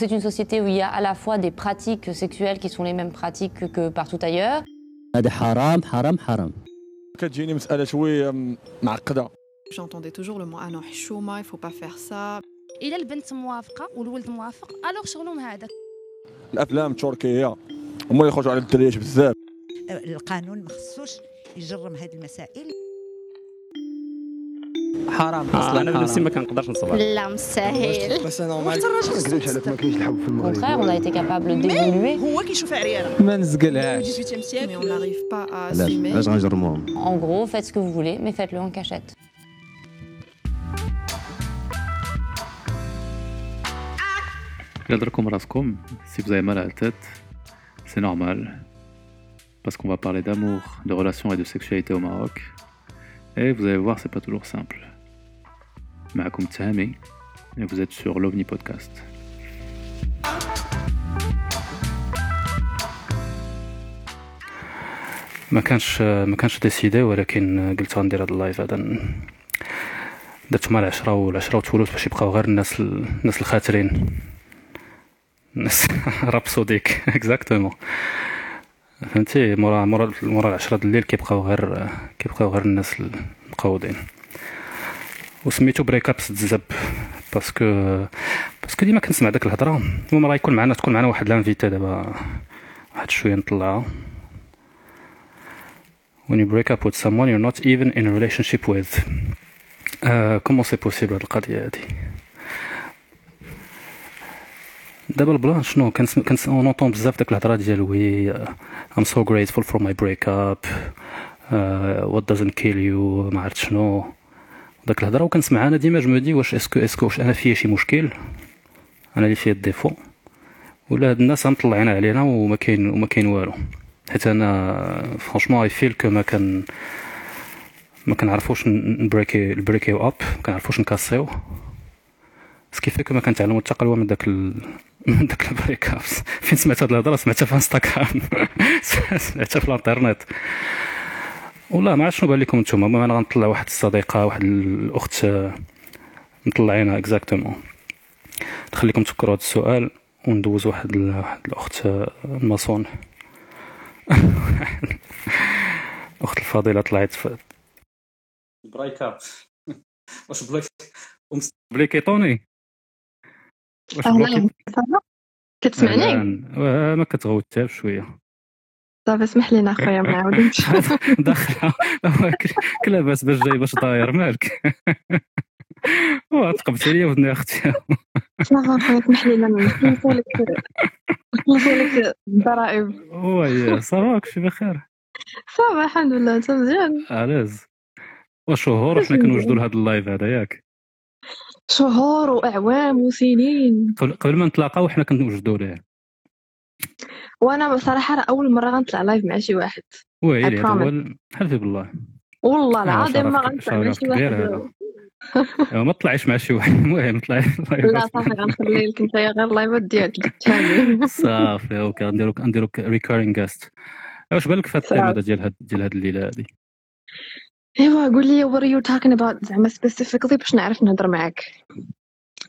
C'est une société où il y a à la fois des pratiques sexuelles qui sont les mêmes pratiques que partout ailleurs. هذا حرام حرام حرام. كتجيني مساله شوية معقده J'entendais toujours le mot ah non حشومه il faut pas faire ça. الا البنت موافقة والولد موافق الوغ شغلهم هذاك الأفلام التركيه هما اللي يخرجوا على الدريات بزاف القانون ما خصوش يجرم هذه المسائل. حرام آه اصلا انا بنفسي ما كنقدرش نصبر لا مستاهل بس نورمال ما نكذبش عليك ما كاينش الحب في Au المغرب contraire, on a été capable d'évoluer. هو كيشوف عريانه ما نزقلهاش 18e mais siècle on n'arrive pas à علاش assumer علاش غنجرموهم En gros, faites ce que vous voulez, mais faites-le en cachette. Yadrukum raskum, si vous avez mal à la tête, c'est normal. Parce qu'on va parler d'amour, de relations et de sexualité au Maroc. Et vous allez voir, c'est pas toujours simple. معاكم تهامي, et sur l'OVNI Podcast. ما كانش ما كانش décidé ولكن قلت غندير هذا ال live هذا. درت مع العشرة والعشرة وتولوت باش يبقاو غير الناس الناس الخاترين. الناس رابسوديك exactement فهمتي؟ مورا مورا مورا العشرة د الليل كيبقاو غير كيبقاو غير الناس المقودين وسميتو break-ups تزب parce que parce que ديما كنسمع داك الهضرة. المهم راه يكون معنا تكون معنا واحد l'invitée دابا واحد شوية نطلعها when you break up with someone you're not even in a relationship with. comment c'est possible هاد القضية هادي؟ دابا ال plan شنو؟ كنسمع كنسمع entends بزاف داك الهضرة ديال oui I'm so grateful for my breakup. uh, what doesn't kill you ما عرفت شنو. داك الهضرة وكنسمع أنا ديما je dis واش est-ce que est-ce que واش أنا فيا شي مشكل. أنا اللي فيا ال défaut. ولا هاد الناس مطلعين علينا وما كاين وما كاين والو. حيت أنا franchement I feel que ما كان ما كنعرفوش نبريكي نبريكيو up ما كنعرفوش نكاسيو. سكيفي ما كنتعلمو التقلوه من داك ال... من داك البريك أبس. فين سمعت هاد الهضرة؟ سمعتها في انستغرام سمعتها في الانترنت. والله ما عرفت شنو بان لكم نتوما المهم أنا غنطلع واحد الصديقة واحد الأخت مطلعينها اكزاكتومون نخليكم تفكروا هذا السؤال وندوز واحد ال- واحد الأخت الماسون. الاخت الفاضله طلعت في بريك اب واش بلاك بليكيطوني واش أهلا كتسمعني؟ آه، ما كتغوت حتى بشويه صافي اسمح لينا خويا ما نعاودش داخله كل لاباس باش جاي باش داير مالك. تقبتي ليا ودني أختي. صافي خويا اسمح لينا نخلصوا لك نخلصوا لك الضرائب وي صافا كلشي بخير. صافي الحمد لله. انت مزيان علاز وشهور وحنا كنوجدوا لهذا ال live هذا ياك؟ شهور وإعوام وسنين. قبل قبل ما نتلاقاو حنا كنوجدوا ليه؟ وأنا بصراحة راه أول مرة غنطلع live مع شي واحد. ويلي. ال- حلفي بالله. والله العظيم ما غنطلع مع شي واحد. ايوا ما طلعيش مع شي واحد. المهم طلعي لا صافي غنخلي لك. أنت غير اللايفات ديالك صافي okay. غنديرو غنديرو recurring guest واش بالك في ال thème ديال هاد ديال هاد الليلة هادي ايوا قول لي what are you talking about زعما specifically باش نعرف نهضر معاك.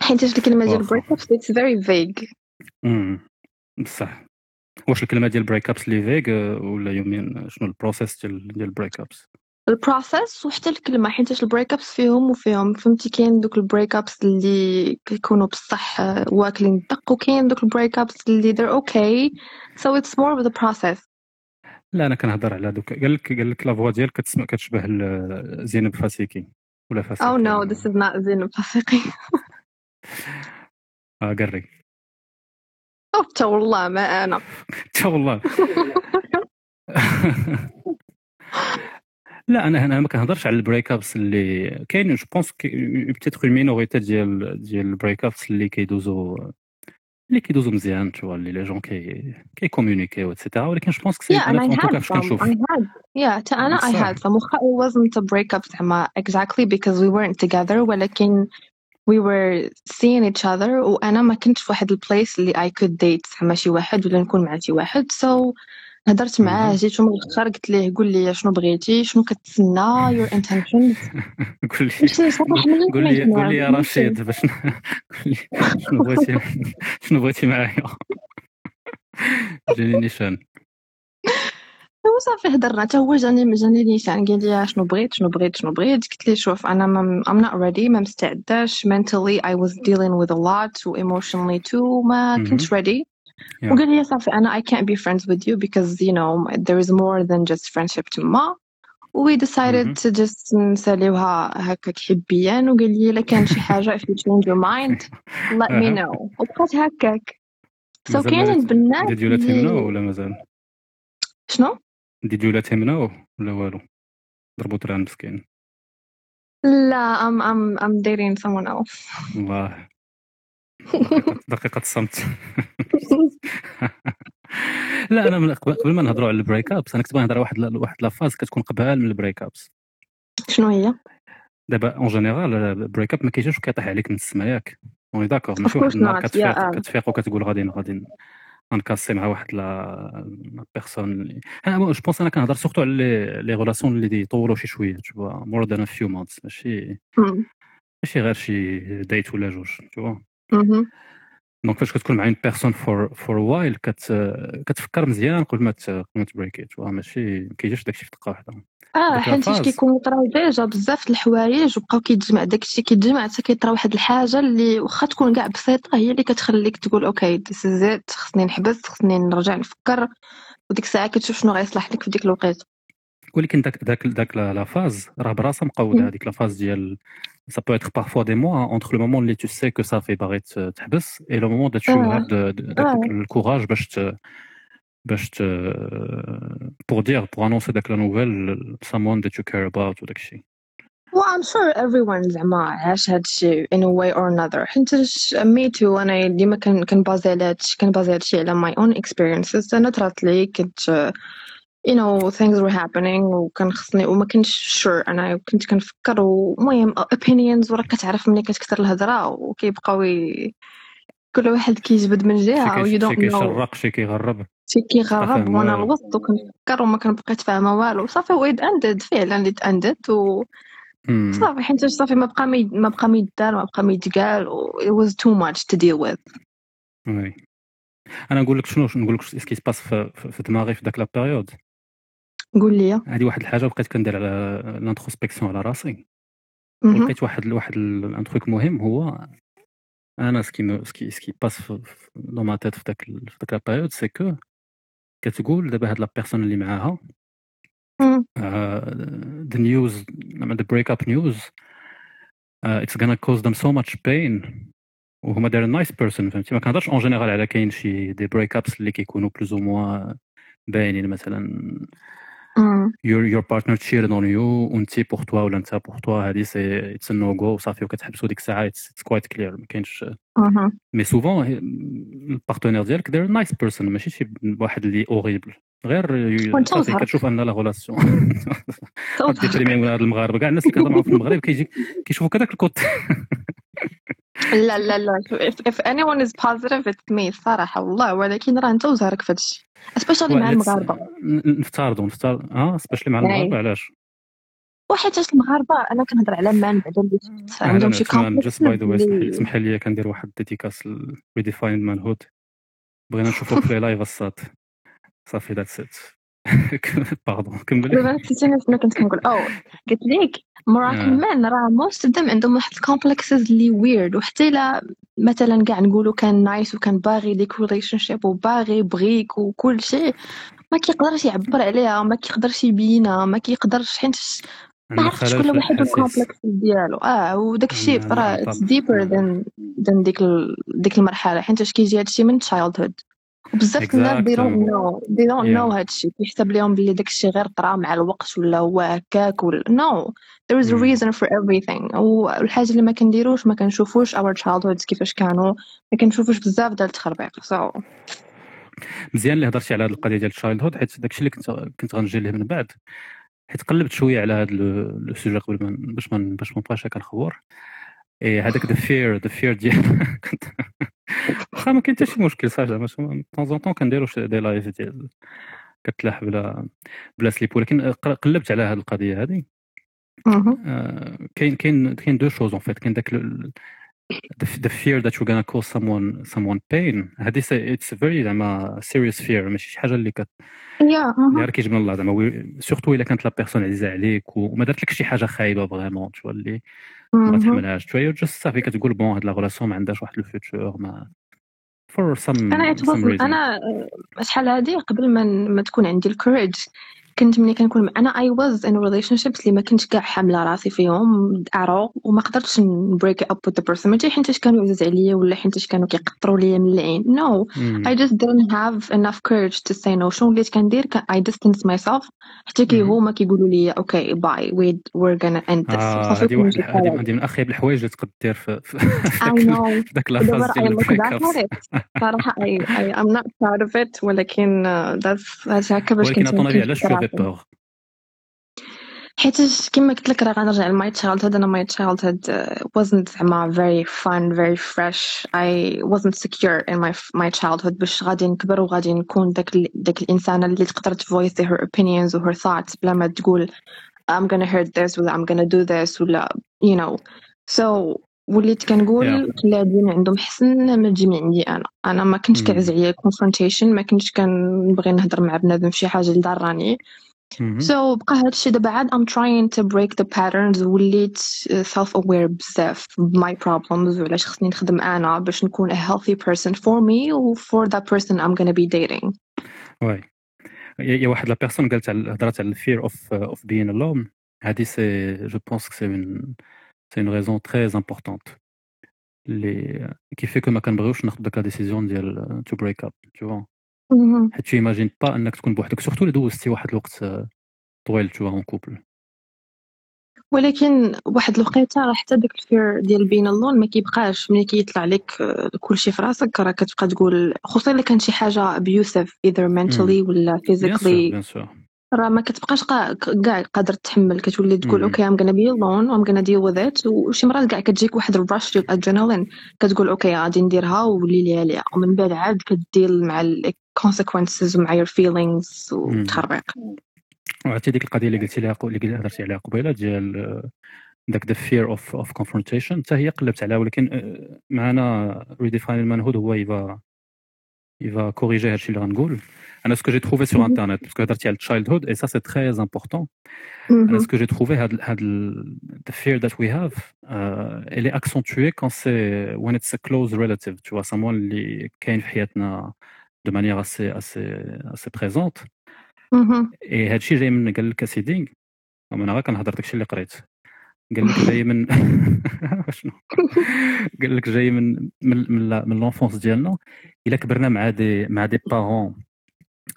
حيت الكلمة ديال up it's very vague. امم بصح واش الكلمة ديال break-ups اللي vague ولا you mean شنو ال process ديال ديال ال break-ups ال process وحتى الكلمة حيت ال break-ups فيهم وفيهم. فهمتي؟ كاين دوك ال break-ups اللي كيكونوا بصح آه، واكلين الدق وكاين دوك البريك ابس اللي they're okay. So it's more of the process. لا أنا كنهضر على دوك قال لك قال لك la voix ديالك كتسمع كتشبه ل- زينب فاسيكي ولا فاسيكي oh no this is not زينب فاسيكي آه قري تا والله ما أنا. تا والله. لا أنا أنا ما كنهضرش على ال break-ups اللي كاين. je pense peut-être une minorité ديال ديال ال break-ups اللي كيدوزو اللي كيدوزو مزيان tous les les gens qui كيكومونيكيو et cetera ولكن je pense que c'est yeah and I أنا فاش كنشوف yeah تا أنا some. وخا it wasn't a breakup زعما exactly because we weren't together ولكن we were seeing each other. وأنا ما كنتش في واحد ال place اللي I could date زعما شي واحد ولا نكون مع شي واحد. So هدرت معاه أها. جيتو من الآخر قلت ليه قول لي شنو بغيتي شنو كتسنى your intentions. قول لي قول لي قول لي يا رشيد باش شنو بغيتي شنو بغيتي معايا. جاني نيشان. وصافي هضرنا حتى هو جاني جاني نيشان قال لي شنو بغيت شنو بغيت شنو بغيت قلت ليه شوف أنا ما I'm not ready ما مستعداش mentally I was dealing with a lot و emotionally too ما. كنتش Yeah. وقال لي صافي أنا I can't be friends with you because you know there is more than just friendship تما we decided مهم. to just نساليوها هكاك حبيا وقال لي الا كان شي حاجة if you change your mind let me know وبقات هكاك so مازال كاين البنات did you let him اللي- know ولا مازال شنو let him know ولا والو؟ ضربو تران مسكين. لا I'm I'm I'm dating someone else. والله. دقيقة, الصمت. لا أنا من قبل ما نهضروا على ال break-ups أنا كنت باغي نهضر واحد لا- واحد la phase كتكون قبل من البريك أبس. شنو هي؟ دابا en général ال break-up ما كيجيش وكيطيح عليك من السما ياك. on est d'accord ماشي واحد النهار كتفيق. كتفيق وكتقول غادي غادي غنكاسي مع واحد la personne أنا je pense أنا كنهضر surtout على les relations اللي يطولوا شي شوية تشوفوا more than few months ماشي. ماشي غير شي date ولا جوج مهم. donc فاش كتكون مع une personne for for while كت كتفكر مزيان قبل ما ما تبريكي ماشي ما كيجيش داكشي في دقه واحدة آه حيت la phase. كيكونوا طراو déjà بزاف د الحوايج وبقاو كيتجمع داكشي كيتجمع حتى كيطرا واحد الحاجة اللي واخا تكون كاع بسيطة هي اللي كتخليك تقول okay this is it خصني نحبس خصني نرجع نفكر. وديك الساعة كتشوف شنو غيصلح لك في ديك الوقيتة. ولكن داك داك داك la phase راه براسها مقودة. هذيك la phase ديال ça peut être parfois des mois entre le moment où tu sais que ça fait باغي ت- تحبس et le moment où tu آه. as de- de- آه. داك الكوراج باش ت باش ت pour dire pour annoncer داك la nouvelle someone that you care about وداك الشيء well I'm sure everyone زعما عاش هادشي in a way or another حيت me too انا ديما كن كنبازي على هادشي كنبازي هادشي على my own experiences انا طرات لي كنت you know things were happening وكان خصني وما كنتش sure. أنا كنت كنفكر ومهم opinions وراك كتعرف ملي كتكثر الهضره وكيبقاو كل واحد كيجبد من جهة و شي you كي- don't شي كيشرق شي كيغرب شي كيغرب وأنا. الوسط وكنفكر وما كنبقيت فاهمة والو. صافي و it ended. فعلا it ended و. صافي حيت صافي ما بقى مي ما بقى ما يدار ما بقى ما يتقال و it was too much to deal with. oui. أنا نقول لك شنو نقول لك ce qui se passe في, في, دماغي في داك la période. قول لي هذه واحد الحاجة بقيت كندير على l'introspection على راسي مهم. ولقيت واحد واحد un truc مهم هو أنا ce qui ce qui ce qui passe dans ma tête في داك في داك la période c'est que كتقول دابا هاد la personne اللي معاها مم. the news the breakup news uh, it's gonna cause them so much pain وهما they're a nice person فهمتي ما كنهضرش en général على كاين شي des breakups اللي كيكونوا plus ou moins باينين مثلا your your partner cheated on you وانت pour toi ولا انت pour toi هادي c'est it's no go وصافي وكتحبسوا ديك الساعة it's quite clear ما كاينش. mais souvent ال partner ديالك a nice person ماشي شي واحد اللي horrible غير صافي. كتشوف أن la relation. déprimé هاد المغاربة كاع الناس اللي كنهضر معاهم في المغرب كيجي كيشوفوا كذاك ال côté لا لا لا. If, if anyone is positive it's me. الصراحة والله ولكن راه انت وزهرك في هادشي. Especially مع المغاربة. نفترضوا نفترض آه سبيشلي مع أي. المغاربة علاش؟ وحيتاش المغاربة أنا كنهضر على مان بعدا اللي عندهم شي جست باي ذا واي اسمح لي كندير واحد ديديكاس ريديفاين مان هود بغينا نشوفوا بلاي لايف الصاد. صافي ذاتس ات باردون كمل. دابا نسيتيني شنو كنت كنقول؟ أو قلت لك مراكل آه. مان راه موست اوف عندهم واحد الكومبلكسز اللي ويرد وحتى إلا مثلا كاع نقولوا كان nice وكان باغي ديك relationship وباغي يبغيك وكل شيء ما كيقدرش يعبر عليها ما كيقدرش يبينها ما كيقدرش حيت ما عرفتش كل واحد وال complex ديالو. آه وداك الشيء عندنا راه. it's deeper than than ديك ال- ديك المرحلة. حيت كيجي هادشي من childhood بزاف الناس Exactly. know. They don't Yeah. know هادشي. كيحسب لهم بلي داكشي غير طرا مع الوقت ولا هو هكاك ولا there is a Mm. reason for everything. والحاجة اللي ما كنديروش ما كنشوفوش our childhoods كيفاش كانوا. ما كنشوفوش بزاف ديال التخربيق. So. مزيان اللي هضرتي على هذه القضية ديال ال childhood حيت داكشي اللي كنت كنت غنجي ليه من بعد. حيت قلبت شوية على هذا le sujet قبل باش ما باش ما نبقاش هكا الخبور إيه هذاك the fear the fear ديال واخا ما كاين حتى شي مشكل صافي زعما طون طون كنديروا شي des lives ديال كتلاح بلا بلا سليب ولكن قل- قلبت على هذه القضية هذه. آه، كاين كاين كاين deux choses en fait كاين داك the, the fear that you're gonna cause someone someone pain. هذه it's very زعما serious fear. ماشي شي حاجة اللي كت يا اللي كيجي من الله. زعما surtout إلا كانت la personne عزيزة عليك وما دارت لك شي حاجة خايبة vraiment tu vois اللي ما مهم. تحملهاش. شوية just صافي كتقول bon هاد la relation ما عندهاش واحد ال future ما for some أنا some reason. أنا شحال هادي قبل ما ما تكون عندي ال courage كنت ملي كنكون أنا I was in relationships اللي ما كنتش كاع حاملة راسي فيهم ارو وما قدرتش ن break up with the person. ماشي حيتاش كانوا عزاز عليا ولا حيتاش كانوا كيقطروا ليا من العين. No. مم. I just didn't have enough courage to say no. شنو وليت كندير؟ كان I distance myself. حتى كي. هما كيقولوا لي okay bye we we're gonna end this. آه صافي هذه واحد هذه من أخيب الحوايج اللي تقدر دير في ذاك ال- know. في ذاك لا دابا phase I ديال ال break I, I I'm not proud of it. ولكن that's that's هكا باش ولكن كنت كنت علاش تو افي راسي بور حيتاش كما قلت لك راه غنرجع لماي childhood انا my childhood uh, wasn't زعما very fun very fresh I wasn't secure in my my childhood باش غادي نكبر وغادي نكون داك ال- داك الانسانه اللي تقدر voice her opinions و her thoughts بلا ما تقول I'm gonna hurt this ولا I'm gonna do this ولا you know so وليت كنقول عندي عندهم حسن ما تجي من عندي أنا أنا ما كنتش مم. كنعز عليا confrontation ما كنتش كنبغي نهضر مع بنادم في شي حاجة اللي ضراني مهم. so بقى هادشي دابا عاد I'm trying to break the patterns وليت self aware بزاف ب my problems وعلاش خصني نخدم أنا باش نكون a healthy person for me و for that person I'm gonna be dating. واي يا واحد la personne قالت هضرات على ال fear of of being alone هذه c'est je pense que c'est c'est une raison très importante اللي qui fait que ما كنبغيوش ناخذ داك décision ديال to break up تو مهم. حيت tu imagines pas انك تكون بوحدك surtout اللي دوزتي واحد الوقت طويل تو en couple ولكن واحد الوقيته راه حتى داك ال fear ديال being alone ما كيبقاش ملي كيطلع لك كلشي في راسك راه كتبقى تقول خصوصا الا كان شي حاجة abusive either mentally ولا bien راه ما كتبقاش قا- كاع قادر تحمل كتولي تقول. okay I'm gonna be alone I'm gonna deal with it. وشي مرات كاع كتجيك واحد ال rush ديال الادرينالين كتقول okay غادي نديرها. ولي لي عليها ومن بعد عاد ك deal مع ال consequences ومع your feelings وتخربيق وعرفتي ديك القضية اللي قلتي لها اللي هضرتي عليها قبيلة ديال داك the fear of of confrontation حتى هي قلبت عليها ولكن آه، معنا redefine ال manhood هو il va il va corriger هادشي اللي غنقول. أنا ce que j'ai trouvé sur مهم. internet parce que هضرتي على ال childhood et ça c'est très important أنا مهم. ce que j'ai trouvé هاد هاد the fear that we have uh, elle est accentuée quand c'est when it's a close relative. Tu vois someone اللي كاين في حياتنا de manière assez assez assez présente. مهم. اي هادشي جاي من قال لك اسيدي أنا غير كنهضر داكشي اللي قريت. قال لك جاي من شنو؟ قال لك جاي من من من, لا- من l'enfance ديالنا. إلا كبرنا مع دي مع دي parents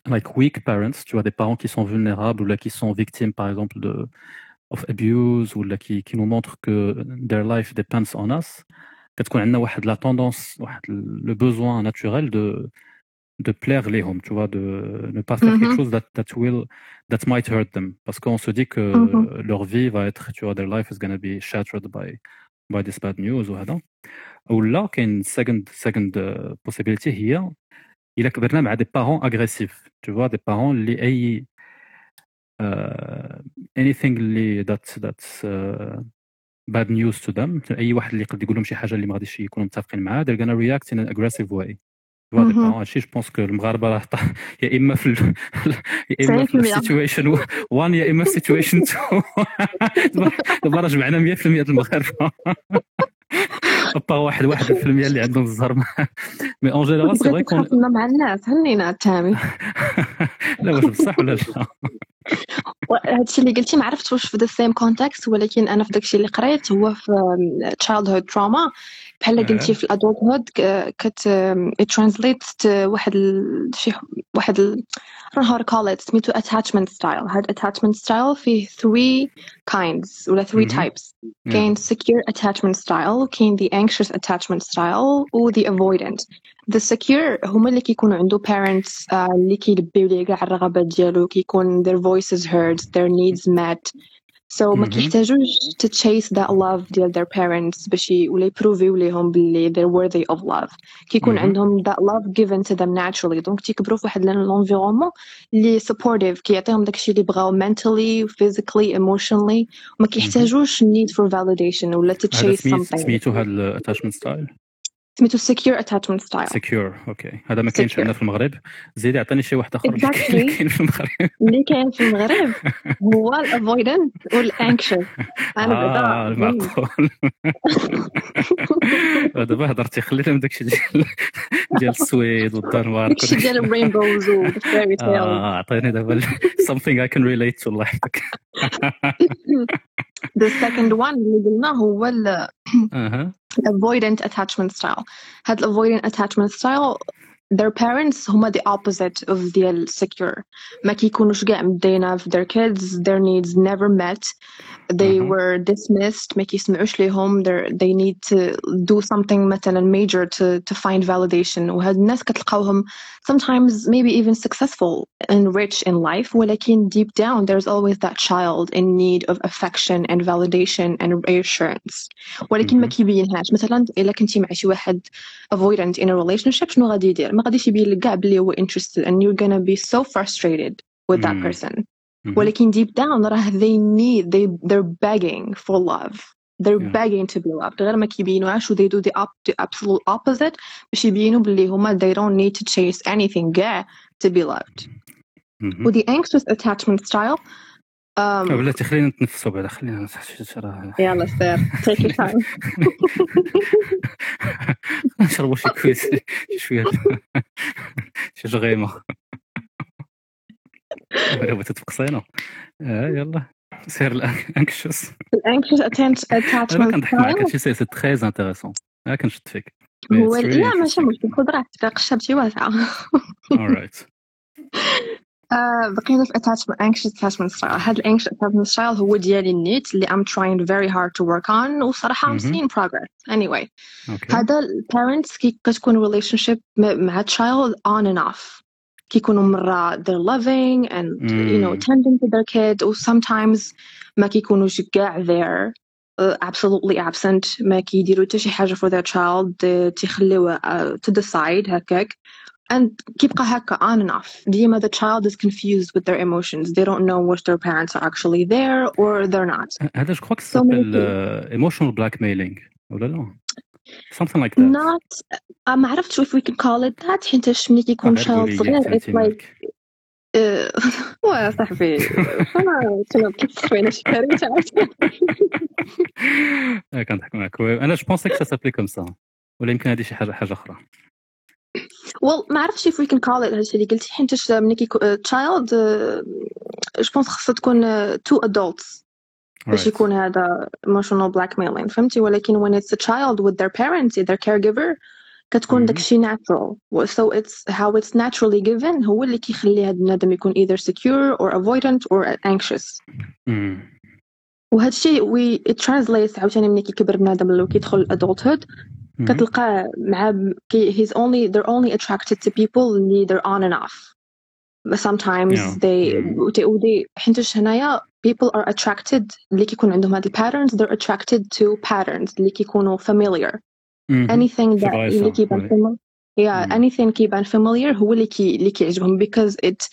like weak parents tu vois des parents qui sont vulnérables ou là qui sont victimes par exemple de of abuse ou là qui qui nous montrent que their life depends on us كتكون عندنا واحد la tendance واحد le besoin naturel de de plaire ليهم tu vois de ne pas faire quelque Mhm. chose that that will that might hurt them parce qu'on se dit que Mhm. leur vie va être tu vois their life is gonna be shattered by by this bad news وهذا ولا كاين second second uh, possibility هي الا كبرنا مع دي parents agressifs. Tu vois des parents اللي اي uh, anything اللي that's uh, bad news to them. اي واحد اللي يقدر يقول لهم شي حاجة اللي ما غاديش يكونوا متفقين معاه they're gonna react in an aggressive way. Parents هادشي جو بونس كو المغاربه راه يا اما في يا اما في 90%. السيتويشن 1 يا اما في السيتويشن 2 دابا راه جمعنا 100% د المغاربه با واحد واحد في المية اللي عندهم الزهر مي اون جينيرال سي فري كون مع الناس. هنينا تامي لا واش بصح ولا لا؟ هادشي اللي قلتي ما عرفتش واش في the same context ولكن أنا في داكشي اللي قريت هو في um, childhood trauma. بحال. قلتي في adulthood ك- كت to واحد شي واحد ال- I don't know how to call it سميتو attachment style هاد attachment style فيه three kinds ولا three مهم. types كاين secure attachment style كاين the anxious attachment style و the avoidant the secure هما اللي كيكونوا عنده parents uh, اللي كيلبيو ليه كاع الرغبات ديالو كيكون their voices heard their needs met so ما مهم. كيحتاجوش to chase that love ديال their parents باش ي- ولا يبروفيو ليهم باللي they're worthy of love كيكون مهم. عندهم that love given to them naturally دونك تيكبروا في واحد l'environnement اللي supportive كيعطيهم داكشي اللي بغاو mentally physically emotionally وما كيحتاجوش need for validation ولا to هذا chase سميت something سميتو هذا الاتاشمنت ستايل سميتو secure attachment style. secure okay. هذا ما كاينش. عندنا في المغرب. زيدي عطيني شي واحد آخر. اللي Exactly. كاين في المغرب. اللي كاين في المغرب هو ال avoidant وال anxious أنا آه بعدا معقول دابا هضرتي خلينا من داكشي ديال ديال السويد والدنمارك داكشي ديال ال rainbows وال fairy tale آه عطيني دابا something I can relate to الله يحفظك the second one اللي قلنا هو avoidant attachment style هاد ال avoidant attachment style their parents هما the opposite of ديال secure ما كيكونوش كاع مدينا في their kids their needs never met they أها. were dismissed ما كيسمعوش ليهم they're- they need to do something مثلا major to, to find validation وهاد الناس كتلقاوهم sometimes maybe even successful and rich in life ولكن deep down there's always that child in need of affection and validation and reassurance ولكن ما مهم. كيبينهاش مثلا الا كنتي مع شي واحد avoidant in a relationship شنو غادي يدير ما غاديش يبين لك كاع بلي هو interested and you're gonna be so frustrated with that مم. person مهم. ولكن deep down راه they need they they're begging for love they're Yeah. begging to be loved غير ما كيبينوهاش و they do the, op- the absolute opposite باش يبينوا بلي هما they don't need to chase anything كاع to be loved. و the anxious attachment style آه، um, بلاتي خلينا نتنفسوا بعدا خلينا راه يلا سير take your time نشربوا شي كويس شوية شي جغيمه دابا تتفقسينا آه يلا سير ال anxious أنا attachment كنضحك هادشي c'est c'est très intéressant آه كنشد فيك هو لا ماشي. مشكل خذ راحتك قشرتي واسعة alright آه، بقينا في attachment anxious attachment style هذا ال anxious attachment style هو ديالي النيت اللي I'm trying very hard to work on وصراحة I'm seeing progress anyway أوكي هذا ال parents كي كتكون relationship م- مع child on and off كيكونوا مرة they're loving and you know مم. tending to their kid و sometimes ما كيكونوش كاع there uh, absolutely absent ما كيديروا حتى شي حاجة for their child uh, تيخليوه uh, to decide هكاك and كيبقى هكا on and off ديما the child is confused with their emotions they don't know if their parents are actually there or they're not هذا جو كخوا So كسابيل ايموشنال بلاك ميلينج ولا لا Something like that. Not uh, ما عرفتش if we can call it that حيتاش ملي كيكون آه، لي صغير it's like uh, واه صاحبي انا كنا بتصفينا شي كارثة آه، كنضحك معاك. أنا je pensais que ça s'appelait comme ça ولا يمكن هذه شي حاجة حاجة أخرى. Well ما عرفتش if we can call it هادشي اللي قلتي حيتاش ملي كيكون uh, child جو بونس خاصها تكون two adults. باش Right. يكون هذا emotional blackmailing فهمتي ولكن when it's a child with their parents their caregiver كتكون مهم. داكشي natural so it's how it's naturally given هو اللي كيخلي هاد البنادم يكون either secure or avoidant or anxious مم. وهذا الشيء we it translates عاوتاني ملي كيكبر بنادم لو كيدخل adulthood مهم. كتلقاه مع كي he's only they're only attracted to people اللي they're on and off But Sometimes Yeah. they Mm. ودي- ودي حيتاش هنايا people are attracted اللي كيكون عندهم هاد patterns they're attracted to patterns اللي كيكونوا familiar مهم. anything that فغاية اللي صح، كيبان oui. familiar yeah Mm. anything كيبان familiar هو اللي كي اللي كيعجبهم because it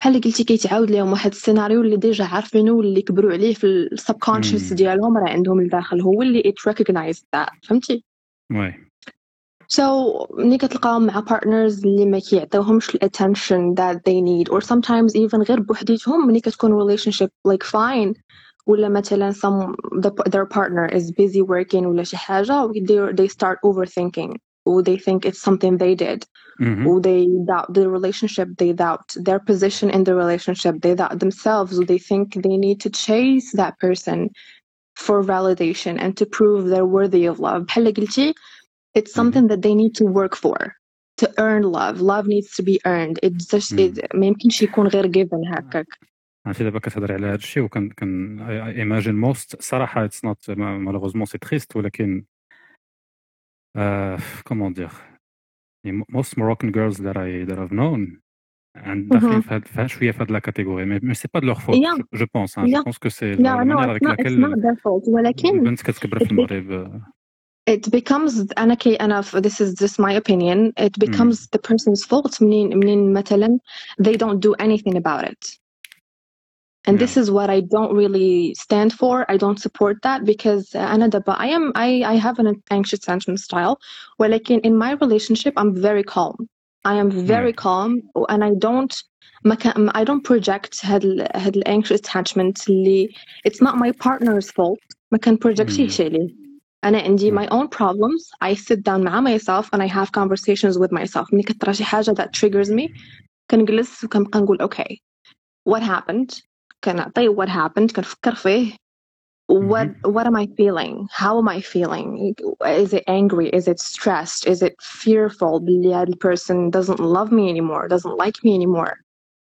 بحال اللي قلتي كيتعاود لهم واحد السيناريو اللي déjà عارفينه واللي كبروا عليه في ال subconscious Mm. ديالهم راه عندهم الداخل هو اللي it recognized that فهمتي oui So ملي كتلقاهم مع partners اللي ما كيعطيوهمش ال attention that they need or sometimes even غير بوحديتهم ملي كتكون relationship like fine ولا مثلا some the, their partner is busy working ولا شي حاجة they, they start overthinking or they think it's something they did مهم. or they doubt the relationship they doubt their position in the relationship they doubt themselves or they think they need to chase that person for validation and to prove they're worthy of love بحال اللي قلتي it's something that they need to work for to earn love love needs to be earned it's just Mm. it ما يمكنش يكون غير given هكاك عرفتي دابا كتهضر على هذا الشيء وكان كان imagine most صراحة it's not malheureusement c'est triste ولكن comment dire most Moroccan girls that I that I've known عند داخلين Mhm. في هاد- في هاد- شوية في هاد la catégorie mais c'est pas de leur faute Yeah. je pense je Yeah. pense que c'est Yeah, no, ال manière it's avec not, it's not laquelle their fault. ولكن البنت كتكبر في it, be- المغرب it becomes أنا كي أنا f- this is just my opinion it becomes the person's fault منين منين مثلا they don't do anything about it and this is what I don't really stand for I don't support that because أنا دابا I am I I have an anxious attachment style ولكن in my relationship I'm very calm I am very calm and I don't ما كان I don't project هاد ال هاد ال anxious attachment اللي it's not my partner's fault ما كان projectيهش عليه أنا عندي my own problems I sit down مع myself and I have conversations with myself ملي كترى شي حاجة that triggers me كنجلس وكنبقى نقول okay what happened كنعطي what happened كنفكر فيه what what am I feeling how am I feeling is it angry is it stressed is it fearful بلي هاد person doesn't love me anymore doesn't like me anymore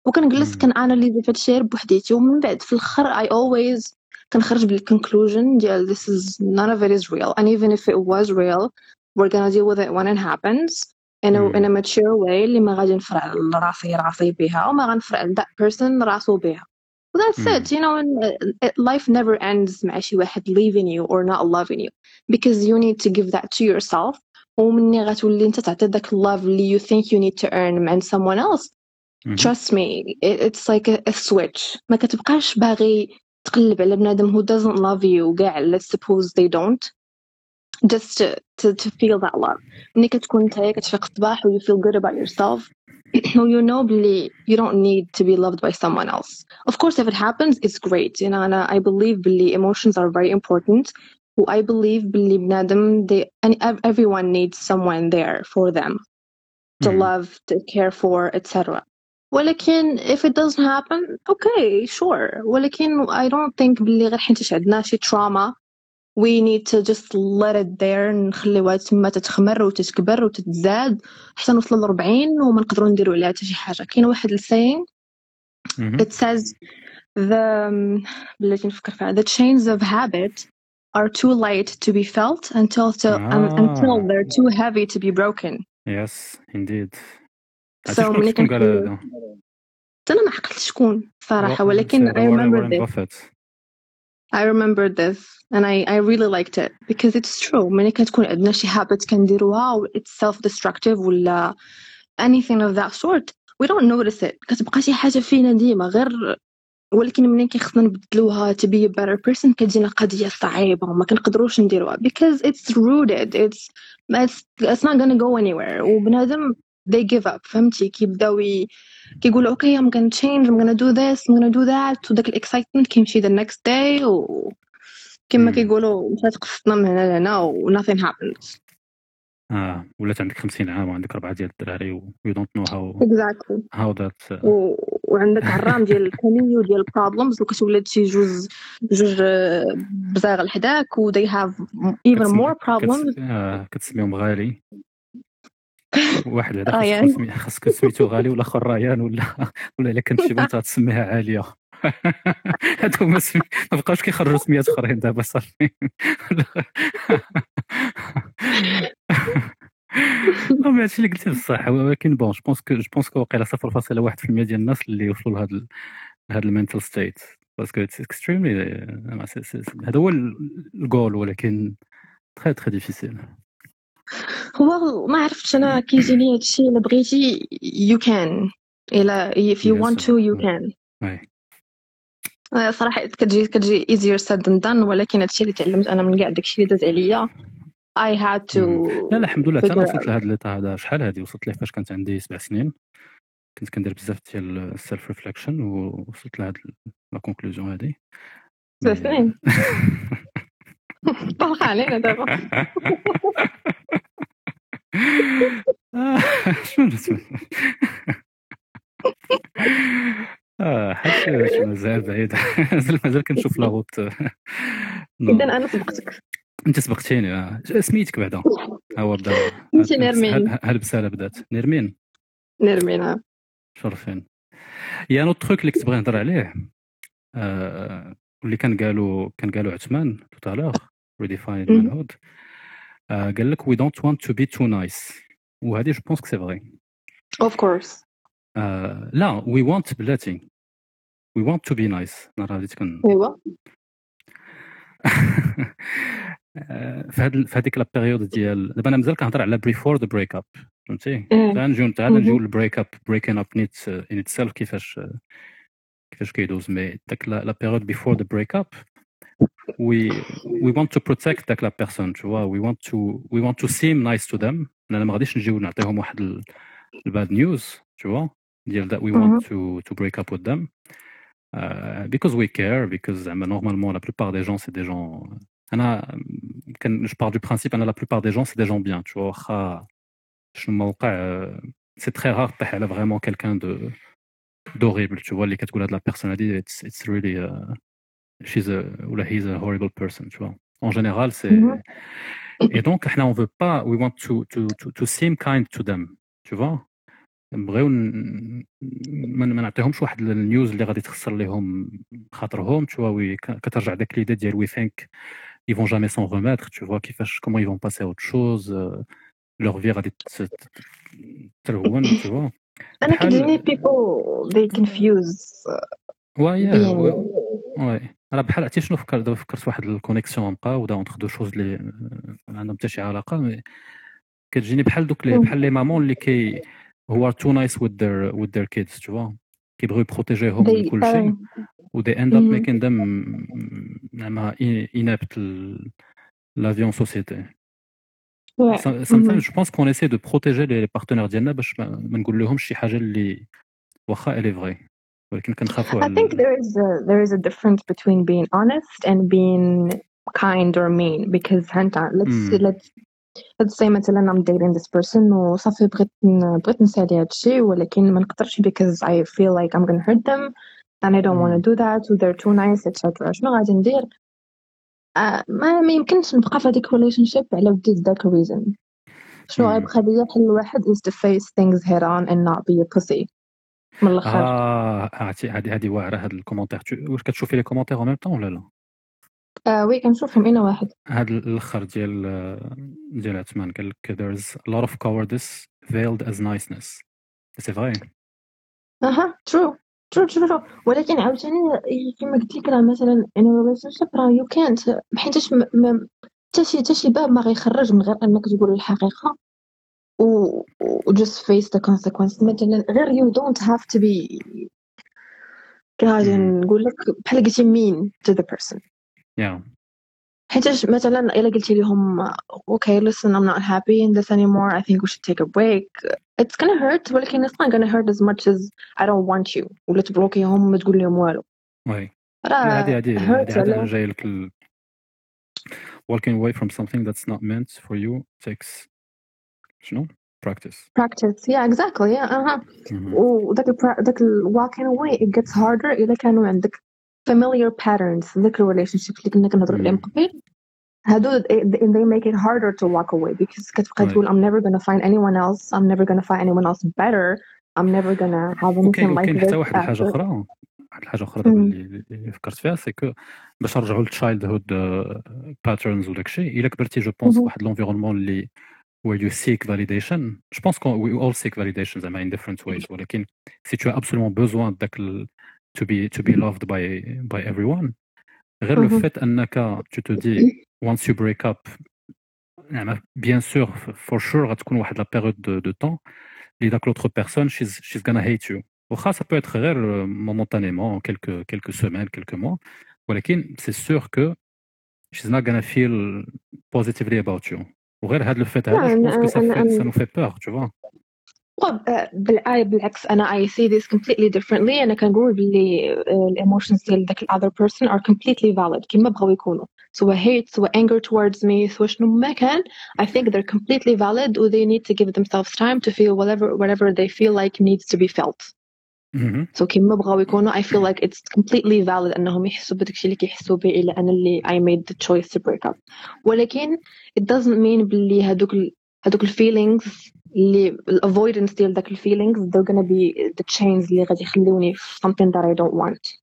وكنجلس كناناليزي في هادشي بوحديتي ومن بعد في الاخر I always كنخرج بالconclusion ديال this is none of it is real and even if it was real we're gonna deal with it when it happens in a, in a mature way اللي ما غادي نفرع لراسي راسي بها وما غنفرع ل that person راسو بها و that's it you know and uh, it, life never ends مع شي واحد leaving you or not loving you because you need to give that to yourself ومني غتولي انت تعطي داك love اللي you think you need to earn من someone else trust me it, it's like a, a switch ما كتبقاش باغي تقلب على بنادم who doesn't love you كاع let's suppose they don't just to, to, to feel that love ملي كتكون نتايا كتفيق الصباح و you feel good about yourself و you know بلي you don't need to be loved by someone else of course if it happens it's great you know and I believe بلي emotions are very important و I believe بلي بنادم they and ev- everyone needs someone there for them to love to care for etc ولكن if it doesn't happen okay sure ولكن I don't think بلي غير حيت عندنا شي trauma we need to just let it there نخليوها تما تتخمر وتتكبر وتتزاد حتى نوصلوا للربعين وما نقدروا نديروا عليها حتى شي حاجه كاين واحد الساين it says the um, بلاتي نفكر فيها the chains of habit are too light to be felt until to, um, until Ah. they're too heavy to be broken يس انديد So ملي شكون قال كنقول- هذا انا ما عقلت شكون صراحه Wa- ولكن it's, uh, I remember Warren this Buffett. I remember this and I, I really liked it because it's true ملي كتكون عندنا شي habit كنديروها و it's self-destructive ولا anything of that sort we don't notice it كتبقى شي حاجة فينا ديما غير ولكن ملي كيخصنا نبدلوها to be a better person كتجينا قضية صعيبة وما كنقدروش نديروها because it's rooted it's it's, it's not gonna go anywhere وبنادم they give up. فهمتي؟ كيبداو كيقولوا okay I'm gonna change I'm gonna do this I'm gonna do that. وداك ال excitement كيمشي the next day و كما كيقولوا مشات قصتنا من هنا لهنا و nothing happens. آه ولات عندك 50 عام وعندك أربعة ديال الدراري و you don't know how exactly. how that و... وعندك عرام ديال ال conneries وديال ال problems وكتولد شي جوج جوج آه، بزاغ لحداك و they have even كتسمي- more problems. كتس- آه، كتسميهم غالي. واحد بعدا ريان. خاصك تسمي- خاصك سميتو غالي ولا اخر ريان ولا ولا إلا كانت شي بنت غتسميها عالية. هادو ما بقاوش كيخرجوا سميات أخرين دابا صافي. المهم هادشي اللي قلتي بصح ولكن bon je pense que je pense que واقيلا 0.1% ديال الناس اللي يوصلوا لهاد لهاد ال mental state parce que it's extremely هذا هو الجول ولكن très très difficile هو ما عرفتش أنا كيجيني هادشي الا بغيتي you can. إلا if you Yes. want to you can. oui آه، صراحة كتجي كتجي easier said than done. ولكن هادشي اللي تعلمت أنا من كاع داكشي اللي داز عليا I had to لا لا الحمد لله. حتى أنا وصلت. لهاد l'état هذا. شحال هادي؟ وصلت ليه فاش؟ كانت عندي سبع سنين. كنت كندير بزاف ديال ال self reflection ووصلت لهاد la conclusion هادي. سبع سنين؟ طلق علينا دابا. شنو آه شي مازال بعيد. مازال كنشوف la route no. اذا أنا سبقتك. أنت سبقتيني آه. سميتك بعدا. ها هو بدا انت نرمين. ها البساله بدأت؟ نرمين. نرمينا شرفين. y a un autre truc اللي كنت بغي نهضر عليه واللي كان قالوا كان قالوا عثمان tout à l'heure redefine. manhood قال لك we don't want to be too nice وهذه je pense que c'est vrai of course. آه لا we want بلاتي we want to be nice نهار غادي تكون ايوا في هاد في هذيك la période ديال دابا أنا مازال كنهضر على before the break up فهمتي؟ إيه. غنجيو عاد نجيو لل break up breaking up نيت in itself كيفاش كيفاش كيدوز. mais داك la période before the break up we we want to protect داك لا بيرسون tu vois we want to we want to seem nice to them انا ما غاديش نجيو نعطيهم واحد الباد نيوز tu vois ديال that we want to to break up with them uh, because we care because زعما normalement la plupart des gens c'est des gens انا كان je pars du principe انا la plupart des gens c'est des gens bien tu vois واخا شنو ما وقع c'est très rare طيح على vraiment quelqu'un de d'horrible tu vois اللي كتقول هاد لا بيرسون هادي it's, it's really uh, she's a ou là he's a horrible person tu vois en général c'est Mhm. et donc احنا on veut pas we want to to to, to seem kind to them tu vois نبغيو ن- ما ما نعطيهمش واحد النيوز اللي غادي تخسر لهم خاطرهم tu vois وي ك- كترجع داك ليدي ديال we think ils vont jamais s'en remettre tu vois كيفاش comment ils vont passer à autre chose euh, leur vie غادي ت- ت- تلون tu vois انا بحال- كتجيني people they confuse Ouais, being ouais. راه بحال عرفتي شنو فكرت دابا فكرت واحد ال connexion نبقاو دا entre deux choses اللي ما عندهم حتى شي علاقه mais كتجيني بحال دوك. بحال les mamans اللي كي هو too nice their with their kids tu vois كيبغيو يبروتيجيهم من كل شيء آه، و they end up مم. making them زعما inapte l'avion société ouais. Some- sometimes je pense qu'on essaie de protéger les partenaires ديالنا باش ما ما نقول لهمش شي حاجة اللي واخا elle est vraie ولكن كنخافوا I على think there is a, there is a difference between being honest and being kind or mean because هانتا let's Mm. let's let's say مثلا I'm dating this person وصافي بغيت ن- بغيت نسالي هادشي ولكن ما نقدرش because I feel like I'm gonna hurt them and I don't want to do that و they're too nice etc شنو غادي ندير آه ما ما يمكنش نبقى في هذيك relationship على وديت ذاك reason شنو Mm. غيبقى ليا الحل الواحد is to face things head on and not be a pussy من الآخر. آه هذه هذه واعرة هاد ال commentaire واش كتشوفي les commentaires en même temps ولا لا؟ آه oui كنشوفهم أنا واحد. هاد الأخر ديال ديال عثمان قال لك there's a lot of cowardice veiled as niceness. c'est vrai أها true true true ولكن عاوتاني كما قلت لك راه مثلا a relationship راه you can't حيتاش حتى شي حتى شي باب ما غيخرج من غير أنك تقول الحقيقة. just face the consequence مثلا غير you don't have to be كغادي مم. نقول لك بحال قلتي mean to the person يا حيتاش مثلا الا قلتي لهم okay listen I'm not happy in this anymore I think we should take a break it's gonna hurt ولكن it's not gonna hurt as much as I don't want you ولا تبلوكيهم وما تقول لهم والو وي راه هذه هذه hurt هذه هذه على- جاي لك ال... walking away from something that's not meant for you takes شنو؟ practice practice yeah exactly yeah أها وذاك ذاك ال walking away it gets harder إذا كانوا عندك familiar patterns ذاك ال relationship اللي كنا كنهضروا عليهم قبيل هادو they make it harder to walk away because كتبقى تقول I'm never gonna find anyone else. I'm never gonna find anyone else better. I'm never gonna have anything okay, like this. حتى واحد الحاجة أخرى. واحد الحاجة أخرى mm. اللي فكرت فيها سي كو باش نرجعوا للتشايلد هود باترنز وداك الشيء إلا كبرتي جو بونس mm-hmm. واحد لونفيرونمون اللي where you seek validation je pense qu'on we all seek validation زعما in different ways ولكن si tu as absolument besoin داك ال, to be to be loved by by everyone غير لو مهم. فيت انك tu te dis once you break up يعني bien sûr for sure غتكون واحد la période de, de temps اللي داك l'autre personne she's she's gonna hate you واخا ça peut être غير momentanément quelques quelques semaines quelques mois ولكن c'est sûr que she's not gonna feel positively about you وغير هذا الفيت هذا لا، je pense que ça, أنا- fait, أنا- ça nous fait peur tu vois طب آه، بالع- بالعكس أنا I see this completely differently أنا كنقول باللي الايموشنز ديال داك other person are completely valid كما بغاو يكونوا سواء hate سواء anger towards me سواء شنو ما كان I think they're completely valid و they need to give themselves time to feel whatever whatever they feel like needs to be felt Mhm. so كما بغاو يكونوا I feel like it's completely valid انهم يحسوا بداك الشيء اللي كيحسوا به الى انا اللي I made the choice to break up ولكن it doesn't mean باللي هادوك ال- هادوك الفيلينغز اللي الافويدنس ديال داك الفيلينغز they're gonna be the chains اللي غادي يخلوني في something that I don't want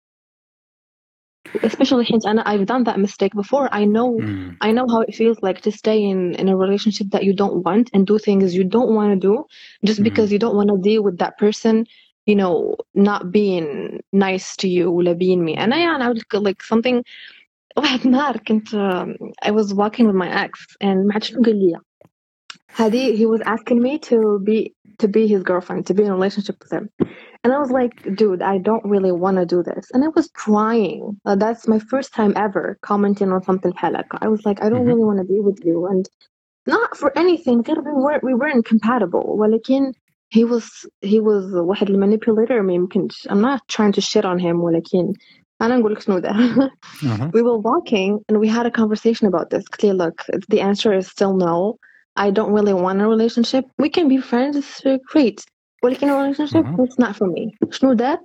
especially حيت انا I've done that mistake before I know Mm. I know how it feels like to stay in in a relationship that you don't want and do things you don't want to do just Mhm. because you don't want to deal with that person you know not being nice to you ولا being me أنا يعني I would like something واحد النهار كنت um, I was walking with my ex and ما عرفت شنو قال لي هذه he was asking me to be to be his girlfriend to be in a relationship with him and I was like dude I don't really want to do this and I was trying uh, that's my first time ever commenting on something بحال هكا I was like I don't Mhm. really want to be with you and not for anything غير we weren't we weren't compatible ولكن he was he was واحد المانيبيوليتر ما يمكنش I'm not trying to shit on him ولكن أنا نقول لك شنو دار أها. we were walking and we had a conversation about this قلت له, look the answer is still no I don't really want a relationship we can be friends it's great ولكن a relationship أها. it's not for me شنو دار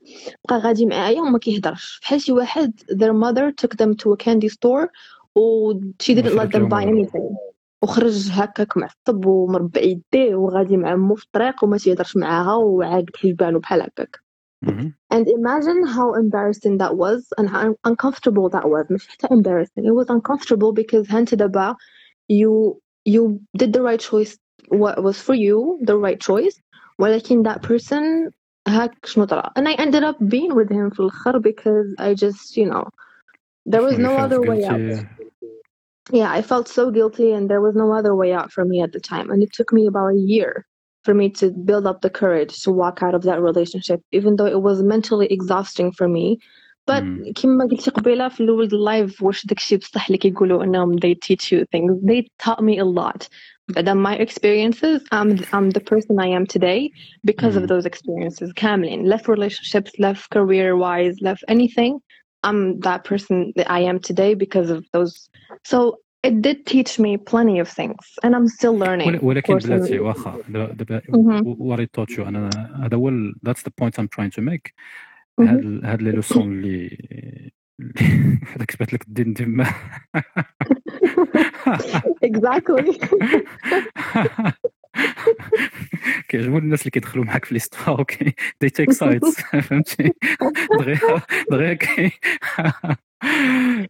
بقى غادي معايا وما كيهضرش بحال شي واحد their mother took them to a candy store و she didn't let وشرت them لهم buy والو. anything وخرج هكاك معصب ومربع يديه وغادي مع امو في الطريق وما تيهضرش معاها وعاقد حجبانو بحال هكاك and imagine how embarrassing that was and how uncomfortable that was مش حتى embarrassing it was uncomfortable because هانت دابا you you did the right choice what was for you the right choice ولكن that person هاك شنو طرا and I ended up being with him في الآخر because I just you know there was no other way out yeah, I felt so guilty, and there was no other way out for me at the time. And it took me about a year for me to build up the courage to walk out of that relationship, even though it was mentally exhausting for me. But Mm. كما قلتي قبيلة في الأول اللايف واش داكشي بصح اللي كيقولوا انهم they teach you things they taught me a lot بعدا my experiences I'm I'm the person I am today because Mm. of those experiences كاملين left relationships left career wise left anything I'm that person that I am today because of those so it did teach me plenty of things and I'm still learning ول- of ولكن course, بلاتي and- واخا دابا دابا مهم. what I taught you انا هذا هو ال- that's the point I'm trying to make مهم. هاد هاد لي لوسون اللي اللي- هذاك جبت لك الدين ديما exactly كيعجبوني الناس اللي كيدخلوا معاك في l'histoire okay they take sides فهمتي دغيا دغيا كي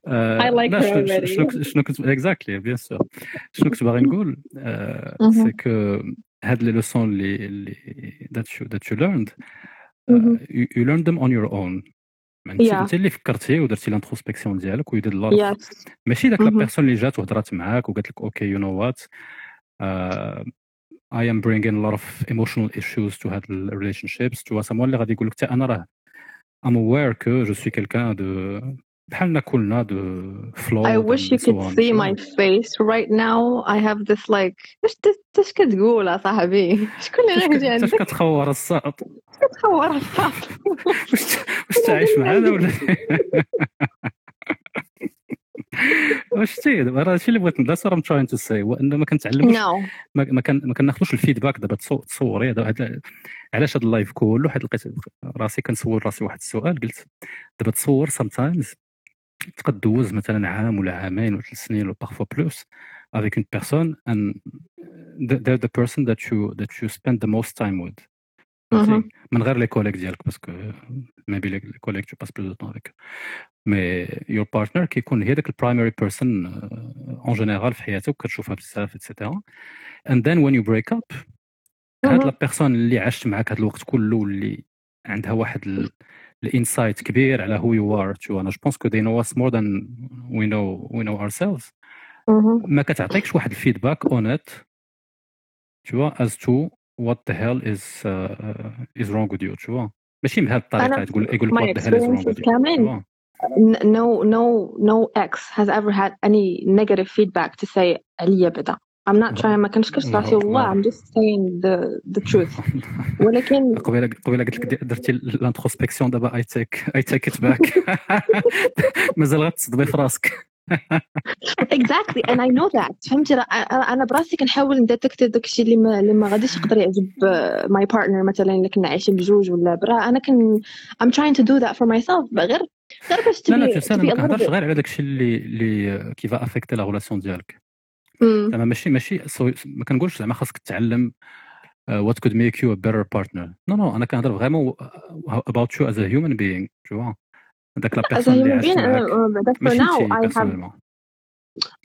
آه، I like لا، her شنو- كنت- exactly bien sûr شنو كنت باغي نقول. c'est que هاد les leçons اللي اللي learned مهم. uh, you, you learned them on your own. ما انت اللي فكرتي ودرتي ال introspection ديالك ويدير yes. ماشي داك la. personne اللي جات وهضرات معاك وقالت لك okay you know what I am bringing a lot of emotional issues to هاد ال relationships tu vois someone اللي غادي يقول لك أنا راه I'm aware que je suis quelqu'un de بحالنا كلنا de flawed I wish you so could see my face right now. I have this like إيش ت- إيش كتقول صاحبي؟ شكون اللي انت عندك كتخور الساط كتخور الصاط واش واش تعيش معانا ولا واش تي دابا راه هادشي اللي بغيت that's I'm trying to say هو ان ما كنتعلموش No. ما ما كان ما كناخذوش ال feedback دابا تصو- تصوري هذا علاش هذا ال live كله حيت لقيت راسي كنسول راسي واحد السؤال قلت دابا تصور sometimes تقد دوز مثلا عام ولا عامين ولا ثلاث سنين ولا parfois plus avec une personne and the- they're the person that you that you spend the most time with فهمتي؟ مهم. من غير les collègues ديالك parce que maybe les collègues tu passes plus de temps avec mais your partner كيكون هي داك ال primary person en général في حياتك كتشوفها بزاف etcetera and then when you break up هاد. la personne اللي عاشت معاك هاد الوقت كله واللي عندها واحد ال insight كبير على who you are too أنا je pense que they know us more than we know we know ourselves. مهم. ما كتعطيكش واحد ال feedback honnête to what the hell is uh, is wrong with you tu vois. ماشي بهذه الطريقة تقول يقول لك my what the hell is wrong with no no no ex has ever had any negative feedback to say عليا بعدا I'm not trying ما كنشكرش راسي والله. I'm just saying the the truth. ولكن قبيلة قبيلة قلت لك درتي ال introspection دابا I take I take it back مازال غتصدمي في راسك exactly and I know that. فهمتي؟ أنا براسي كنحاول ن detect داكشي اللي ما اللي ما غاديش يقدر يعجب my partner مثلا اللي كنا عايشين بجوج ولا برا. أنا كن I'm trying to do that for myself غير غير باش لا لا تبي تنسى أنا تبي ما كنهضرش. غير على داكشي اللي اللي qui va affecter la relation ديالك. زعما ماشي ماشي ما كنقولش زعما خاصك uh, what could make you a better partner. No no أنا كنهضر vraiment you as a human being tu vois. داك la personne اللي معاك uh, ماشي انت personnellement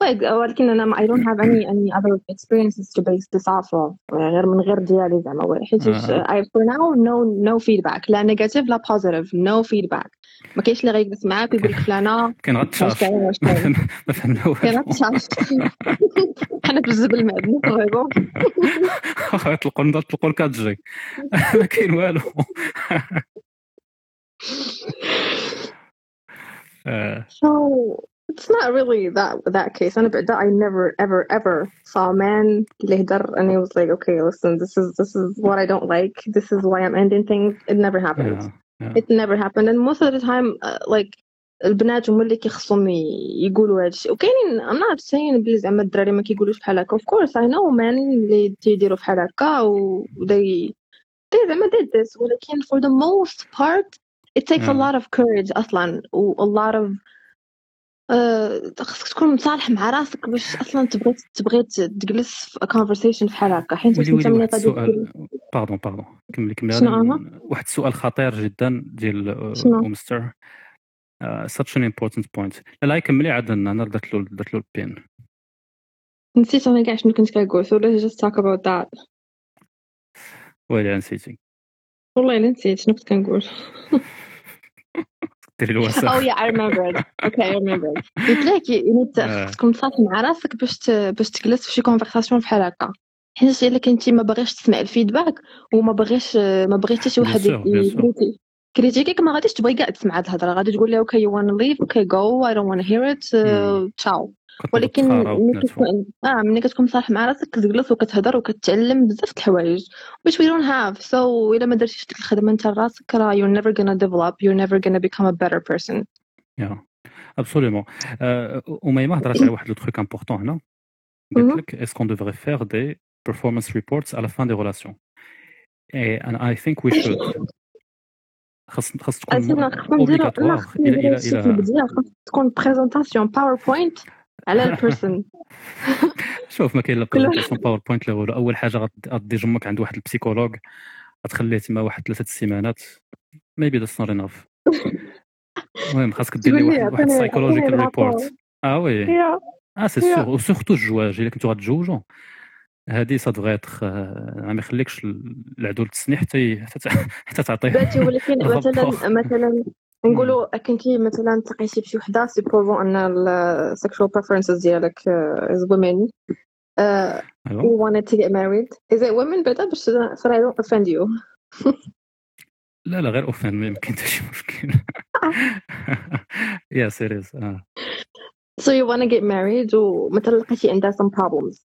like ولكن أنا I don't have any any other experiences to base this off of غير من غير ديالي زعما. آه. I for now no no feedback. لا negative لا positive. No feedback. ما كاينش اللي غيجلس معاك ويقول لك فلانة كاين غتشاف كاين ما فهمنا والو. غتشاف حنا في الزبل معدن vraiment واخا يطلقوا لنا يطلقوا لك جي ما كاين والو. آه، So it's not really that that case. أنا بعدا I never ever ever saw a man اللي هدر and he was like, okay, listen, this is this is what I don't like. This is why I'm ending things. It never happened. yeah, yeah. It never happened. And most of the time, uh, like البنات هما اللي كيخصهم ي- يقولوا هذا الشيء وكاينين I'm not saying بلي زعما الدراري ما كيقولوش بحال هكا of course I know men اللي تيديروا بحال هكا و they they زعما did this ولكن for the most part it takes a lot of courage أصلا و a lot of آه، خصك تكون مصالح مع راسك باش أصلا تبغي تبغي تجلس في conversation بحال هكا حيت ويلي ملي واحد السؤال. باردون باردون كملي كملي؟ واحد السؤال خطير جدا ديال آه،؟ مستر such an important point. لا لا كملي عاد أنا درت له درت له البين. نسيت أنا كاع شنو كنت كنقول. So let's just talk about that. ويلي نسيتي. والله إلا نسيت شنو كنت كنقول. الوسخ Oh yeah, I remembered. Okay, I remembered. قلت لك ت-. خصك تكون مصالح مع راسك باش. باش تجلس في شي conversation بحال هكا حيت إلا كنتي ما باغيش تسمع ال feedback وما باغيش ما بغيتي حتى شي واحد critique يك ما غاديش تبغي كاع تسمع هاد الهضرة غادي تقول لي okay wanna leave okay go I don't wanna hear it uh, ciao ولكن ملي كتكون آه ملي كتكون مصالح مع راسك كتجلس وكتهضر وكتعلم بزاف د الحوايج we don't have so الا ما درتيش ديك الخدمه انت لراسك راه you're never gonna develop you're never gonna become a better person yeah absolument اميمه هضرات على واحد le truc important هنا قالت Mhm. لك est-ce qu'on devrait faire des performance reports à la fin des relations and I think we should خاص خاص تكون خص تكون présentation PowerPoint على ال personne شوف ما كاين لا présentation PowerPoint لا والو. أول حاجة غدي جمك عند واحد ال psychologue غتخليه تما واحد ثلاثة السيمانات. Maybe that's not enough. المهم خاصك دير لي واحد واحد psychological report آه oui آه c'est. sûr و surtout الجواج. إلا كنتو غتجوجو. هادي سا دغيا تخ ما يخليكش العدول تسني حتى حتى تع- حتى تعطيه ولكن. مثلا مثلا نقولوا كنتي مثلا تلاقيتي بشي وحدة supposons أن ال sexual preferences ديالك is women you wanted to get married. Is it women بعدا باش so I don't offend you. لا لا غير offend ما يمكن حتى شي مشكل yeah serious آه. So you want to get married ومثلا لقيتي عندها some problems.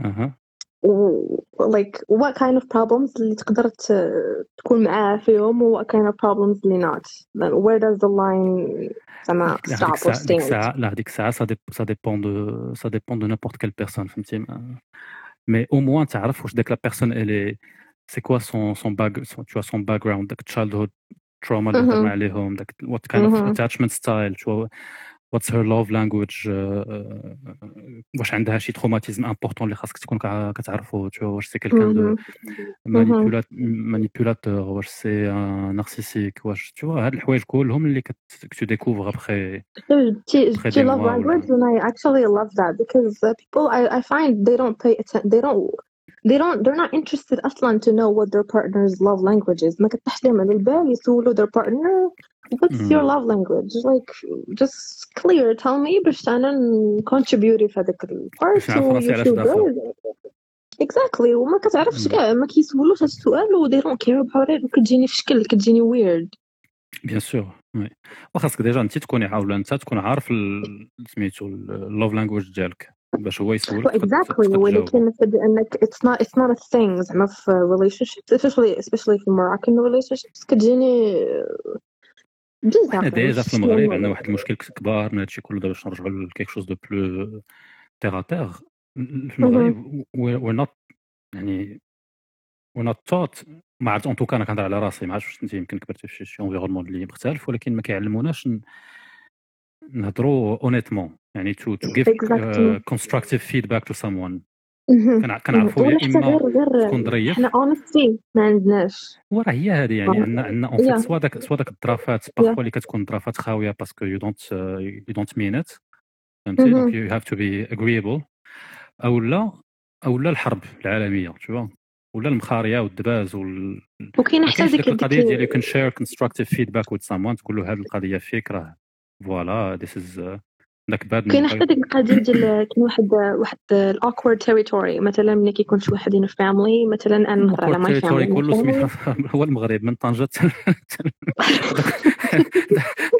أها. و like what kind of problems اللي تقدر ت- تكون معاه فيهم و what kind of problems اللي not. Then where does the line زعما لا، هذيك stop or الساعة هذيك stand. الساعة لا هذيك الساعة ça dép- ça dépend de ça dépend de n'importe quelle personne فهمتي؟ ما- mais au moins تعرف واش ديك la personne الي c'est quoi son son back son tout son background داك childhood trauma اللي مهم. هضرنا عليهم داك what kind of مهم. attachment style what's her love language واش عندها شي traumatisme important اللي خاصك تكون كتعرفو واش c'est quelqu'un de مانيبيولاتور واش سي نارسيسيك واش تو هاد الحوايج كلهم اللي كت كتو ديكوفر ابخي جبتي language ولا- and I actually love that because uh, people I, I find they don't pay attention they don't they don't they're not interested أصلا to know what their partner's love language is. ما كتطيحش لهم على البال يسولوا their partner what's your Mm. love language like just clear tell me باش أنا contribute في هذاك البارت باش نعرف و راسي you علاش feel داخل. good exactly وما كتعرفش Mm. كاع ما كيسولوش هذا السؤال و they don't care about it وكتجيني في شكل كتجيني weird bien sûr oui وخاصك déjà انت تكوني عاوله انت تكون عارف ال- سميتو ال love language ديالك باش هو يسولك تقد- exactly تقد تجاوب. ولكن نفد انك it's not it's not a thing زعما في relationships especially especially في Moroccan relationships كتجيني بزاف حنا déjà في المغرب عندنا واحد المشكل كبار من هادشي كله دابا باش نرجعوا ل quelque chose de plus terre à terre في المغرب we're not يعني we're not taught ما عرفت en tout cas أنا كنهضر على راسي ما عرفتش واش أنت يمكن كبرتي في شي- environnement اللي مختلف ولكن ما كيعلموناش نهضروا honnêtement يعني to to give. constructive feedback to someone. كنعرفوا يا إما تكون ظريف حنا honestly ما عندناش وراه هي هذه يعني. عندنا عندنا en fait. soit داك soit داك الظرافات Yeah. parfois اللي كتكون ظرافات خاوية parce que you don't you don't mean it فهمتي. donc you have to be agreeable أو لا أو لا الحرب العالمية two ولا المخارية والدباز وال وكاين حتى ديك القضية ديال you can share constructive feedback with someone تقول له هذه القضية فيك راه voilà this is داك bad كاين حتى ديك القضية ديال كاين واحد واحد ال awkward territory مثلا ملي كيكون شي واحد a family مثلا أنا نهضر على my territory family كله سميتها هو المغرب من طنجة.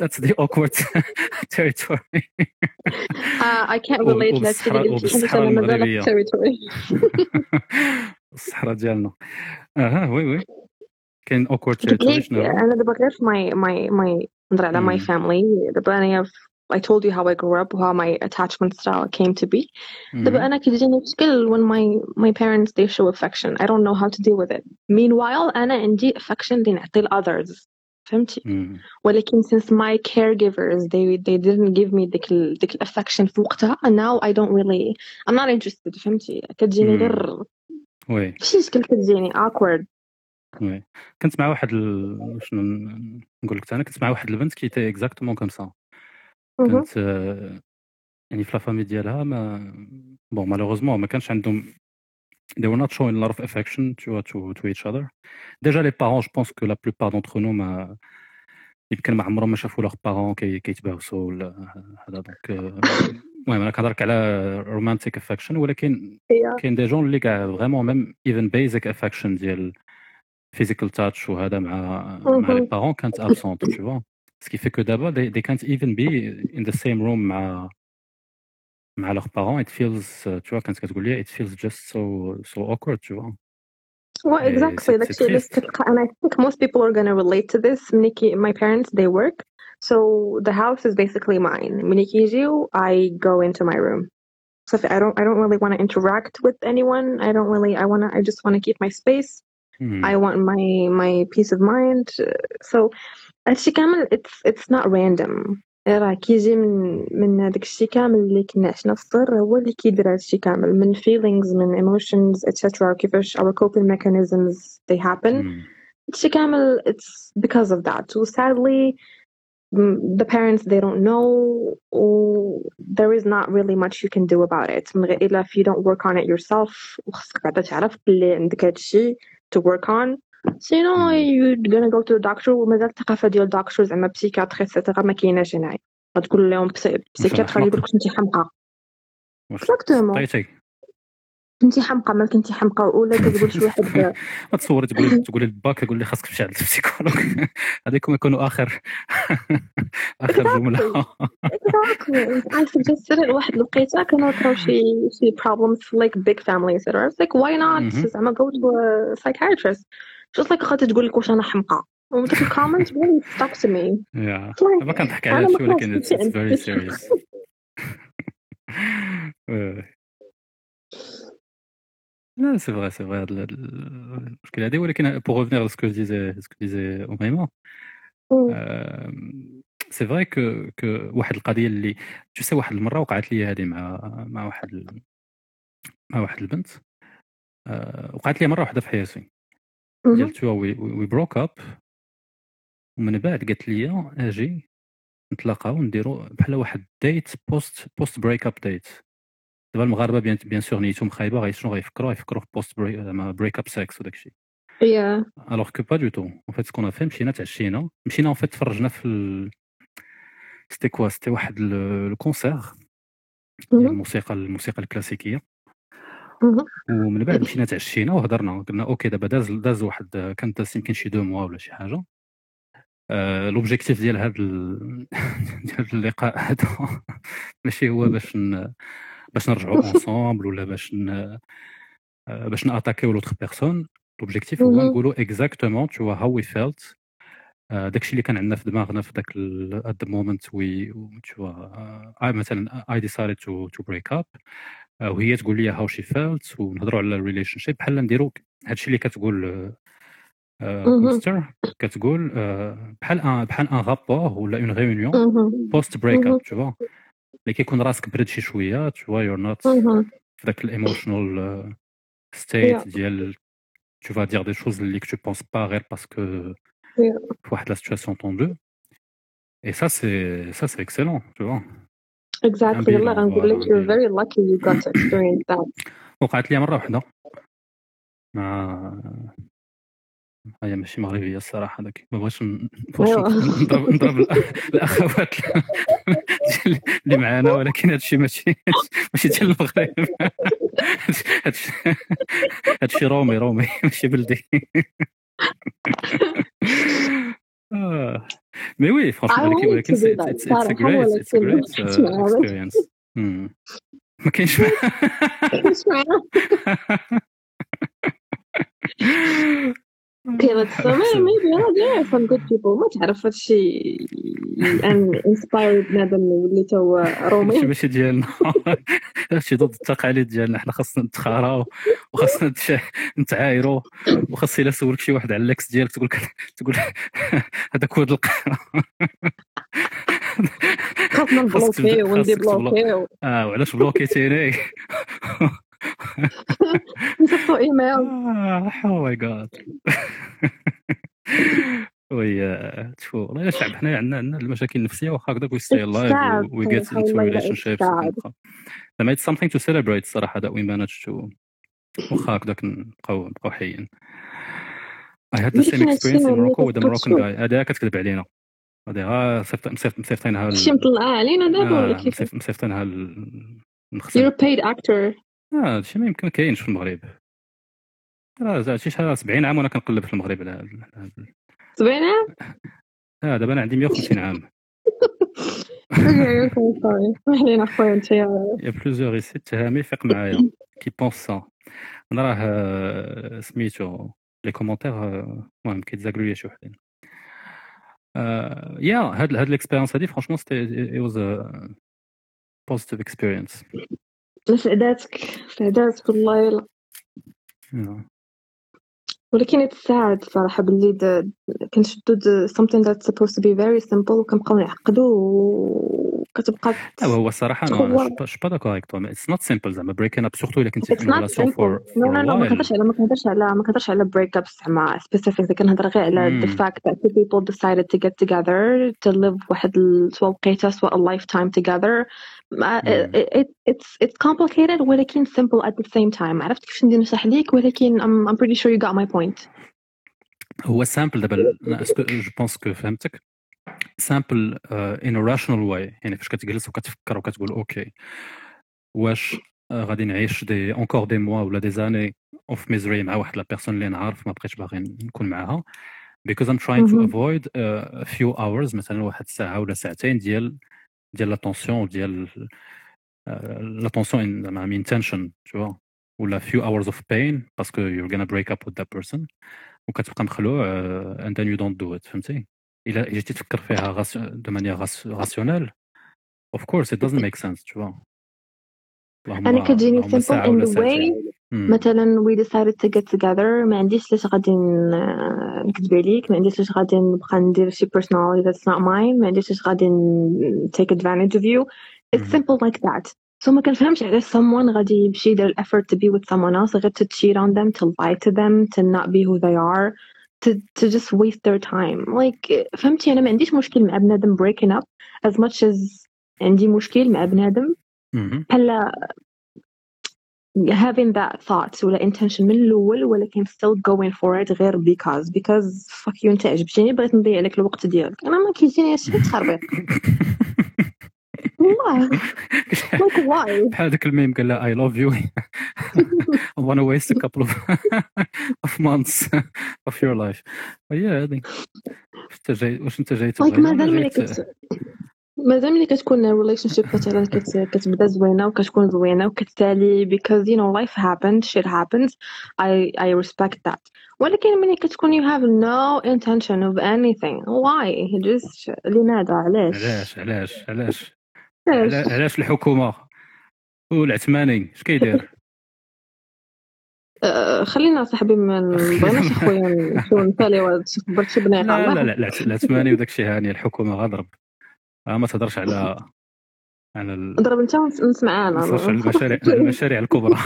That's the awkward territory. I can't وب- relate. let's say وبالصحراء- وبالصحراء مثلا مازال المغربية. territory الصحراء ديالنا. أها oui oui. كاين شنو هو؟ أنا دابا غير في my my my نهضر على my مم. family دابا أنا I told you how I grew up how my attachment style came to be دابا مم. انا كيجيني مشكل when my my parents they show affection I don't know how to deal with it meanwhile انا عندي affection اللي نعطي ل others فهمتي مم. ولكن since my caregivers they they didn't give me ديك ال ديك ال affection في وقتها now I don't really I'm not interested فهمتي كتجيني مم. غير وي شي شكل كتجيني awkward وي كنت مع واحد ال... شنو ن- نقول لك انا كنت مع واحد البنت كي تي اكزاكتومون كوم سا كانت آه، يعني في la famille ديالها mais bon malheureusement ما كانش عندهم they were not showing a lot of affection tu vois, to, to each other déjà les parents je pense que la plupart d'entre nous ما يمكن ما عمرهم ما شافوا leurs parents كي كيتباوسوا ولا هذا دونك المهم أنا كنهضرك على romantic affection ولكن. كاين دي جون اللي كاع فريمون ميم even basic affection ديال physical touch وهذا مع مع لي. بارون كانت absent tu vois ce qui fait que d'abord they, they can't even be in the same room مع مع leurs parents it feels uh, tu vois كانت كتقول لي it feels just so so awkward tu vois Well, Et exactly. c'est- That's c'est it. triste. And I think most people are going to relate to this. Miniki, my parents, they work. So the house is basically mine. Miniki I go into my room. So if I don't, I don't really want to interact with anyone. I don't really, I want to, I just want to keep my space. Hmm. I want my, my peace of mind. So هادشي كامل it's, it's not random. راه كيجي من من هذاك الشيء كامل اللي كنا عشنا في الصغر هو اللي كيدير هادشي كامل من feelings من emotions etc وكيفاش our coping mechanisms they happen Hmm. هادشي كامل it's because of that so sadly mm, the parents they don't know or there is not really much you can do about it من غير إلا if you don't work on it yourself وخصك بعدا تعرف بلي عندك هادشي to work on مم. you're gonna go to the doctor? ومازال الثقافة ديال الدكتور زعما بسيكاتري etc ما كايناش هنايا. غتقول لهم بسيكاتر غادي يقول لك انت حمقى. واش Exactement. سطيتي انت حمقى مالك انت حمقى. ولا كتقول شي واحد ما تصور تقول تقول للباك يقول لي خاصك تمشي عند ال psychologue. هذيكم يكونوا اخر آخر جملة. Suggested it واحد لقيتها كانوا كراو شي شي problems في. I was like why not Mhm. زعما go to a just like خاطر تقول لك واش أنا حمقى؟ وديك ال comment really stuck to me yeah Like, ما كنضحك على ما هادشي ولكن it's, it's very serious. لا c'est vrai c'est vrai هاد ال- ال- المشكل هادي ولكن que je disais ce que disait Omaima c'est vrai que que واحد القضية اللي tu sais واحد المرة وقعت لي هذه مع مع واحد مع واحد البنت آه، وقعت لي مرة واحدة في حياتي. ديال تو we we broke up ومن بعد قالت لي آجي نتلاقاو نديرو بحال واحد date post post break up date دابا المغاربة bien بيان سور نيتهم خايبة غي شنو غيفكروا؟ غيفكروا في post break up sex وداك الشيء yeah. alors que pas du tout en fait سكون في مشينا تعشينا مشينا en fait تفرجنا في ال... c'était quoi c'était واحد الـ concert Mhm. الموسيقى الموسيقى الكلاسيكية. ومن بعد مشينا تعشينا وهضرنا قلنا okay دابا داز داز واحد كان داز يمكن شي deux mois ولا شي حاجة. آه، l'objectif ديال هذا ال... ديال اللقاء هذا ماشي هو باش ن... باش نرجعوا ensemble ولا باش ن... آه، باش ناتاكيو l'autre personne l'objectif هو. نقولوا exactement tout how we felt داكشي اللي كان عندنا في دماغنا في داك at the moment we مثلا I decided to to break up وهي تقول لي how she felt ونهضروا على ال relationship بحال نديروا هادشي اللي كتقول آه، مهم. كونستر كتقول آه، بحال un بحال un rapport ولا une réunion. post break. up تو اللي كيكون راسك برد شي شوية tu، you're not. في داك ال emotional state. ديال tu vas dire des choses اللي que tu penses pas غير parce que واحد لا situation tendue et ça c'est ça c'est excellent tu vois. Exactly. يلا غنقول لك you're very lucky you got to experience that. وقعت لي مره واحدة مع هي ماشي مغربيه الصراحه داك ما بغيتش. نضرب نضرب الأ- الاخوات ديال- اللي معانا ولكن هادشي ماشي ماشي ديال المغرب هادشي رومي رومي ماشي بلدي آه. مي وي I فرانشمون ولكن wanted ولكن to do it's, that. it's, it's a صراحة great it's a ولكن great ما uh, كنتش معاهم. experience مم. ما كاينش مش معاهم. Okay, let's so maybe maybe yeah, there are some good people. ما تعرف هادشي أن inspired بنادم اللي تو رومي. هادشي ماشي ديالنا. هادشي ضد التقاليد ديالنا. حنا خاصنا نتخاراو وخاصنا نتعايروا وخاص إلا سولك شي واحد على الاكس ديالك تقول تقول هذاك هو القرا خاصنا تبلو- ونديبلوكيو آه وعلاش بلوكيتيني نصيفطو ايميل آه ماي جاد وي تفو والله يا شعب حنا عندنا عندنا المشاكل النفسية واخا هكذاك وي ستي لايف. وي جيت it's relationships sad. زعما it's something to celebrate الصراحه that we managed to واخا هكذاك نبقاو نبقاو حيين. I had the same ولكن هادشي experience in Morocco with كتبقاش Moroccan guy. هذا كتكذب علينا. هذه غا مصيفط- مصيفط- مصيفطينها هادشي مطلع علينا دابا ولا آه، كيف مصيفط- مصيفطينها ل- You're a paid actor. آه هادشي ما يمكن كاينش في المغرب. راه زعما شي شحال 70 عام وأنا كنقلب في المغرب. على هاد- على هاد- زوينة آه دابا أنا عندي 150 عام. أوكي أوكي سوري سمح لينا خويا انت يا بلوزيور ايسي اتهامي فيق معايا كي بونس سا أنا راه سميتو لي كومونتير المهم كيتزاكلوا ليا شي وحدين يا هاد هاد ليكسبيريونس هادي فرانشمون سيتي واز بوزيتيف اكسبيرينس سعداتك سعداتك والله؟ يلا ولكن it's sad صراحة باللي كنشدو something that's supposed to be very simple وكنبقاو نعقدو وكتبقى لا هو الصراحه أنا pas d'accord avec toi it's not simple زعما breaking up surtout إلا كنتي في relation. for No, no, no, ما كنهضرش على ما كنهضرش على ما كنهضرش على break ups زعما specific كنهضر غير على the fact that two people decided to get together to live واحد سوا وقيته سوا a lifetime together. It's it's complicated ولكن simple at the same time. عرفت كيفاش ندير نشرح ليك؟ ولكن I'm, I'm pretty sure you got my point. هو simple دابا. est-ce que je pense que فهمتك؟ simple in rational way يعني فاش كتجلس وكتفكر وكتقول okay واش آه، غادي نعيش des encore des mois ولا des années of misery مع واحد la personne اللي نعرف ما بقيتش باغي نكون معاها. Because I'm trying to مهم. avoid uh, a few hours مثلا واحد الساعة ولا ساعتين ديال ديال la tension ديال la tension زعما مين tension tu vois ولا few hours of pain parce que you're gonna break up with that person وكتبقى مخلوع uh, and then you don't do it فهمتي الا جيتي تفكر فيها de manière rationnelle of course it doesn't make sense tu vois اللهم أنا كتجيني اللهم simple ساعة in ولا the way ساعتين. مم. مثلا we decided to get together ما عنديش ليش غادي ن- نكذب عليك ما عنديش ليش غادي نبقى ندير شي personality that's not mine ما عنديش ليش غادي ن- take advantage of you it's مهم. simple like that so ما كنفهمش علاش someone غادي يمشي يدير effort to be with someone else غير to cheat on them to lie to them to not be who they are to, to just waste their time like فهمتي انا ما عنديش مشكل مع بنادم breaking up as much as عندي مشكل مع بنادم مهم. هلا having that thought ولا intention من الأول ولكن still going for it غير because because fuck you انت عجبتيني بغيت نضيع لك الوقت ديالك. أنا ما كيجيني هادشي تخربيق. والله like why? بحال هذاك الميم قال لها I love you. I want to waste a couple of of months of your life. هي هذه واش انت جاي واش انت جاي like تبغي مازال أنا ملي جاي مازال ملي كتكون relationship مثلا كت... كتبدا زوينة وكتكون زوينة وكتسالي because you know life happens shit happens I I respect that. ولكن ملي كتكون you have no intention of anything. Why? Just لماذا؟ علاش؟ علاش؟ علاش؟ علاش؟ علاش؟ علا- علاش الحكومة؟ والعثماني اش كيدير؟ آه، خلينا صاحبي ما بغيناش خويا نمشيو نساليو شي خبرت شي بنيقه لا لا لا العث- العثماني وداك الشيء هاني الحكومة غضرب ما تهضرش على على ال- ضرب أنت ونسمع تهضرش على أنا. المشاريع على المشاريع الكبرى.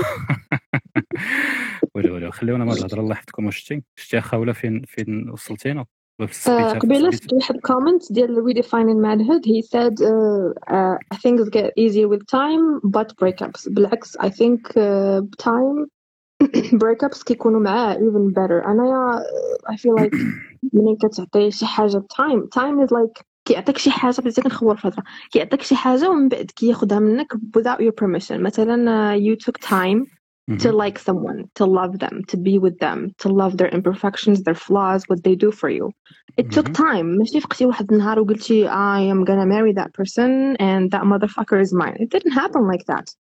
ولا ولا خليونا ما الهضرة الله يحفظكم. واش شتي؟ شتي أخا ولا فين فين وصلتينا Uh, قبيلة شفت واحد الكومنت ديال redefining manhood he said uh, uh, things get easier with time but breakups. بالعكس I think uh, time breakups كيكونوا معاه even better. أنايا I feel like منين كتعطي شي حاجة time. Time is like كيعطيك شي حاجة بديت كنخور الهضرة كيعطيك شي حاجة ومن بعد كياخدها منك without your permission مثلا uh, you took time to like someone, to love them, to be with them, to love their imperfections, their flaws, what they do for you. It took time. ماشي فقتي واحد النهار وقلتي I am gonna marry that person and that motherfucker is mine. It didn't happen like that.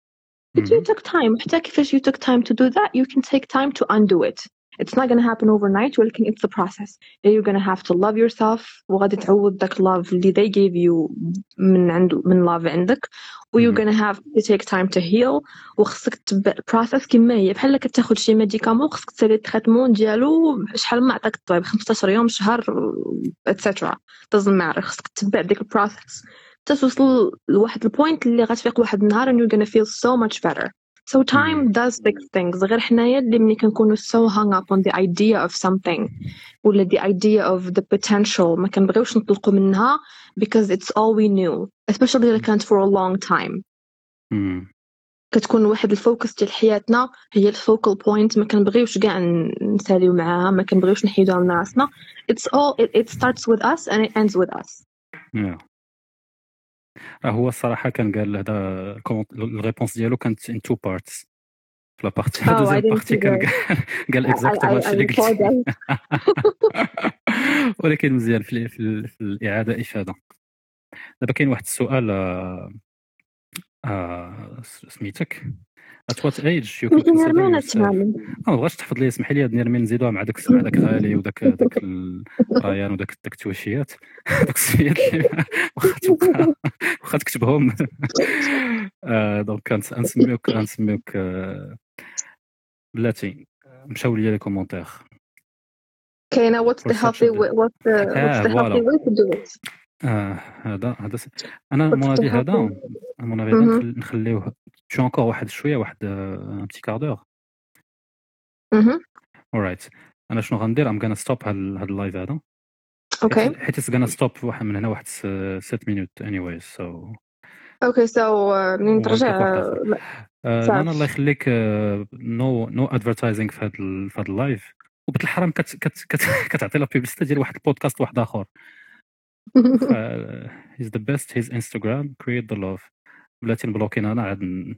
But you took time. حتى كيفاش you took time to do that, you can take time to undo it. It's not gonna happen overnight. ولكن it's the process. You're gonna have to love yourself. وغادي تعوض داك ال love اللي they gave you من عند من love عندك. و you're gonna have to take time to heal. وخصك تتبع ال process كما هي. بحال كتاخد شي médicament خصك تسالي ال traitement ديالو شحال ما عطاك الطبيب 15 يوم شهر et cetera doesn't matter. خصك تتبع ديك ال process توصل لواحد ال point اللي غتفيق واحد النهار and you're gonna feel so much better. so time does fix things غير حنايا اللي ملي كنكونوا so hung up on the idea of something ولا the idea of the potential ما كنبغيوش نطلقوا منها because it's all we knew especially إذا كانت for a long time كتكون واحد الفوكس ديال حياتنا هي الفوكال بوينت ما كنبغيوش كاع نساليو معاها ما كنبغيوش نحيدوها من راسنا it's all it, it starts with us and it ends with us yeah. هو الصراحه كان قال هذا ال réponse ديالو كانت in two parts في la partie Oh, I deuxième partie كان قال- exactement هادشي اللي قلتي. ولكن مزيان في, في, في الاعاده إفادة. دابا كاين واحد السؤال آه، آه، سميتك؟ At what age you can تماما ما بغاش تحفظ لي اسمح لي هاد نرمين نزيدوها مع داك مع داك غالي وداك داك الريان وداك داك التوشيات. السميات اللي واخا تبقى واخا تكتبهم. آه، دونك نسميوك نسميوك آه، بلاتي مشاو لي لي كومونتير. كاينة what's the For such a healthy day. way what's the, آه، what's the healthy voilà. way to do it. آه هذا هذا أنا افي هذا. healthy مون نخليوه شو انكور واحد شوية واحد ان بتي كاردور. alright أنا شنو غندير I'm gonna stop هاد هاد ال live هذا okay حيت حيت gonna stop واحد من هنا واحد 6 minutes anyways so okay so منين ترجع لا. الله يخليك no no advertising في ال- في هذا ال live وبنت الحرام كت كت كت كتعطي la publicité ديال واحد البودكاست واحد اخر he's the best his Instagram كرييت the live بلاتي نبلوكينا أنا عاد ن-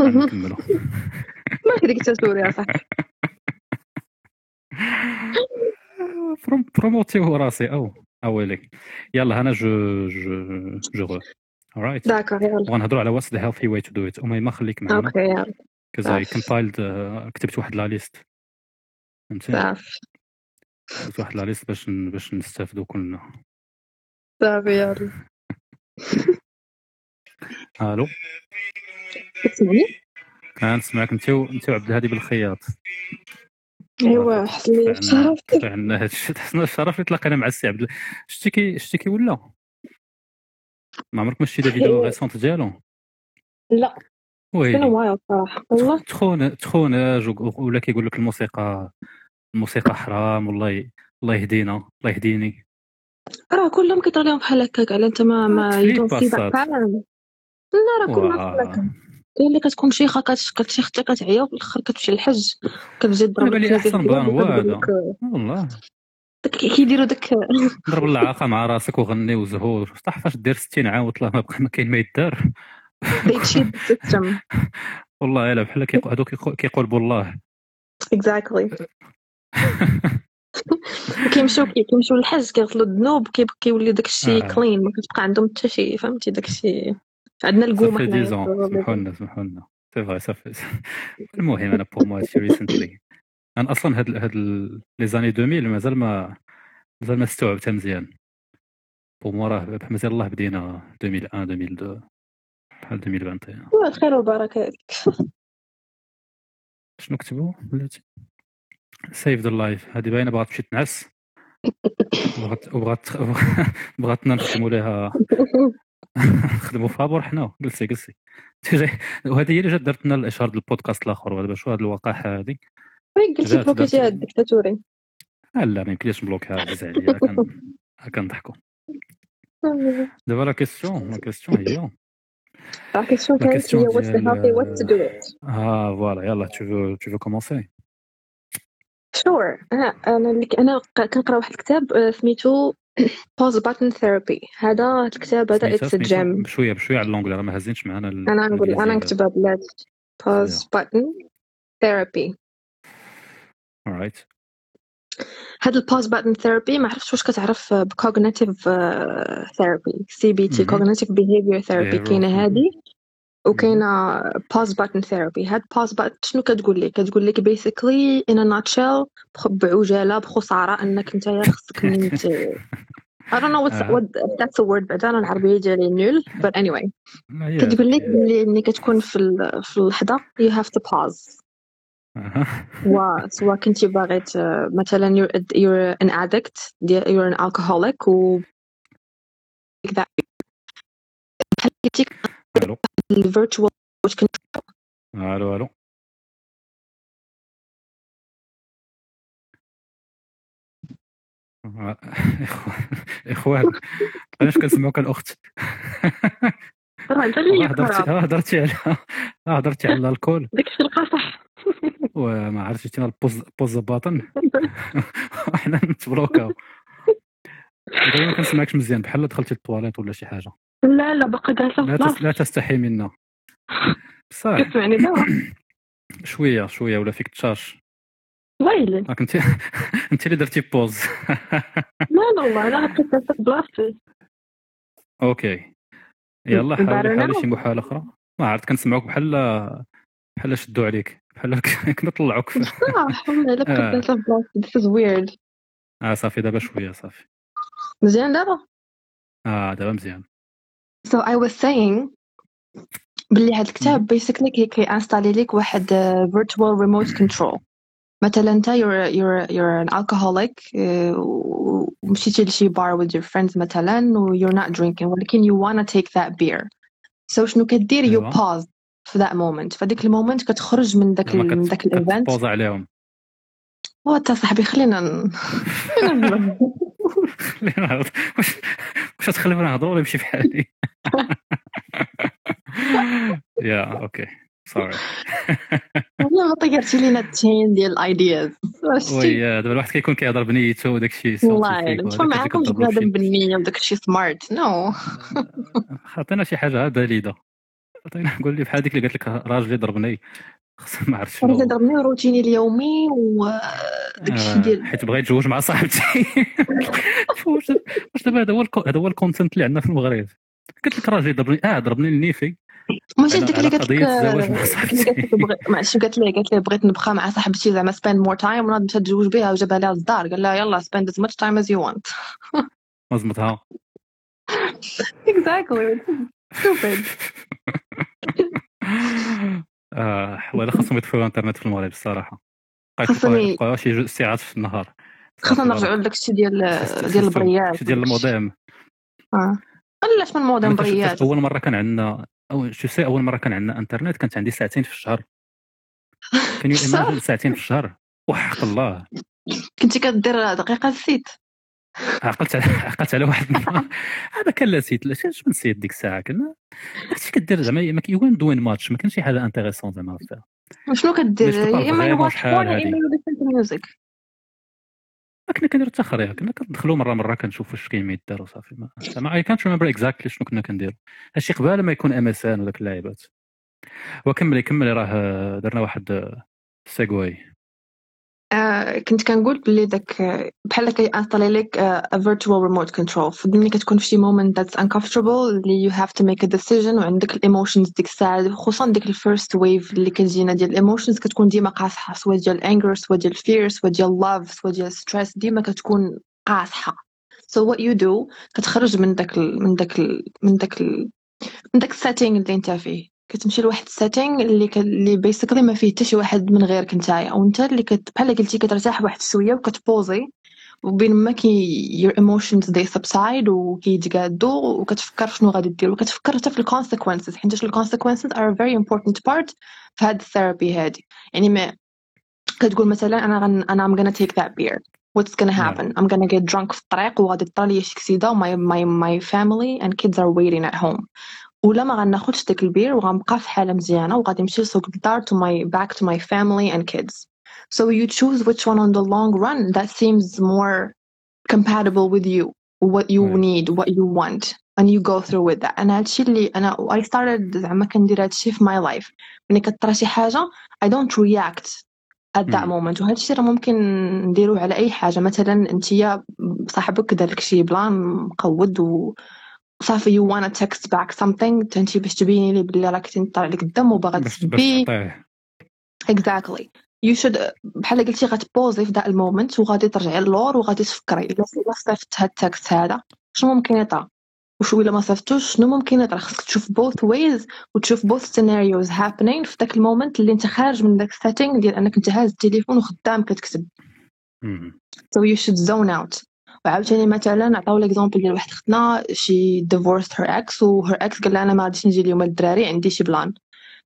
عاد نكملو. ما هذيك تسوري يا صاحبي. بروم- بروموتيو راسي أو اويلي يلا أنا جو جو جو alright داكور يلا. بغا نهضروا على واتس ذا هيلثي واي تو دو ات اميمه خليك معنا. أوكي يلا. كز اي. كومبايلد كتبت واحد لا ليست فهمتي كتبت واحد لا ليست باش باش نستافدوا كلنا. صافي يلا. ألو؟ تسمعني كنسمعك انت و- انت وعبد الهادي بالخياط. ايوا حس لي فعنا شرف فعنا هذا الشيء تحسنا الشرف اللي تلاقينا مع السي عبد شتي كي شتي كي ولا؟ ما عمرك ما شتي فيديو ريسونت ديالو لا. كان صراحة. والله. تخون تخوناج و- ولا كيقول لك الموسيقى الموسيقى حرام والله الله يهدينا الله يهديني. راه كلهم لهم بحال هكاك على أنت ما ما you لا راه. هكا كاين اللي كتكون شيخة كت- كتشيخ حتى كتعيا وفي الآخر كتمشي للحج. كتجي أنا تضرب بالي أحسن بلان هو هذا والله. داك كيديروا داك ضرب العاقه مع راسك وغني وزهور. صح فاش دير 60 عام وطلع ما بقى ما كاين ما يدار. system والله إلا بحال هادو كيقو- كيقولبوا الله. Exactly. كيمشيو كي- كيمشيو للحج كيغسلوا الذنوب كي- كيولي داك الشيء آه. كلين ما كتبقى عندهم حتى شي فهمتي؟ داك الشيء عندنا حنايا 10 ans. سمحوا لنا سمحوا لنا سي فري صافي المهم أنا بور موا شي ريسنتلي أنا أصلا هاد هاد لي زاني 2000 مازال ما مازال ما استوعبتها مزيان. بور موا راه مازال الله بدينا 2001 2002 بحال 2021 الله الخير والبركه شنو كتبوا بلاتي save the live هذه باينة بغات تمشي تنعس. وبغات وبغات بغاتنا نخدموا لها نخدموا فابور حنا جلسي جلسي. وهذه هي اللي جات دارت لنا الإشهار ديال البودكاست الآخر شو هذه الوقائح هذه وين قلتي بلوكيتي هاد الديكتاتوري آه لا ما يمكنليش نبلوكها عزيز عليا كن- كنضحكوا دابا la question la question هي. كانت question هي do it. آه voilà يلا veux commencer sure. أنا أنا كنقرأ واحد الكتاب آه، سميتو pause button therapy. هذا الكتاب هذا سميتها it's a سميتها gem بشويه بشوية على اللونجلي راه ما هزينش معنا أنا نقول أنا نكتبها بلاتي pause button therapy. Alright. هاد ال pause button therapy ما عرفتش واش كتعرف ب cognitive therapy CBT مهم. cognitive behavior therapy. كاينة هادي وكاينة pause button therapy هاد pause button شنو كتقول لك كتقول لك basically in a nutshell بعجالة بخساره إنك أنت خصك من ت- I don't know what's آه. what that's a word بعدا أنا العربية ديالي nulle but anyway. هي- كتقول لك بلي ملي كتكون في ال- في اللحظه you have to pause. أها. سواء سواء كنتي باغي مثلا you're, you're an addict you're an alcoholic و قلتي ألو ال virtual ألو ألو آه، إخوان- اخوان علاش كنسمعوك الاخت هضرتي هضرتي على هضرتي على ال call. داك الشيء لقى صح وما عرفتش جيتينا ال pause pause button. وحنا نتبلوكاو دابا ما كنسمعكش مزيان. بحال دخلتي للطواليت ولا شي حاجة. لا لا جالسه لا تس... لا تستحي منا. بصح. كتسمعني دابا شوية شوية ولا فيك تشارج؟ ويلي. راك انت انت اللي درتي pause. لا لا والله أنا في بلاصتي okay. يلا حاولي حاولي. شي محاولة أخرى. ما عرفت كنسمعوك بحال بحال شدوا عليك بحال كنا طلعوك في... صح والله إلا بقيت آه. بلاصتي this is weird. آه صافي دابا شوية صافي. مزيان دابا؟ آه دابا مزيان. So I was saying باللي هاد الكتاب basically كي كيانستالي لك واحد uh, virtual remote control مثلا انت you're you're you're an alcoholic uh, ومشيتي لشي bar with your friends مثلا و you're not drinking ولكن you wanna take that beer so شنو كدير you أيوة. pause في that moment فديك المومنت كتخرج من داك زعما ال- من كت- داك الايفنت كتبوز عليهم وانت صاحبي خلينا خلينا. واش واش تخلينا نهضروا ولا نمشي بحالي yeah okay sorry والله طيرتي لينا ال chain ديال ال ideas oui دابا الواحد كيكون كيهضر بنيته وداك الشيء والله أنتم معاكم بنادم بالنية وداك الشيء smart no عطينا شي حاجة بليده عطينا قول لي بحال ديك اللي قالت لك راجلي ضربني. ما عرفت أنا شنو ضربني روتيني اليومي وداك الشيء آه، ديال حيت بغا يتزوج مع صاحبتي. واش دابا هذا هو هذا هو ال content اللي عندنا في المغرب؟ قلت لك راجلي ضربني آه ضربني النيفي ماشي ديك اللي قالت لك قضية الزواج مع ديك اللي قالت لي قالت لي بغيت نبقى مع صاحبتي زعما spend more time وناض مشات تزوج بها وجابها لها للدار قال لها يلا spend as much time as you want. مزمتها exactly. Stupid. آه والله خاصهم يطفيو الانترنت في المغرب الصراحة. خاصني- بقى شي جوج ساعات في النهار. خاصنا نرجعوا لداك الشيء ديال ديال البريات ديال الموديم. آه. علاش من كنت- بريات. أول مرة كان عندنا أو شو سي أول مرة كان عندنا إنترنت كانت عندي ساعتين في الشهر. كان يو ساعتين في الشهر؟ وحق الله. كنتي كدير دقيقة ال site عقلت على عقلت على واحد النهار. هذا كان لا site لا شنو نسيت ديك الساعة؟ كنا هادشي كدير زعما ما كيكون doing much ما كانش شي حاجة intéressant زعما فيها شنو كدير؟ يا إما you watch porn يا. إما music ما كنا كنديرو التخريع كنا كندخلو مرة مرة كنشوف واش كاين ما يدار وصافي ما اي كانت ريمبر اكزاكتلي شنو كنا كنديرو. هادشي قبل ما يكون MSN وداك اللعيبات. وكملي كملي راه درنا واحد سيغوي آه كنت كنقول بلي داك بحال كيانستالي لك virtual remote control. فملي كتكون في شي moment that's uncomfortable اللي you have to make a decision وعندك ال emotions ديك الساعة خصوصا ديك ال first wave اللي كتجينا ديال ال emotions كتكون ديما قاصحة سواء ديال anger سواء ديال fear سواء ديال love سواء ديال stress ديما كتكون قاصحة. So what you do كتخرج من داك من داك من داك من داك ال setting اللي انت فيه. كتمشي لواحد ال setting اللي ك... اللي basically ما فيه حتى شي واحد من غيرك نتايا. أو أنت اللي كت... بحال قلتي كترتاح واحد شوية وكتبوزي وبين ما كي your emotions they subside وكيتقادوا وكتفكر شنو غادي دير. وكتفكر حتى في ال consequences حيت ال consequences are a very important part في هاد ال therapy هادي. يعني ما كتقول مثلا أنا غن... أنا I'm gonna take that beer. What's gonna نعم. happen? I'm gonna get drunk في الطريق وغادي تطرى لي شي كسيدة. My, my, my family and kids are waiting at home. ولا ما غناخدش داك البير وغنبقى في حالة مزيانة وغادي نمشي لسوق الدار to my back to my family and kids so you choose which one on the long run that seems more compatible with you what you Right. need what you want and you go through with that أنا هادشي اللي أنا I started زعما كندير هادشي في my life ملي كطرى شي حاجة I don't react at that moment وهذا الشيء راه ممكن نديروه على اي حاجة مثلا انت صاحبك دارلك شي plan مقود و صافي you wanna text back something انت باش تبيني لي بلي راك طالع لك الدم وباغا تسبي. exactly. You should بحال قلتي غتبوزي في ذا ال moment وغادي ترجعي للور وغادي تفكري إلا الا صيفط هاد ال text هذا شنو ممكن يطرا؟ وشو إلا ما صيفطوش شنو ممكن يطرا؟ خصك تشوف both ways وتشوف both scenarios happening في ذاك ال moment اللي انت خارج من ذاك ال setting ديال انك انت هاز التليفون وخدام كتكتب. so you should zone out. وعاوتاني مثلا عطاو l'exemple ديال واحد اختنا she divorced her ex و her ex قال لها أنا ما غاديش نجي اليوم الدراري عندي شي plan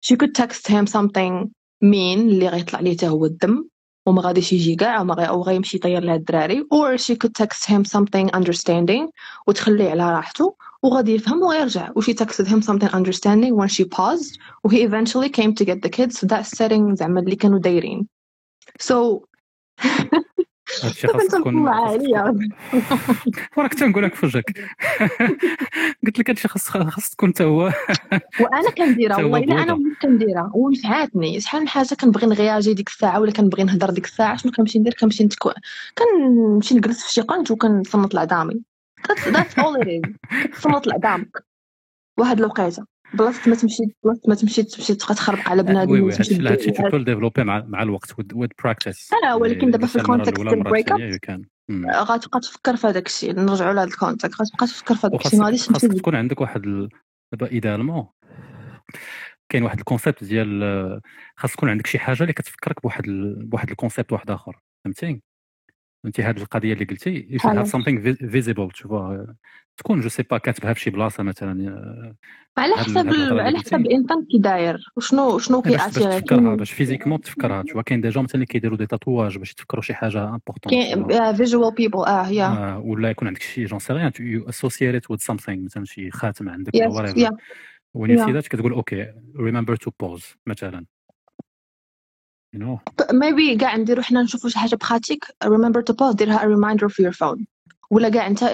she could text him something mean اللي غيطلع ليه حتى هو الدم وما غاديش يجي كاع أو غيمشي يطير لها الدراري. Or she could text him something understanding وتخليه على راحته وغادي يفهم ويرجع و she texted him something understanding when she paused و he eventually came to get the kids. في that setting زعما اللي كانوا دايرين. So هادشي خاص تكون عليا وراك تنقول لك في وجهك قلت لك هادشي خاص خاص تكون حتى هو وأنا كنديرها والله إلا أنا. وليت كنديرها ونفعاتني شحال من حاجة كنبغي نغياجي ديك الساعة ولا كنبغي نهضر ديك الساعة؟ شنو كنمشي ندير؟ كنمشي نتكو كنمشي نجلس في شي قنت وكنصنت لعظامي That's, that's all it is. كتصنت لعظامك واحد الوقيتة. بلاصة ما تمشي بلاصة ما تمشي تمشي تبقى تخربق على بنادم وي وي هادشي تدير- تقدر développer مع مع الوقت with practice لا، ولكن دابا في ال context ديال ال break up غتبقى تفكر في هذاك الشيء نرجعوا لهذا ال context غتبقى تفكر في هذاك الشيء ما غاديش تمشي خاصك تكون عندك واحد. دابا également كاين واحد ال concept ديال آه، خاص تكون عندك شي حاجة اللي كتفكرك بواحد ال... بواحد ال concept واحد آخر فهمتي؟ فهمتي هذه القضية اللي قلتي you something vi- visible تشوفوا تكون je sais pas كاتبها في شي بلاصة مثلا آه، على حسب على. حسب الانسان كي داير وشنو شنو باش باش تفكرها باش physiquement تفكرها تشوفوا كاين des gens مثلا اللي كيديروا des tatouages باش يتفكروا شي حاجة importante كاين visual people آه yeah آه ولا يكون عندك شي j'en sais rien you associate with something مثلا شي خاتم عندك ولا yeah when you Yeah. that كتقول okay remember to pause مثلا. You know. maybe كاع نديرو حنا نشوفو شي حاجة pratique. Remember to pause. ديرها a reminder في your phone. ولا كاع أنت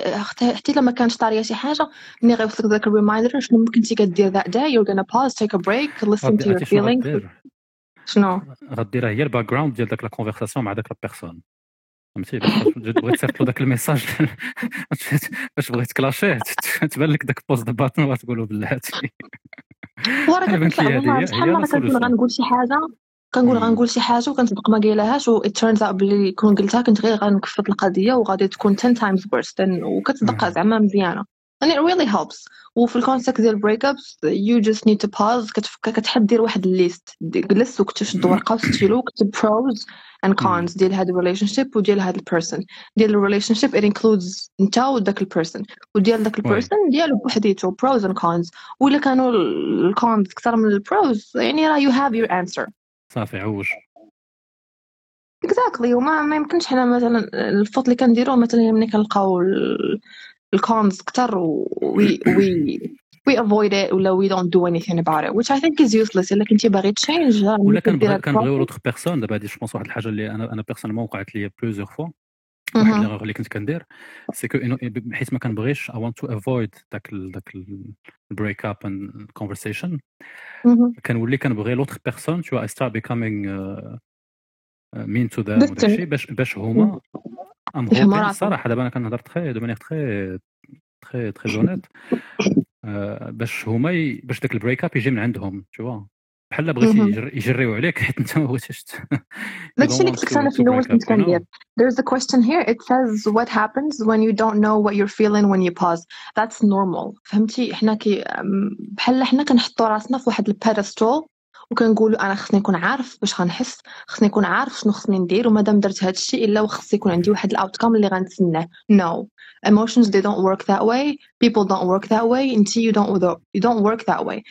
حتى لما كانت طارية شي حاجة ملي غيوصلك داك ال reminder شنو ممكن انت كدير that day you're gonna pause take a break listen to your عرفتي شنو feelings. غدير؟ شنو؟ غديرها هي ال background ديال داك la conversation مع داك la personne فهمتي؟ بغيت تصيفط له داك ال message. باش بغيت clasher؟ تبان لك داك pause button وتقولوا بلاتي. ورا أنا بنت لي كتطلع شحال مرة كنكون. غنقول شي حاجة؟ كنقول مم. غنقول شي حاجة وكنصدق ما قايلهاش و it turns out بلي كون قلتها كنت غير غنكفط القضية وغادي تكون 10 times worse than وكتصدقها مم. زعما مزيانة. And it really helps. وفي ال concept ديال break ups you just need to pause كتفكر كتحب دير واحد ال liste. جلس وكتشد ورقه وستيلو وكتب pros and cons ديال هاد ال relationship وديال هاد ال personne ديال ال relationship it includes انت وداك ال personne وديال داك. ال personne ديالو بوحديتو pros and cons. وإلا كانوا ال cons أكثر من ال pros يعني راه you have your answer. صافي عوج exactly. وما ما يمكنش حنا مثلا ال faute اللي كنديروه مثلا ملي كنلقاو ال cons أكثر و we we we avoid it ولا we don't do anything about it which I think is useless. إلا كنتي باغي change ولا كنبغي كنبغيو l'autre personne دابا هادي je pense واحد الحاجة اللي أنا أنا personnellement وقعت لي plusieurs fois واحد ليغور اللي كنت كندير c'est que حيت ما كنبغيش I want to avoid داك ال داك ال break up and conversation كنولي كنبغي l'autre personne to I start becoming mean to the. وداكشي باش باش هما. الصراحه دابا أنا كنهضر très de manière très très très honnête باش هما باش داك ال break up يجي من عندهم tu vois بحال بغيتي مهم. يجر- يجريو عليك حيت انت ما بغيتيش ت- you داكشي don't اللي want قلت to- انا to في الاول break up, كنت you know? كندير there's a question here it says what happens when you don't know what you're feeling when you pause that's normal فهمتي حنا كي أم، بحال حنا كنحطوا راسنا في واحد البيدستول وكنقولوا أنا خصني نكون عارف باش غنحس خصني نكون عارف شنو خصني ندير ومادام درت هذا الشيء الا وخص يكون عندي واحد ال outcome اللي غنتسناه no emotions they don't work that way people don't work that way until you don't you don't work that way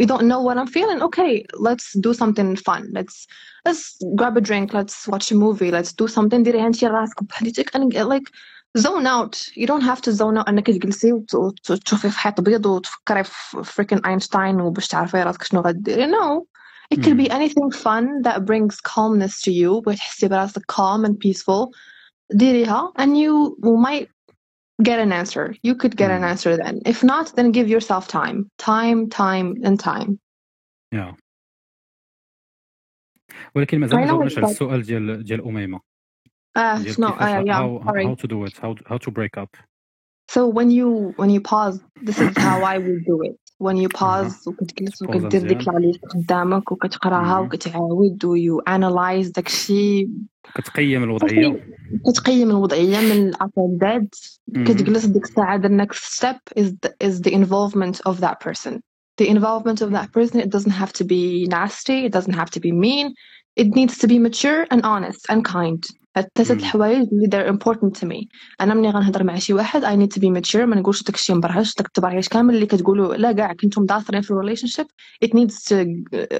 you don't know what I'm feeling okay let's do something fun let's let's grab a drink let's watch a movie let's do something ديري هانتي راسك بحاليتك and like zone out you don't have to zone out انك تجلسي وتشوفي في حيط بيض وتفكري في فريكن اينشتاين وباش تعرفي راسك شنو غديري no it could be anything fun that brings calmness to you بغيتي تحسي براسك calm and peaceful ديريها and you might get an answer you could get an answer then if not then give yourself time time time and time yeah ولكن مازال ما جاوبناش على السؤال ديال ديال اميمه uh, no, uh, yeah, how, sorry. how to do it, how, how to break up. So when you when you pause, this is how I would do it. When you pause وكتجلس وكدير ديك لا ليست قدامك وكتقراها وكتعاود و you analyze داك الشيء كتقيم الوضعية كتقيم الوضعية من الأ زد كتجلس ديك الساعة the next step is the, is the involvement of that person. The involvement of that person it doesn't have to be nasty, it doesn't have to be mean. It needs to be mature and honest and kind. الثلاثة الحوايج اللي they're important to me. أنا ملي غنهضر مع شي واحد I need to be mature. ما نقولش داك الشيء مبرهش داك التبرهيش كامل اللي كتقولوا لا كاع كنتم داثرين في relationship it needs to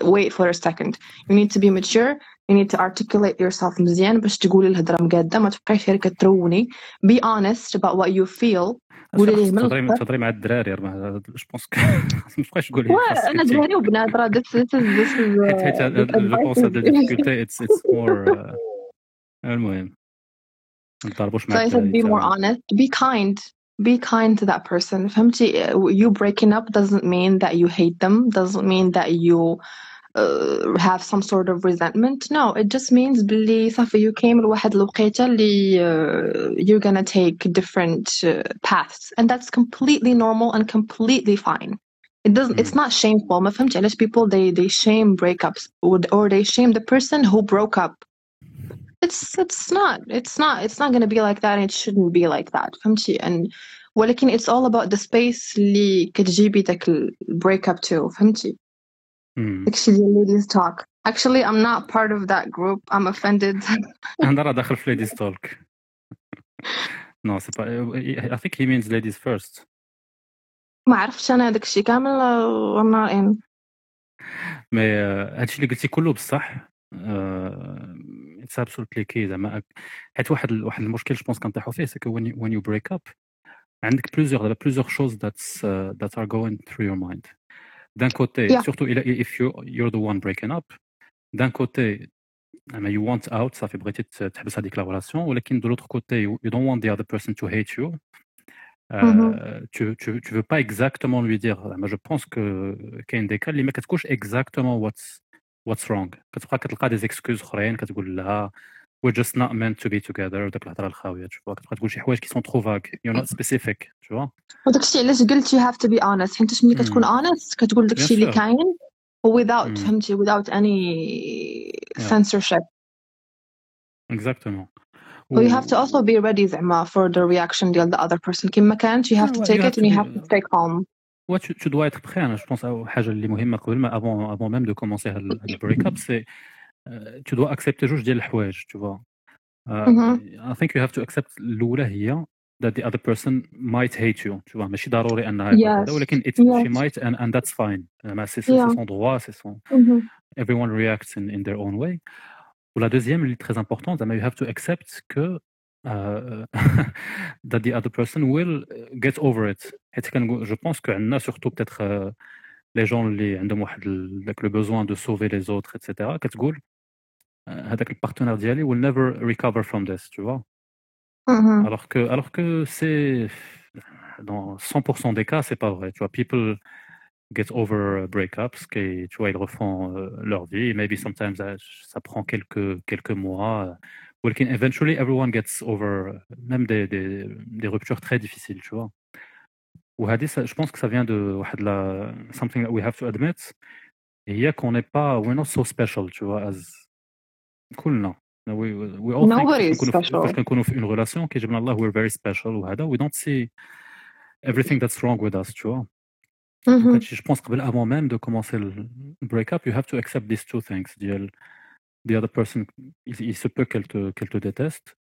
wait for a second. You need to be mature. You need to articulate yourself مزيان باش تقولي الهضرة مقادة ما تبقايش غير كتروني. Be honest about what you feel. قولي لي تهضري تهضري مع الدراري je pense ما تبقاش تقولي أنا دراري وبنات راه حيت جو بونس هاد ال difficulté it's more المهم نضربوش معاك so I said be more honest be kind be kind to that person فهمتي you breaking up doesn't mean that you hate them doesn't mean that you uh, have some sort of resentment no it just means بلي صافي you came لواحد الوقيته اللي uh, you're gonna take different uh, paths and that's completely normal and completely fine it doesn't it's not shameful ما فهمتش علاش people they they shame breakups or, or they shame the person who broke up it's it's not it's not it's not gonna be like that and it shouldn't be like that فهمتي and ولكن it's all about the space اللي كتجيبي داك break up to فهمتي داكشي ديال ladies talk actually I'm not part of that group I'm offended انا راه داخل في ladies talk no c'est pas I think he means ladies first ما عرفتش انا داكشي كامل I'm not in مي هادشي اللي قلتي كله بصح it's absolutely key زعما حيت واحد واحد المشكل je pense كنطيحوا فيه c'est que when you break up عندك plusieurs دابا plusieurs choses that's that are going through your mind d'un côté surtout إلى if you you're the one breaking up d'un côté زعما you want out صافي بغيتي تحبس هذيك la relation ولكن de l'autre côté you don't want the other person to hate you tu, tu, tu veux pas exactement lui dire. Mais je pense que كاين des cas اللي ما كتكونش exactement what's what's wrong كتبقى كتلقى دي زيكسكوز اخرين كتقول لها we're just not meant to be together وداك الهضره الخاويه تشوف كتبقى تقول شي حوايج كي سون ترو فاغ you're not specific تشوف وداك الشيء علاش قلت you have to be honest حيت ملي كتكون honest كتقول داك الشيء اللي كاين without فهمتي without any censorship exactement Well, you have to also be ready زعما for the reaction ديال the other person كيما كانت you have to take it and you have to stay calm Ouais, tu, tu dois être prêt. Hein. Je pense à حاجة اللي مهمة قبل avant, avant même de commencer le break-up, c'est euh, tu dois accepter جوج ديال الحوايج, tu vois. Uh, I think you have to accept الأولى هي that the other person might hate you, tu vois. ماشي ضروري أنها yes. ولكن it, yes. she might and, and that's fine. C'est yeah. son droit, c'est son... Mm -hmm. Everyone reacts in, in their own way. Ou la deuxième, elle est très importante, you have to accept que uh, that the other person will get over it حيت كنقول جو بونس كو عندنا سورتو بتيتر لي جون اللي عندهم واحد داك لو بوزوان دو سوفي لي زوتر اتسيتيرا كتقول هذاك البارتنير ديالي will never recover from this tu vois alors que alors que c'est dans 100% des cas c'est pas vrai tu vois people get over breakups qui tu vois ils refont euh, leur vie maybe sometimes ça, ça prend quelques quelques mois ولكن eventually everyone gets over même des, des, des ruptures très difficiles tu vois وهذه je pense que ça vient de واحد la something that we have to admit هي qu'on n'est pas we're not so special tu vois as كلنا we, we all Nobody think is special فاش كنكونوا في une relation كيجيبنا الله we're very special وهذا we don't see everything that's wrong with us tu vois Mhm. هادشي جو بونس قبل avant même de commencer le break up you have to accept these two things ديال the other person il, il se peut qu'elle te qu'elle te déteste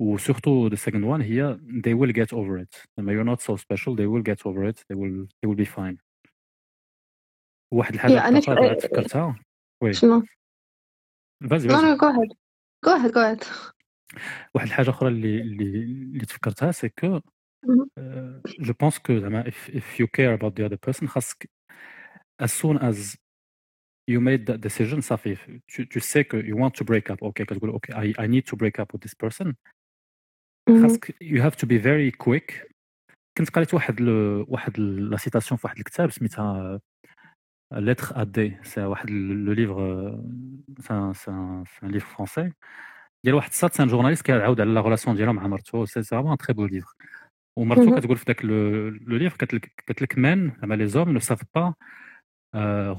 ou surtout the second one هي they will get over it لما you're not so special they will get over it they will they will be fine واحد الحاجة Yeah, أنا بعد فكرتها وي شنو؟ فازي فازي go ahead. Go ahead, go ahead. واحد الحاجة أخرى اللي اللي اللي تفكرتها سي كو Mhm. جو بونس كو زعما if, if you care about the other person خاصك as soon as you made that decision صافي tu, tu sais que you want to break up OK كتقول OK I, I need to break up with this person. Mhm. خاصك you have to be very quick. كنت قريت واحد ل... واحد la citation في واحد الكتاب سميتها Lettre à D c'est واحد le livre c'est un c'est un c'est un livre français ديال واحد السات c'est un journaliste كيعاود على la relation ديالو مع مرتو. c'est vraiment très beau livre ومرتو Mhm. كتقول في ذاك le le livre قالت لك قالت لك men زعما les hommes ne savent pas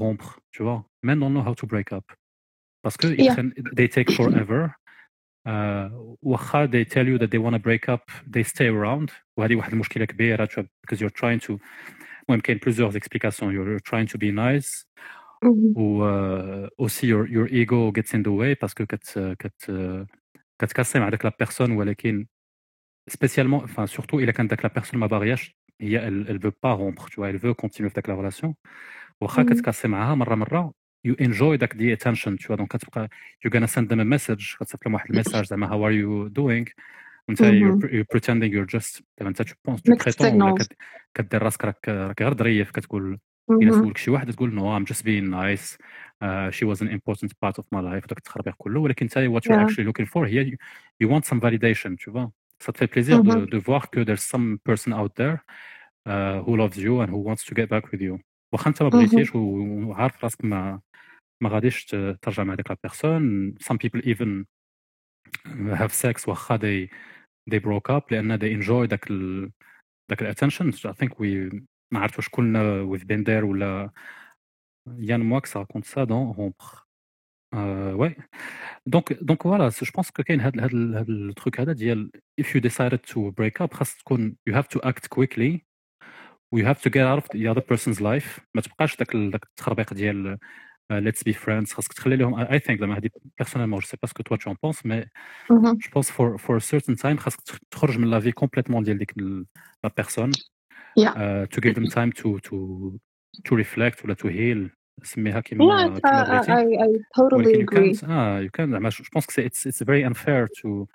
rompre tu vois men don't know how to break up parce que ils Yeah. prennent- they take forever آه، واخا they tell you that they want to break up they stay around وهذه واحد المشكله كبيره tu vois, because you're trying to المهم كاين plusieurs explications you're trying to be nice Mhm. ou euh, aussi your, your ego gets in the way parce que كت كت كتكاسي مع داك لا بيرسون ولكن spécialement enfin surtout الا كانت داك لا بيرسون ما باغياش هي elle, elle veut pas rompre tu vois elle veut continuer في داك لا relation واخا كتكاسي معاها مرة مرة you enjoy داك the attention tu vois donc كتبقى you gonna send them a message كتصيفط لهم واحد ال message زعما how are you doing انت يو بريتندينغ يو جاست زعما انت tu penses tu prétends كدير راسك راك راك غير ظريف كتقول إلى سولك شي واحد تقول no I'm just being nice she was an important part of my life داك التخربيق كله ولكن انت what you actually looking for هي you want some validation tu vois ça te fait plaisir de voir que there some person out there who loves you and who wants to get back with you واخا انت ما Mhm. بغيتيش وعارف راسك ما ما غاديش ترجع مع ديك la personne some people even have sex واخا they they broke up لأن they enjoy داك ال داك ال attention I think we ما عرفت واش كلنا we've been there ولا Yann Moix raconte ça dans Rompre. Euh, ouais. Donc, donc voilà, je pense que كاين هاد هاد ال- هاد ال truc هذا ديال if you decided to break up you have to act quickly و you have to get out of the other person's life ما تبقاش داك ال- داك التخربيق ديال uh, let's be friends خاصك تخلي لهم I think زعما ce que toi tu en penses mais Mhm. je pense for for a certain time خاصك تخ- تخرج من لا في complètement ديال ديك Yeah. uh, to give them time to to to reflect ولا to heal سميها كيما كيما uh, بغيتي آه you can زعما جو بونس it's it's very unfair to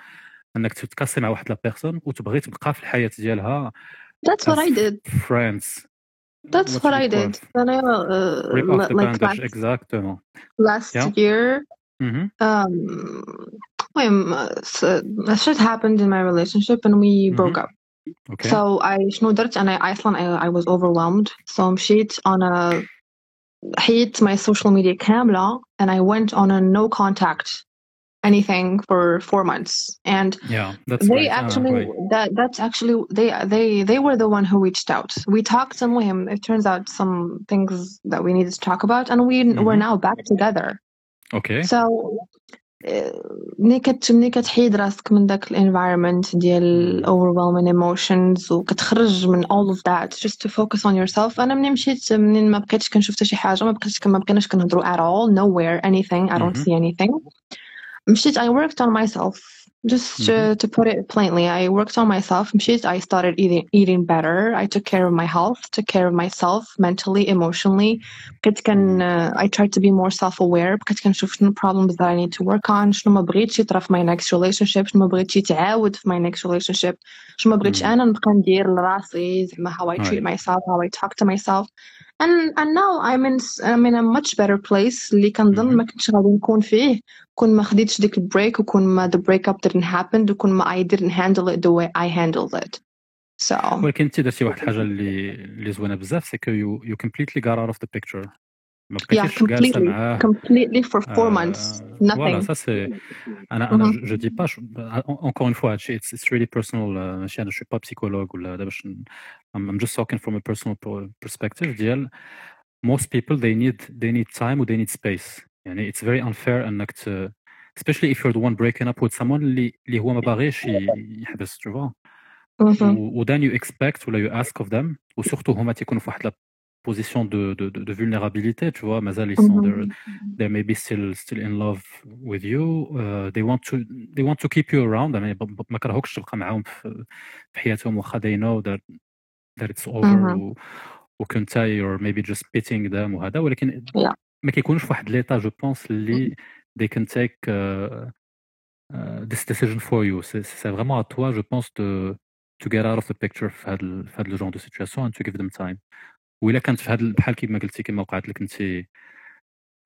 انك تتكاسي مع واحد لا بيرسون وتبغي تبقى في الحياة ديالها That's what I did. France. That's what, what I did. Then I, uh, like bandage. last, exactly. Last yeah. year, mm-hmm. um, that uh, uh, shit happened in my relationship and we mm-hmm. broke up. Okay. So I schnoodert and I Iceland I, I was overwhelmed. So I'm shit on a hit my social media camera and I went on a no contact anything for four months and yeah that's they right actually ah, right. that that's actually they they they were the one who reached out we talked some him it turns out some things that we needed to talk about and we we're Mhm. now back together okay so آه، ملي كت ملي كتحيد راسك من داك الانفايرمنت ديال Mm. overwhelming emotions وكتخرج من all of that just to focus on yourself انا ملي مشيت منين ما بقيتش كنشوف حتى شي حاجه ما بقيتش ما بقيناش كنهضروا at all nowhere anything I don't Mhm. see anything مشيت I worked on myself just to, Mhm. to put it plainly I worked on myself مشيت I started eating eating better I took care of my health took care of myself mentally emotionally بقيت كان uh, I tried to be more self-aware بقيت كنشوف شنو problems that I need to work on شنو ما بغيتش يطرا في my next relationship شنو ما بغيتش يتعاود في my next relationship شنو ما بغيتش Mm. أنا نبقى ندير لراسي زعما how I treat Right. myself how I talk to myself and and now I'm in I'm in a much better place اللي كنظن Mhm. ما كنتش غادي نكون فيه كون ما خديتش ديك البريك وكون ما the breakup didn't happen وكون ما I didn't handle it the way I handled it so ولكن انت درتي واحد الحاجه اللي اللي زوينه بزاف سي كو you you completely got out of the picture ما yeah بقيتيش جالسه completely معاه completely for four months آه، فوالا nothing ça c'est انا انا Mhm. جو دي با encore une fois هادشي it's, it's really personal آه، ماشي انا شو با psychologue ولا هذا باش ن- I'm, I'm just talking from a personal pro- perspective ديال most people they need they need time و they need space يعني it's very unfair انك ت especially if you're the one breaking up with someone اللي اللي هو ما باغيش ي- يحبس tu vois Mhm. و و then you expect ولا you ask of them وسورتو هما تيكونوا في واحد position de, de, de, de vulnérabilité, tu vois. مازال ils sont Mhm. they're, they're maybe still still in love with you. Uh, they want to they want to keep you around. يعني ب- ب- ما كرهوكش تبقى معاهم في في حياتهم واخا they know that that it's over Mhm. و وكنت or maybe just pitying them وهذا ولكن Yeah. ما كيكونوش في واحد ليطا جو بونس اللي they can take uh, uh, this decision for you. C'est c'est vraiment à toi, je pense, de to get out of the picture في هذا ال- في هذا الجون دو سيتوياسيون and to give them time. وإلا كانت في هذا ال- بحال كيما قلتي كيما وقعت لك انت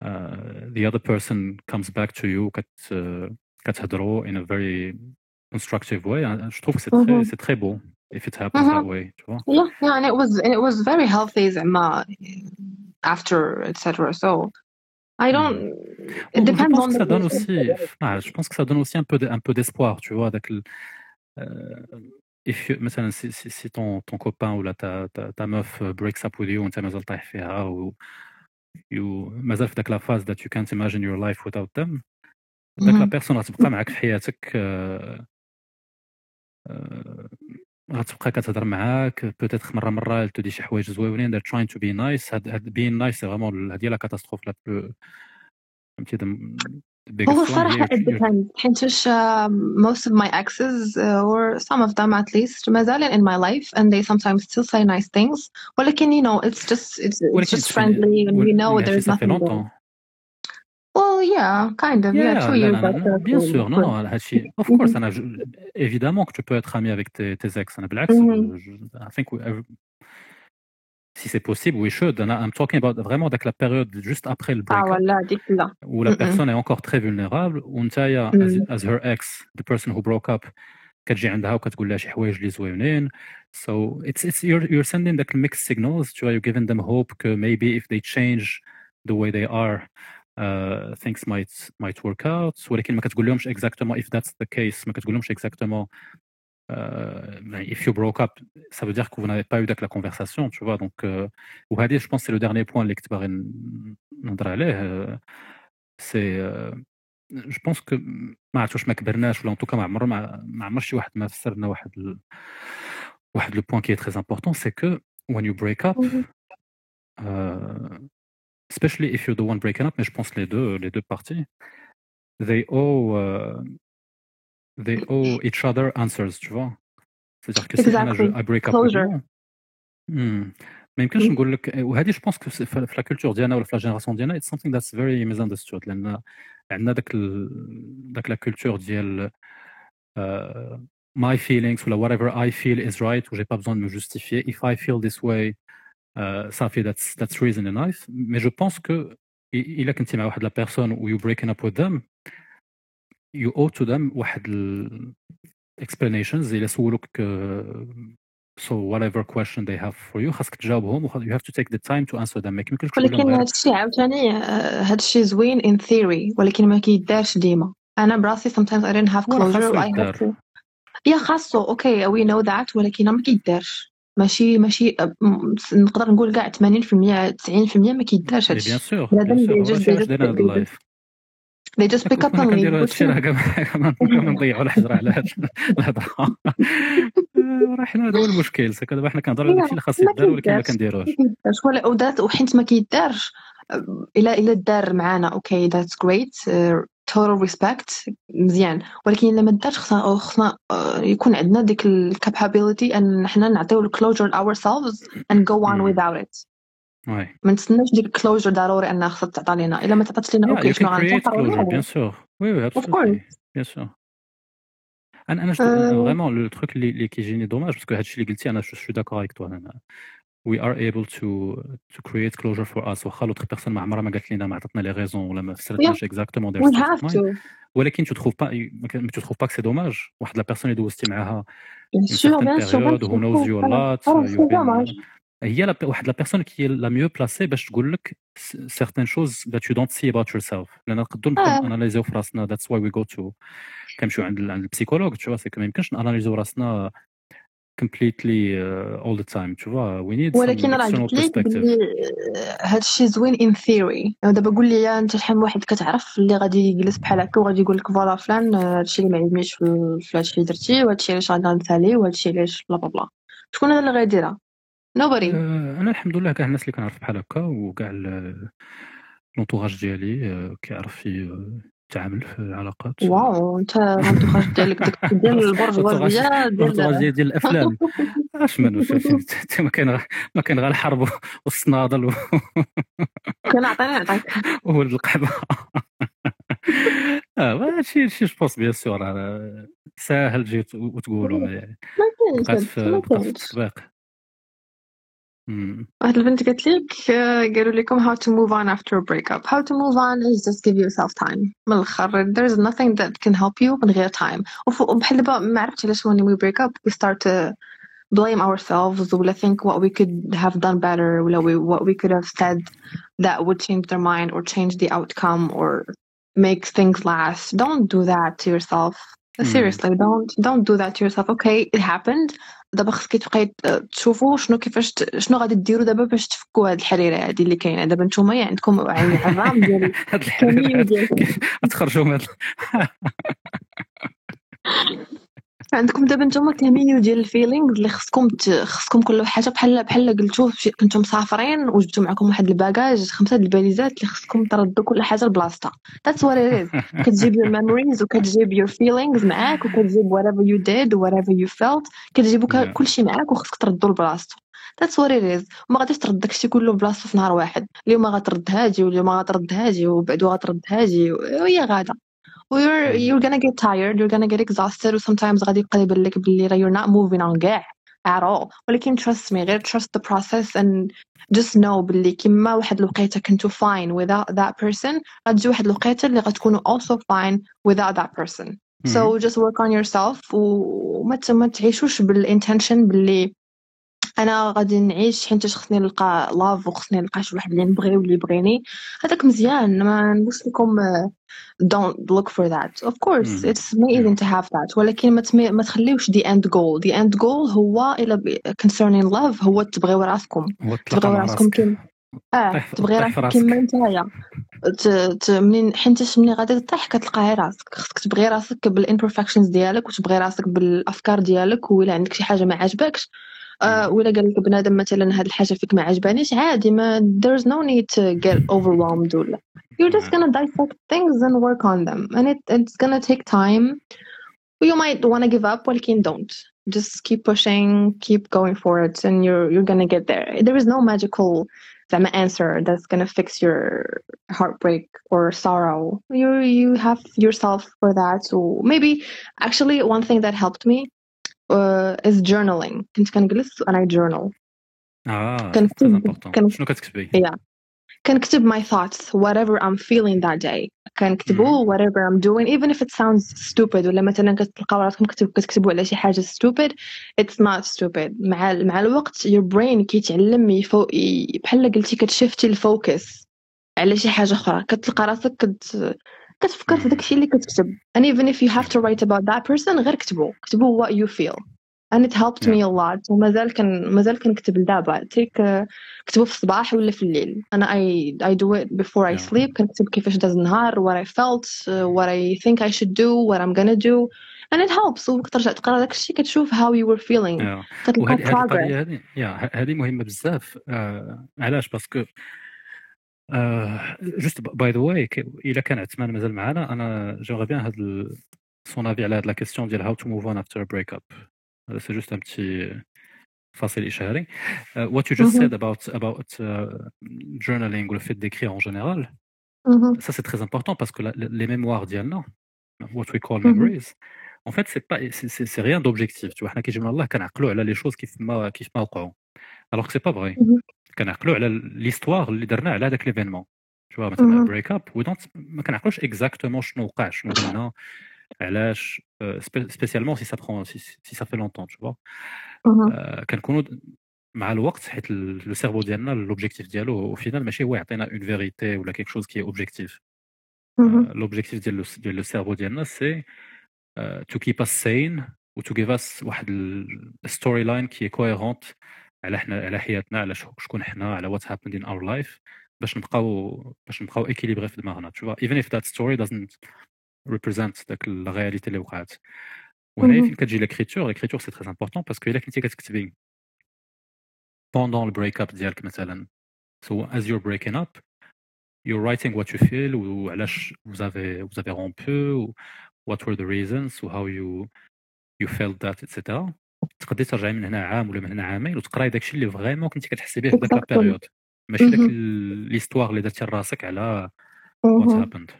uh, the other person comes back to you كت uh, كتهضروا in a very constructive way je trouve que c'est très Mhm. c'est très beau if it happens that Mhm. way tu vois Yeah, yeah, and it was and it was very healthy زعما after etc. So I don't. It Ou- je depends pense on que the ça donne person. aussi ah, je pense que ça donne aussi un peu de- un peu d'espoir tu vois داك ال- euh, if you, مثلا si ton, ton copain ou là, ta, ta, ta meuf uh, breaks up with you وانت مازال طايح فيها و you مازال في داك la phase that you can't imagine your life without them داك la personne غتبقى معاك في حياتك آه، آه، غتبقى كتهضر معاك peut-être مرة مرة تدي شي حوايج زوينين they're trying to be nice هاد هاد being nice c'est vraiment هادي la catastrophe la plus فهمتي the the biggest هو one الصراحة هي it you're- depends حيتاش um, most of my exes uh, or some of them at least مازالين in my life and they sometimes still say nice things ولكن you know it's just it's, it's ولكن just تفني- friendly and we ول- know mais there's ça fait nothing there. longtemps Well yeah kind of yeah, Yeah, two لا years لا but لا uh, bien cool, sûr non cool. non هادشي of Mhm. course انا je- évidemment que tu peux être ami avec tes, tes ex انا بالعكس Mhm. je- je- I think we, every- Si c'est possible we should and I'm talking about vraiment داك la période juste après le آه break لا où la Mm-mm. personne est encore très vulnérable ونتايا as, Mm. as her ex the person who broke up كتجي عندها وكتقول لها شي حوايج اللي زوينين so it's it's you're you're sending the mixed signals to you're giving them hope que maybe if they change the way they are uh, things might might work out ولكن ما كتقول لهمش exactement if that's the case ما كتقول لهمش exactement uh, if you broke up ça veut dire que vous n'avez pas eu داك la conversation tu vois donc uh, وهذه je pense c'est le dernier point اللي كنت باغي ن- نهضر عليه uh, c'est uh, جو بونس كو ما عرفت واش ما كبرناش ولا ان توكا ما عمر ما ما عمر شي واحد ما فسر لنا واحد ال... واحد لو بوين كي تري امبورطون سي كو when you break up Mhm. uh, especially if you're the one breaking up mais je pense les deux les deux parties they owe uh, they owe each other answers tu vois c'est-à-dire que si انا Exactly. je, I break up Closure. with you hmm, ما يمكنش Mm. نقول لك وهذه جو بونس كو في لا كولتور ديالنا ولا في لا جينيراسيون ديالنا اتس something that's very misunderstood لان عندنا داك ال... داك لا كولتور ديال uh, my feelings ولا whatever I feel is right و j'ai pas besoin de me justifier if I feel this way uh, صافي that's that's reason enough mais je pense que i- الا كنتي مع واحد لا بيرسون و you breaking up with them you owe to them واحد ال explanations الا سولوك uh, so whatever question they have for you خاصك تجاوبهم و you have to take the time to answer them ما يمكنش تقول لهم ولكن غير. هادشي عاوتاني آه، هادشي زوين in theory ولكن ما كيدارش ديما. أنا براسي sometimes I didn't have closure I have to يا خاصو okay we know that ولكن ما كيدارش. ماشي ماشي آه، نقدر نقول كاع 80% 90% ما كيدارش هادشي. sûr بنادم bien sûr they just- pick up on كنا نضيعوا الحجره على الهضره راه حنا هذا هو المشكل c'est que دابا حنا كنهضروا على داكشي اللي خاص يدار ولكن ما. كنديروش. ولا ودات وحيت ما كيدارش. آه، الا إلا دار معانا. okay that's great total respect. مزيان. ولكن إلا ما دارش خصنا خصنا آه، يكون عندنا ديك ال capability أن حنا نعطيو ال closure ourselves and go on مم. without it. oui ما نتسناش ديك ال closure ضروري انها خصها تعطى لينا الا ما تعطاتش لينا Yeah, okay شنو sûr. Oui, oui, Of absolument. Bien sûr. أنا أنا Euh, vraiment le truc اللي كيجيني dommage parce que هادشي اللي قلتي أنا je suis d'accord avec toi أنا. we are able to to create closure for us واخا l'autre personne ما عمرها ما قالت لنا ما عطاتنا les raisons ولا ما فسرتناش mind to ولكن trouves pas tu trouves pas que c'est dommage واحد la personne اللي دوزتي معاها bien une sûr certaine bien sûr bien période هي لا واحد la personne qui est la mieux placée باش تقول لك certaines choses that you don't see about yourself. لأن نقدروا نبقاو آه. اناليزيو في راسنا that's why we go to كنمشيو عند عند ال psychologue c'est que ما يمكنش ناناليزيو راسنا completely uh, all the time tu vois we need some ولكن راه قلت لك بلي هادشي زوين in theory دابا قول لي انت شحال من واحد كتعرف اللي غادي يجلس بحال هكا وغادي يقول لك voilà فلان آه، هادشي اللي ما عجبنيش في في هادشي اللي درتي وهادشي علاش غادي نسالي وهادشي علاش bla bla bla. شكون هذا اللي غيديرها nobody. آه، أنا الحمد لله كاع الناس اللي كنعرف بحال هكا وكاع l'entourage ديالي آه، كيعرف ي- يتعامل في العلاقات. wow أنت ال entourage ديالك ديال البرجوازيه l'entourage ديال ديال الأفلام. اش شفتي ما كاين ما كاين غير الحرب والصنادل كان عطيني نعطيك وولد القحبه آه هادشي شي je pense bien sûr ساهل تجي وت- وتقولوا ما يعني ما كاينش بقات هادشي، في ما بقات في كاينش التسبيق مم. واحد البنت قالت لك آه، قالوا لكم how to move on after a breakup how to move on is just give yourself time من الاخر there's nothing that can help you من غير time وف- وبحال دابا ما عرفتش علاش when we break up we start to blame ourselves ولا think what we could have done better ولا we, what we could have said that would change their mind or change the outcome or make things last don't do that to yourself Seriously don't don't do that to yourself. Okay it happened. دابا خصك تبقاي تشوفوا شنو كيفاش شنو غادي ديروا دابا باش تفكوا هاد الحريرة هادي اللي كاينة. دابا نتوما يعني عندكم يعني عظام ديال هاد الكمية الحرير ديال كيف تخرجوا من عندكم دابا نتوما كمية ديال ال feelings اللي خصكم ت... خصكم كل حاجة بحال بحال قلتو كنتو مسافرين وجبتو معكم واحد ال bagage خمسة الباليزات اللي خصكم تردوا كل حاجة لبلاصتها. That's what it is. كتجيب your memories وكتجيب your feelings معاك وكتجيب whatever you did whatever you felt. كتجيبو Yeah. كل شيء معاك وخصك تردو لبلاصتو. That's what it is. وما غاديش ترد داكشي كله بلاصتو في نهار واحد. اليوم غترد هادي واليوم غترد هادي وبعدو غترد هادي وهي غادا. you're Mm. you're gonna get tired you're gonna get exhausted و sometimes غادي يبقى يبان لك بلي راه you're not moving on كاع at all ولكن trust me غير trust the process and just know بلي كيما واحد الوقيته كنتو fine without that person غتجي واحد الوقيته اللي غتكونوا also fine without that person so just work on yourself وما ت- ما تعيشوش بالintention بلي أنا غادي نعيش حيت خصني نلقى لاف وخصني نلقى شي واحد اللي نبغي واللي يبغيني. هذاك مزيان ما نقولش لكم آه، don't look for that. Of course Mm. it's amazing to have that. ولكن ما, تمي... ما تخليوش the end goal. The end goal هو إلى concerning love هو تبغيو راسكم تبغيو راسكم راسك كيما آه تبغي راسك كيما. نتايا. منين حيت ملي غادي تطيح كتلقاها راسك. خصك تبغي راسك بالimperfections ديالك وتبغي راسك بالأفكار ديالك ولا عندك شي حاجة ما عجبكش آه ولا قال لك بنادم مثلا هاد الحاجه فيك ما عجبانيش عادي ما there's no need to get overwhelmed ولا you're just gonna dissect things and work on them and it it's gonna take time you might want to give up ولكن don't just keep pushing keep going for it and you're you're gonna get there there is no magical زعما answer that's gonna fix your heartbreak or sorrow you you have yourself for that so maybe actually one thing that helped me uh, is journaling. كنت كنجلس and I journal. آه كنكتب- شنو كتكتبي Yeah. كنكتب my thoughts whatever I'm feeling that day. كنكتبو whatever I'm doing. Even if it sounds stupid ولا مثلا كتلقاو راسكم كتب كتكتبوا على شي حاجة stupid it's not stupid. مع مع الوقت your brain كيتعلم يفو... بحال قلتي كتشفتي الفوكس على شي حاجة أخرى. كتلقى راسك كت... كتفكر في داكشي اللي كتكتب. And even if you have to write about that person غير كتبو. كتبو what you feel. And it helped me a lot. ومازال كن مازال كنكتب لدابا. تيك كتبو في الصباح ولا في الليل. أنا I, I do it before I Yeah. sleep. كنكتب كيفاش داز النهار what I felt what I think I should do what I'm gonna do. And it helps. وكترجع تقرا داك الشيء كتشوف how you were feeling. آه. كتلقى progress. هذه مهمة بزاف. آه علاش؟ parce que juste by the way الا كان عثمان مازال معنا أنا je reviens هاد son avis على هاد la question ديال how to move on after break up هذا c'est juste un petit فاصل إشاري what you just Mhm. said about about journaling ou le fait d'écrire en général Mhm. ça c'est très important parce que la- les mémoires ديالنا what we call Mhm. memories en fait c'est pas c'est- c'est c'est rien d'objectif tu vois حنا كيجي من الله كنعقلوا على alors que c'est pas vrai Mhm. كنعقلوا على les histoires اللي درنا على هذاك l'événement tu vois مثلا Mhm. break up we don't ما كنعقلوش exactement شنو وقع شنو درنا علاش spécialement si ça prend si ça fait longtemps tu vois Mhm. آه، كنكونوا د- مع الوقت حيت le cerveau ديالنا l'objectif ديالو au final ماشي هو يعطينا une vérité ولا quelque chose qui est objectif Mhm. l'objectif ديال le ديال le cerveau ديالنا c'est to keep us sane و to give us واحد ال story line qui est cohérente على حنا على حياتنا على شك- شكون حنا على what happened in our life باش نبقاو باش نبقاو équilibrés في دماغنا vois. Even if that story doesn't represent داك ال reality اللي وقعت. وهنا. فين كتجي l'écriture l'écriture c'est très important parce que إلا كنتي كتكتبي pendant le break-up ديالك مثلا so as you're breaking up you're writing what you feel وعلاش vous avez vous avez rompu what were the reasons و how you you felt that etc تقدري ترجعي من هنا عام ولا من هنا عامين وتقراي داكشي اللي vraiment كنتي كتحسي به في ذاك Exactly. ال période ماشي داك. l'histoire اللي درتي لراسك على happened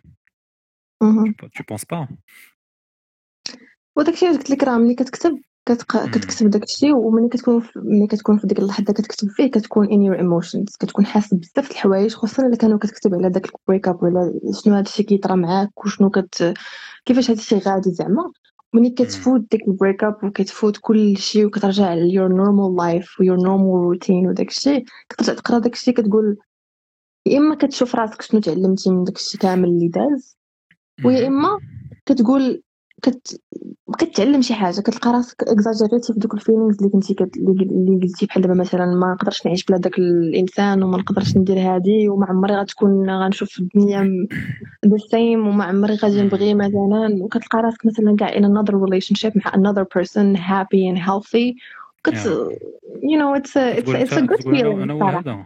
مهم. tu penses pas وداكشي اللي قلت لك راه ملي كتكتب كتق... كتكتب داكشي وملي كتكون في... ملي كتكون في ديك اللحظة كتكتب فيه كتكون in your emotions كتكون حاسس بزاف الحوايج خصوصا إلا كانوا كتكتب على داك ال break up ولا شنو هادشي كيطرا معاك وشنو كت كيفاش هادشي غادي زعما ملي كتفوت ديك ال break up وكتفوت كل شيء وكترجع ل your normal life و your normal routine وداكشي كترجع تقرا داكشي كتقول يا إما كتشوف راسك شنو تعلمتي من داكشي كامل اللي داز ويا إما كتقول كت كتعلم شي حاجة كتلقى راسك اكزاجيريتي في دوك ال feelings اللي كنتي كت... اللي قلتي بحال دابا مثلا ما نقدرش نعيش بلا داك الإنسان وما نقدرش ندير هادي وما عمري غتكون غنشوف الدنيا ذا سيم وما عمري غادي نبغي مثلا. وكتلقى راسك مثلا كاع in another relationship مع another person happy and healthy. كت you know it's a it's, تقول it's a good تقول أنا feeling أنا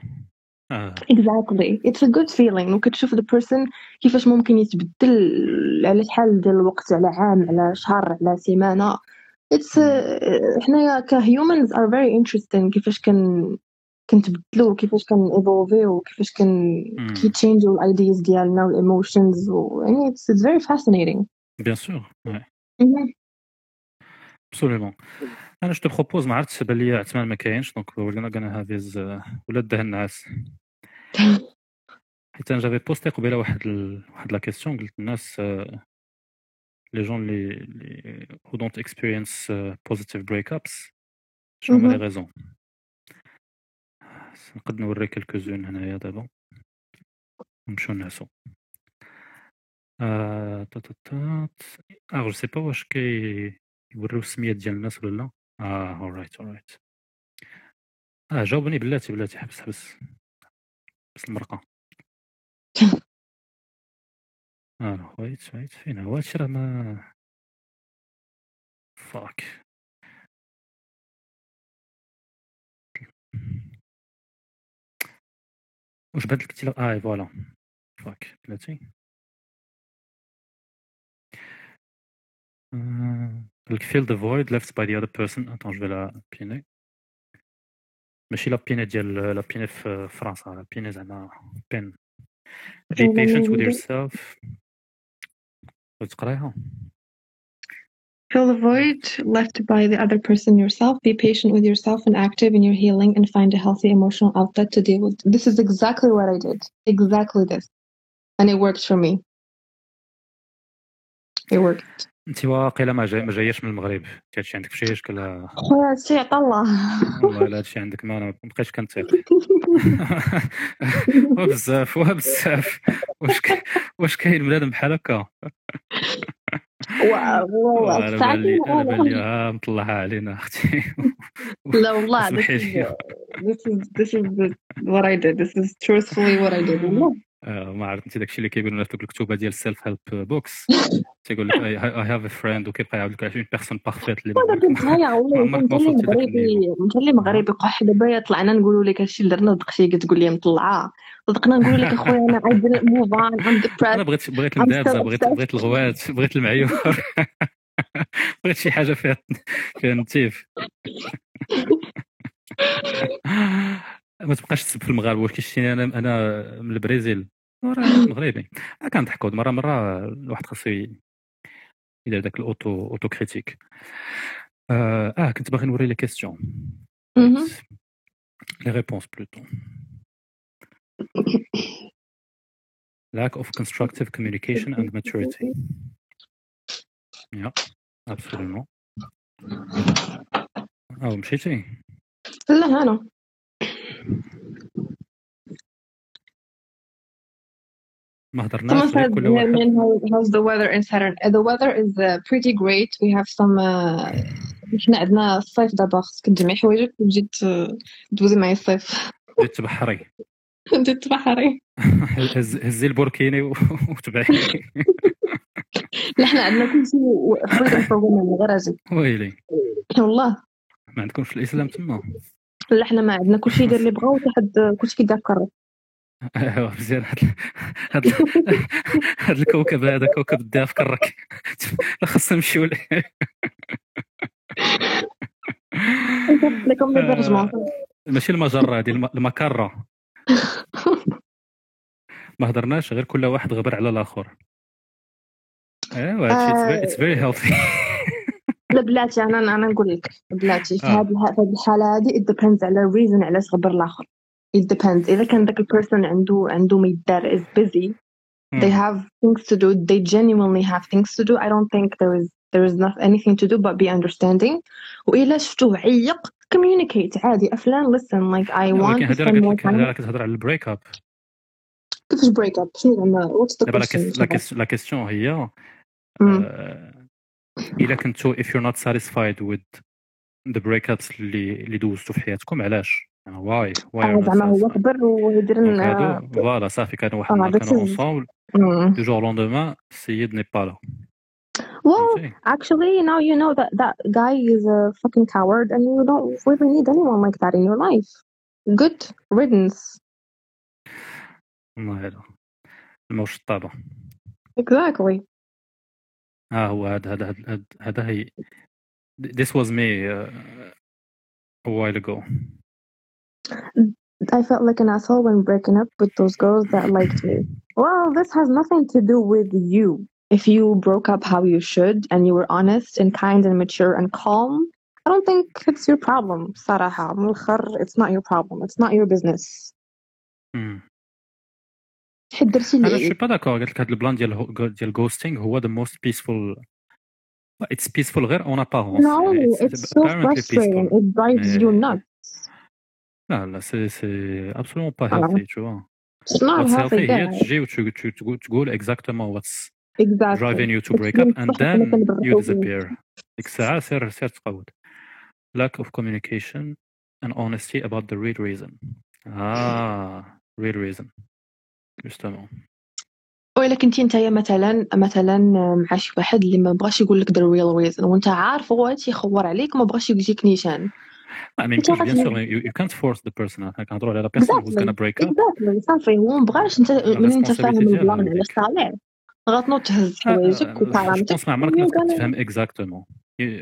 صراحة. وهذا آه exactly. It's a good feeling. وكتشوف the person كيفاش ممكن يتبدل على شحال ديال الوقت على عام على شهر على سيمانة. It's uh, حنايا ك humans are very interesting. كيفاش كن كنتبدلو كيفاش كن evolve وكيفاش كن مم. كي change ال ideas ديالنا وال emotions و يعني it's, it's very fascinating. بيان سور Mhm. أنا جو بروبوز ما عرفتش بان لي احتمال ما كاينش دونك ولينا غانا هافيز ولا داه الناس. حيت أنا جافي بوستي قبيلة واحد ال... واحد لا كيسيون قلت الناس لي جون اللي who don't experience uh, positive breakups شنو هما لي. ريزون نقد نوري كلكو زون هنايا دابا. نمشيو نعسو. آه تا تا تا آه جو سي با واش كي يوريو السميات ديال الناس ولا لا آه اورايت اورايت آه جاوبني بلاتي بلاتي حبس حبس. حبس المرقة. آه ويت ويت فين هو؟ هادشي راه ما فاك واش بان لك انت آه فوالا. فاك بلاتي. آه، قال لك fill the void left by the other person attends je vais la piner ماشي لا بيني ديال لا بيني في فرنسا لا بيني زعما بين be لا، لا، patient with لا. yourself بغيت تقرايها Fill the void left by the other person yourself. Be patient with yourself and active in your healing and find a healthy emotional outlet to deal with. This is exactly what I did. Exactly this. And it worked for me. It worked. انت واقيلا ما جاي ما جاياش من المغرب. هادشي عندك شي اشكال خويا هادشي عطا الله. والله الا هادشي عندك ما أنا ما بقيتش كنثيق وبزاف وبزاف. واش ك... واش كاين بنادم بحال هكا؟ والله أنا بان لي أنا بان لي ها مطلعها علينا أختي. لا والله this is, this is what I did. This is truthfully what I did. آه، ما عرفت انت داكشي اللي كيقولوا لنا في الكتوبة ديال ال self help books تيقول لك I have a friend وكيبقى يعاود لك على une personne parfaite اللي عمرك ما وصلتي مغربي. انت اللي مغربي قح دابا طلعنا نقولوا لك هادشي اللي درنا دقشي تقول لي مطلعة. صدقنا نقول لك أخويا أنا didn't move on I'm أنا بغيت بغيت still بغيت. بغيت الغوات بغيت المعيور بغيت شي حاجة فيها فيها النتيف ما تبقاش تسب في المغاربه واش كيشتيني أنا أنا من البرازيل. راه مغربي. آه، كنضحكوا مرة مرة الواحد خاصو يدير داك ال auto auto-critique آه, آه كنت باغي نوري les questions. لي ريبونس بلوتو lack of constructive communication and maturity. Yeah absolument. آه مشيتي لا أنا ما هضرناش said, كل واحد. How, how's the weather in Saturn? Uh, the weather is uh, pretty great. We have some. Uh, إحنا عندنا الصيف دابا خصك تجمعي حوايجك وتجي تدوزي معايا الصيف. تبحري. انت تبحري. هز هزي البوركيني وتبعي. لا حنا عندنا كلشي freedom for women غير أجي ويلي. والله. ما عندكمش في الإسلام تما؟ لا حنا ما عندنا كلشي يدير اللي بغا وحتى حد كلشي كيدير كرو. ايوا مزيان هاد هاد هاد الكوكب هذا كوكب الضياف كرك خاصنا نمشيو ليه لي ماشي المجرة هذه الم- المكرة. ما هضرناش غير كل واحد غبر على الآخر. ايوا هادشي it's very healthy لا بلاتي أنا أنا نقول لك بلاتي في آه. هذه الحالة هذه it depends على ال reason علاش غبر الآخر. it depends اذا كان ذاك البيرسون عنده عنده ما يدار is busy they have things to do they genuinely have things to do I don't think there is there is not anything to do but be understanding وإلا شفتوه عيق communicate عادي أفلان listen like I want ولكن to هذه spend راه more قلت لك هذه راه time كتهضر على البريك اب كيفاش break up شنو زعما what's the دابا لا question كيس- لا كيس- لا كيستيون هي مم. آه، الا كنتو if you're not satisfied with the breakups اللي اللي دوزتو في حياتكم علاش يعني why why آه، are you not زعما هو satisfied خبر ويدير دونك هادو فوالا صافي كانوا واحد آه، النهار that كانوا is- اونصامبل مم. دو جور لوندومان السيد ني با لا well فهمتي Actually, now you know that that guy is a fucking coward and you don't really need anyone like that in your life. Good riddance. والله هذا الموش الطابة Exactly. ها هو هذا هذا هذا- هذا هي this was me uh, a while ago I felt like an asshole when breaking up with those girls that liked me. Well, this has nothing to do with you. If you broke up how you should and you were honest and kind and mature and calm, I don't think it's your problem. صراحة من الآخر, it's not your problem. It's not your business. Hmm. حيت درتي اللي انا شو عليك. با داكور قلت لك هذا البلان ديال هو- ديال غوستينغ هو ذا موست بيسفول اتس بيسفول غير اون ابارونس No, it's so frustrating. It drives you nuts. لا لا سي سي ابسولومون با. هيلثي تو It's not واتس healthy. هيلثي هي. تجي وتقول تقول اكزاكتومون واتس Exactly. driving you to It's break up من and الصح أنا then كنبغي you نقول. disappear ديك الساعة سير سير تقود lack of communication and honesty about the real reason ah real reason justement وإلا كنتي نتايا مثلا مثلا مع شي واحد اللي ما بغاش يقول لك the real reason وانت عارف هو تيخور عليك بغاش يجيك نيشان يمكنش بيان غتجي- سور you, you can't force the person كنهضروا على la person who's gonna break up exactly صافي هو ما بغاش انت من انت فاهم البلان هذيك. الصالير غتنوض تهز حوايجك جو وكرامتك ما عمرك تفهم اكزاكتومون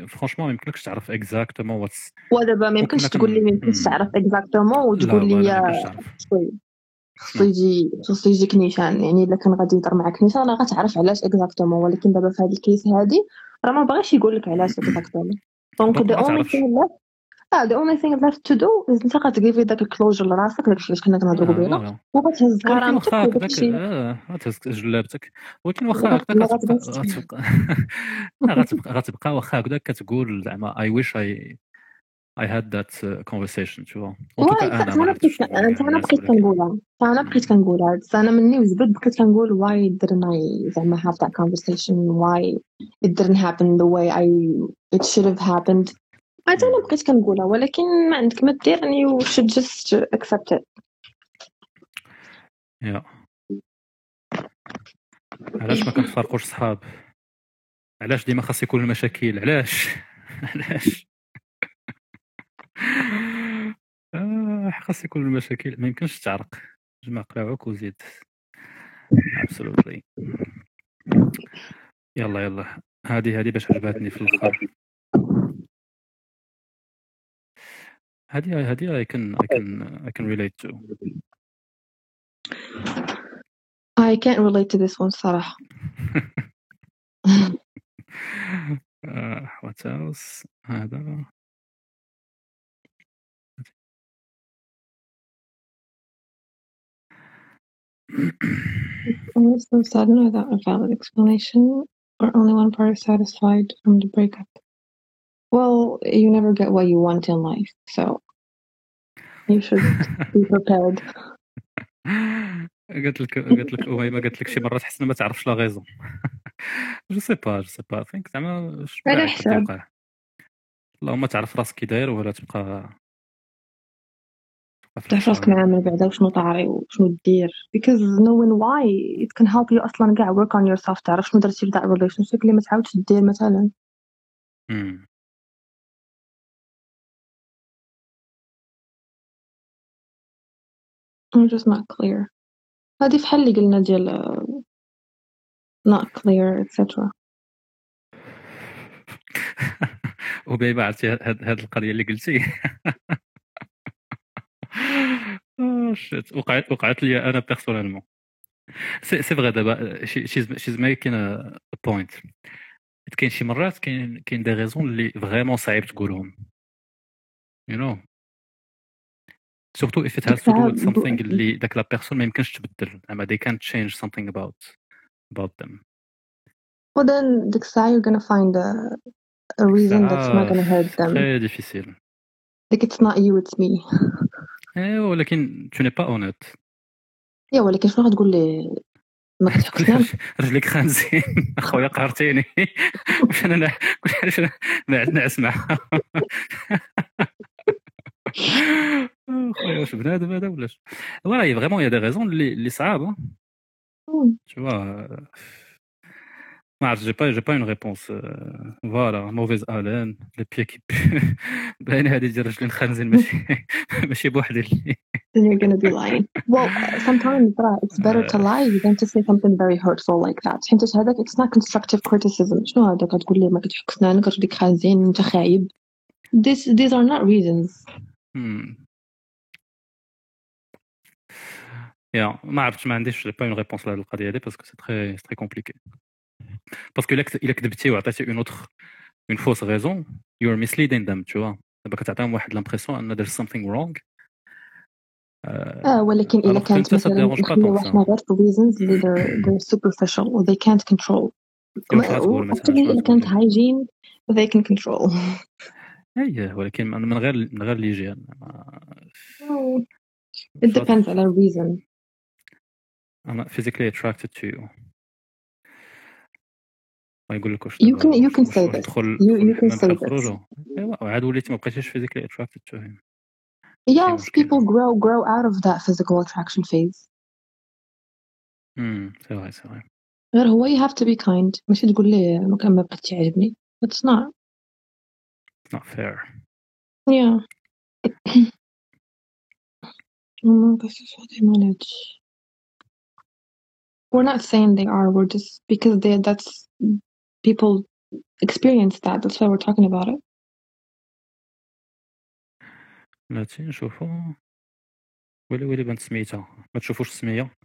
فرونشمون ما يمكنلكش تعرف اكزاكتومون واتس ودابا ما يمكنش تقول لي ما يمكنش. تعرف اكزاكتومون لا وتقول لي خصو يجي خصو يجيك نيشان يعني الا كان غادي يهضر معاك نيشان راه غتعرف علاش اكزاكتومون ولكن دابا في هذا الكيس هادي راه ما بغاش يقول لك علاش exactement donc donc the ما آه the only thing left to do is انت غت give ي داك ال closure لراسك داكشي علاش كنا كنهضروا قبيله وغتهز ولكن كرامتك غتهز جلابتك. ولكن واخا لا هكذاك غتبقى غتبقى. غتبقى واخا هكذاك كتقول زعما I wish I I had that uh, conversation tu vois. أنا بقيت أنا ولكن- كنقولها. أنا بقيت كنقولها. أنا مني وزبد بقيت كنقول why didn't I زعما have that conversation? Why it didn't happen the way I it should have happened? عاد أنا بقيت كنقولها ولكن ما عندك ما دير and you should just accept it يا علاش ما كنتفارقوش صحاب؟ علاش ديما خاص يكون المشاكل؟ علاش؟ علاش؟ آه خاص يكون المشاكل. ما يمكنش تعرق. جمع قلاوعك وزيد. Absolutely. يلا يلا. هذه هذه باش عجبتني في الآخر Hadia, Hadia, I can, I can, I can relate to. I can't relate to this one, Sarah. Uh, what else? I don't know. Most of us don't know a valid explanation, or only one part satisfied from the breakup. Well, you never get what you want in life, so you should be prepared. قالت لك قالت لك أميمة قالت لك شي مرات حسنا ما تعرفش la raison je sais pas je sais pas think زعما شنو على رايك حساب. كيوقع اللهم تعرف راسك كي داير ولا تبقى تبقى في تعرف راسك الحشرة. مع من بعدا وشنو طاري وشنو دير because knowing why it can help you أصلا كاع work on yourself تعرف شنو درتي في that relationship اللي ما تعاودش دير مثلا مم. I'm just not clear. هذه فحال اللي قلنا ديال uh, not clear etc وبيبة عرفتي هاد القضية اللي قلتي. آه،. وقعت وقعت لي أنا personnellement c'est vrai دابا she's making point كاين شي مرات كاين كاين des raisons اللي vraiment صعيب تقولهم. you know surtout if it has to do with something اللي داك la personne ما يمكنش تبدل زعما they can't change something about about them well then ديك الساعة you're gonna find a, a reason that's not gonna hurt them très difficile like it's not you it's me ايوا ولكن tu n'es pas honnête yeah ولكن شنو غتقول لي ما كتحكش رجليك خانزين اخويا قهرتيني واش أنا واش أنا نعس معها خويا واش بنادم هذا ولا voilà vraiment y a des raisons اللي اللي صعاب tu vois ما عرفت j'ai pas j'ai pas une réponse voilà mauvaise haleine les pieds qui puent هذه ديال رجلين خانزين ماشي ماشي بوحدي اللي then you're gonna be lying. Well sometimes it's better to lie than to say something very hurtful like that. حيت هذاك it's not constructive criticism. شنو هذا كتقول لي ما كتحك سنانك رجليك خانزين انت خايب this these are not reasons. yeah ما عرفتش ما عنديش pas une réponse لهاد القضية هادي parce que c'est très très compliqué parce que الا الا كذبتي وعطيتي une autre une fausse raison you are misleading them too دابا كتعطيهم واحد l'impression ان there's something wrong. آه ولكن الا كانت مثلا واحد غير في reasons اللي superficial و they can't control. الا كانت hygiene they can control. إيه ولكن من غير من غير l'hygiène it depends على reason. I'm not physically attracted to you ما يقول لك واش you can you can say this you, you can say this ايوا وعاد وليتي ما بقيتيش physically attracted to him yes people grow grow out of that physical attraction phase امم سي فري سي فري غير هو you have to be kind ماشي تقول ليه ما كان ما بقيت تعجبني it's not it's not fair yeah oh, this is what they manage we're not saying they are we're just because they that's people experience that that's why we're talking about it بلاتي نشوفو ويلي ويلي بنت سميتها ما تشوفوش السمية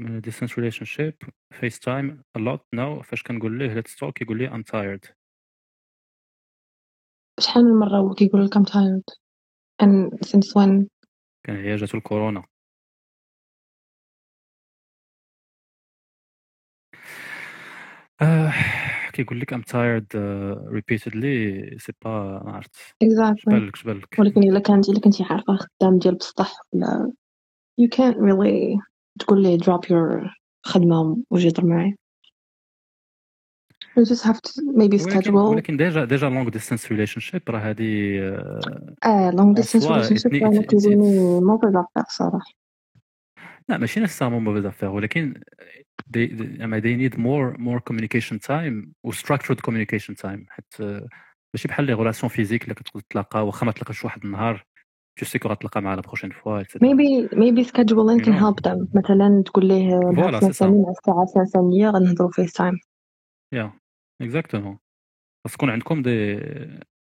distance relationship FaceTime a lot now فاش كنقول ليه let's talk يقول لي I'm tired شحال من مرة هو كيقول لك I'm tired and since when كان هي جاتو الكورونا آه، كيقول لك ام تايرد ريبيتدلي سي با ما عرفت. بالك بالك؟ ولكن إلا كانت إلا كنتي عارفة خدام ديال بسطح ولا يو كان ريلي تقول لي دروب يور خدمة وجي يهضر معايا You just have to maybe schedule. ولكن déjà déjà long distance relationship راه هذه آه long distance relationship راه تجيني mauvaise affaire صراحة. لا ماشي nécessairement mauvaise affaire ولكن they, they, they need more more communication time و structured communication time. حيت ماشي بحال les relations physiques اللي كتقدر تلاقى واخا ما تلاقاش واحد النهار tu sais غتلاقى معاه la prochaine fois maybe maybe scheduling can help them. مثلا تقول ليه voilà مع الساعة سنة ثانية غنهضروا FaceTime يا اكزاكتومون خاص تكون عندكم دي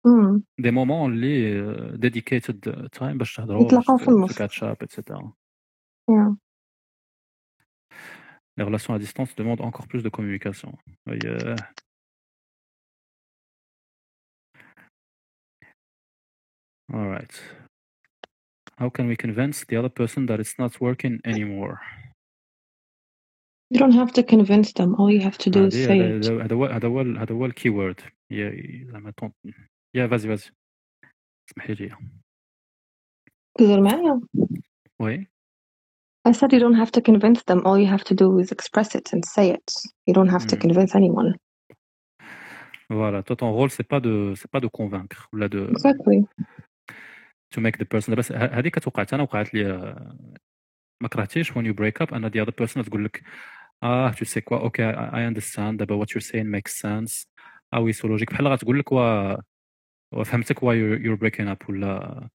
mm. دي مومون اللي ديديكيتد تايم باش تهضروا يتلاقاو في النص. كاتشاب اتسيتيرا yeah. Les relations à distance demandent encore plus de communication. Yeah. All right. How can we convince the other person that it's not working anymore? You don't have to convince them. All you have to do is say it. هذا هو هذا هو هذا هو الكيورد زعما يا فازي فازي اسمحي لي تهضر معايا وي I said you don't have to convince them. All you have to do is express it and say it. You don't have to Mm. convince anyone. Voilà, toi ton rôle c'est pas de c'est pas de convaincre ولا de Exactly. to make the person بس هذه كتوقعت انا وقعت لي ما كرهتيش when you break up and the other person تقول لك اه tu sais quoi okay I, I understand دابا what you're saying makes sense اه وي سو لوجيك بحال غتقول لك و وفهمتك why you're, you're breaking up ولا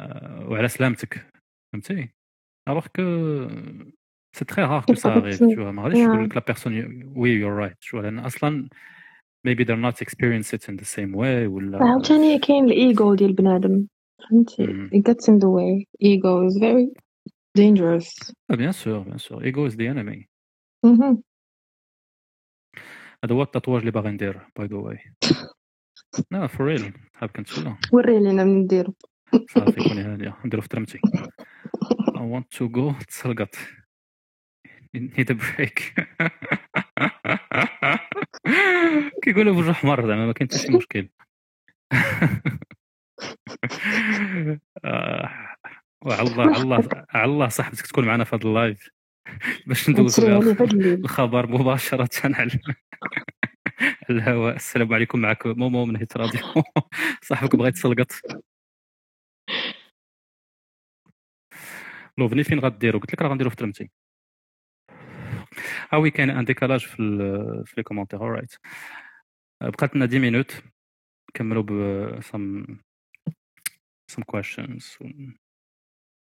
آه وعلى سلامتك فهمتي alors que c'est très rare que ça arrive tu vois ما غاديش Yeah. نقول لك لا بيرسون وي you're right شو لأن أصلا maybe they're not experience it in the same way ولا عاوتاني كاين الايجو ديال بنادم فهمتي مم. it gets in the way. Ego is very dangerous. Ah, bien sûr bien sûr. Ego is the enemy. مهم. هذا هو التطواج اللي باغي ندير باي ذا واي لا فور ريل حاب كنتسولى وري لينا من نديرو صافي كوني هاديه نديرو في ترمتي I want to go تسلقط need a break. كيقولوا بوجه حمر زعما ما كاين حتى شي مشكل. آه، وعلى الله على الله على الله صاحبتك تكون معنا في هذا اللايف. باش فهاد الليل. الخبر مباشرة على على الهواء. السلام عليكم معك مومو من هيت راديو. صاحبك بغا يتسلقط لوفني فين غديرو؟ قلت لك راه غنديرو في ترمتي. آه وي كاين ان ديكالاج في ال- في لي كومونتير اورايت بقات لنا 10 مينوت نكملوا ب some some questions.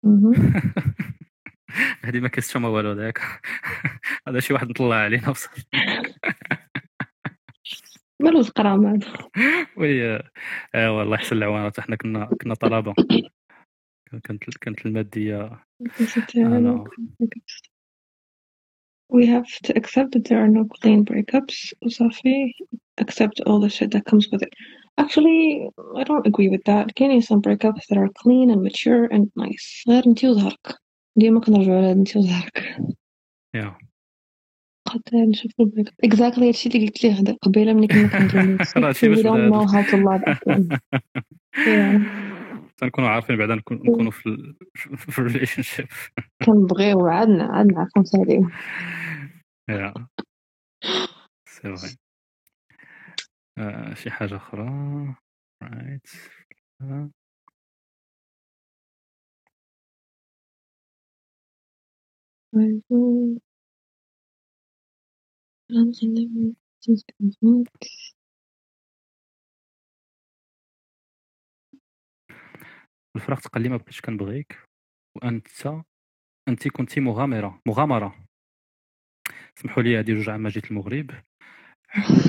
مهم. هذه ما كيستشوم ما والو ذاك هذا شي واحد مطلع علينا وصافي. مالو القرام هذا وي آه والله يحسن العوانات. إحنا كنا كنا طلبة. كانت كانت الماديه انا We have to accept that there are no clean breakups وصافي accept all the shit that comes with it actually I don't agree with that كاينين some breakups that are clean and mature and nice غير انتي وزهرك ديما كنرجعو على انتي وزهرك يا قد نشوفو البريك اب exactly هادشي اللي قلت ليه هذا قبيله ملي كنا كندوي راه هادشي we باش don't بدا- know how to love again yeah. تنكونوا عارفين بعدا نكون- نكونوا في في الريليشن شيب كنبغيو عادنا عادنا عفوا سالي يا. سي فري آه، شي حاجة أخرى؟ رايت الفراق تقال لي ما بقيتش كنبغيك وانت أنت كنتي مغامرة مغامرة. سمحوا لي هذه جوج عام جيت المغرب.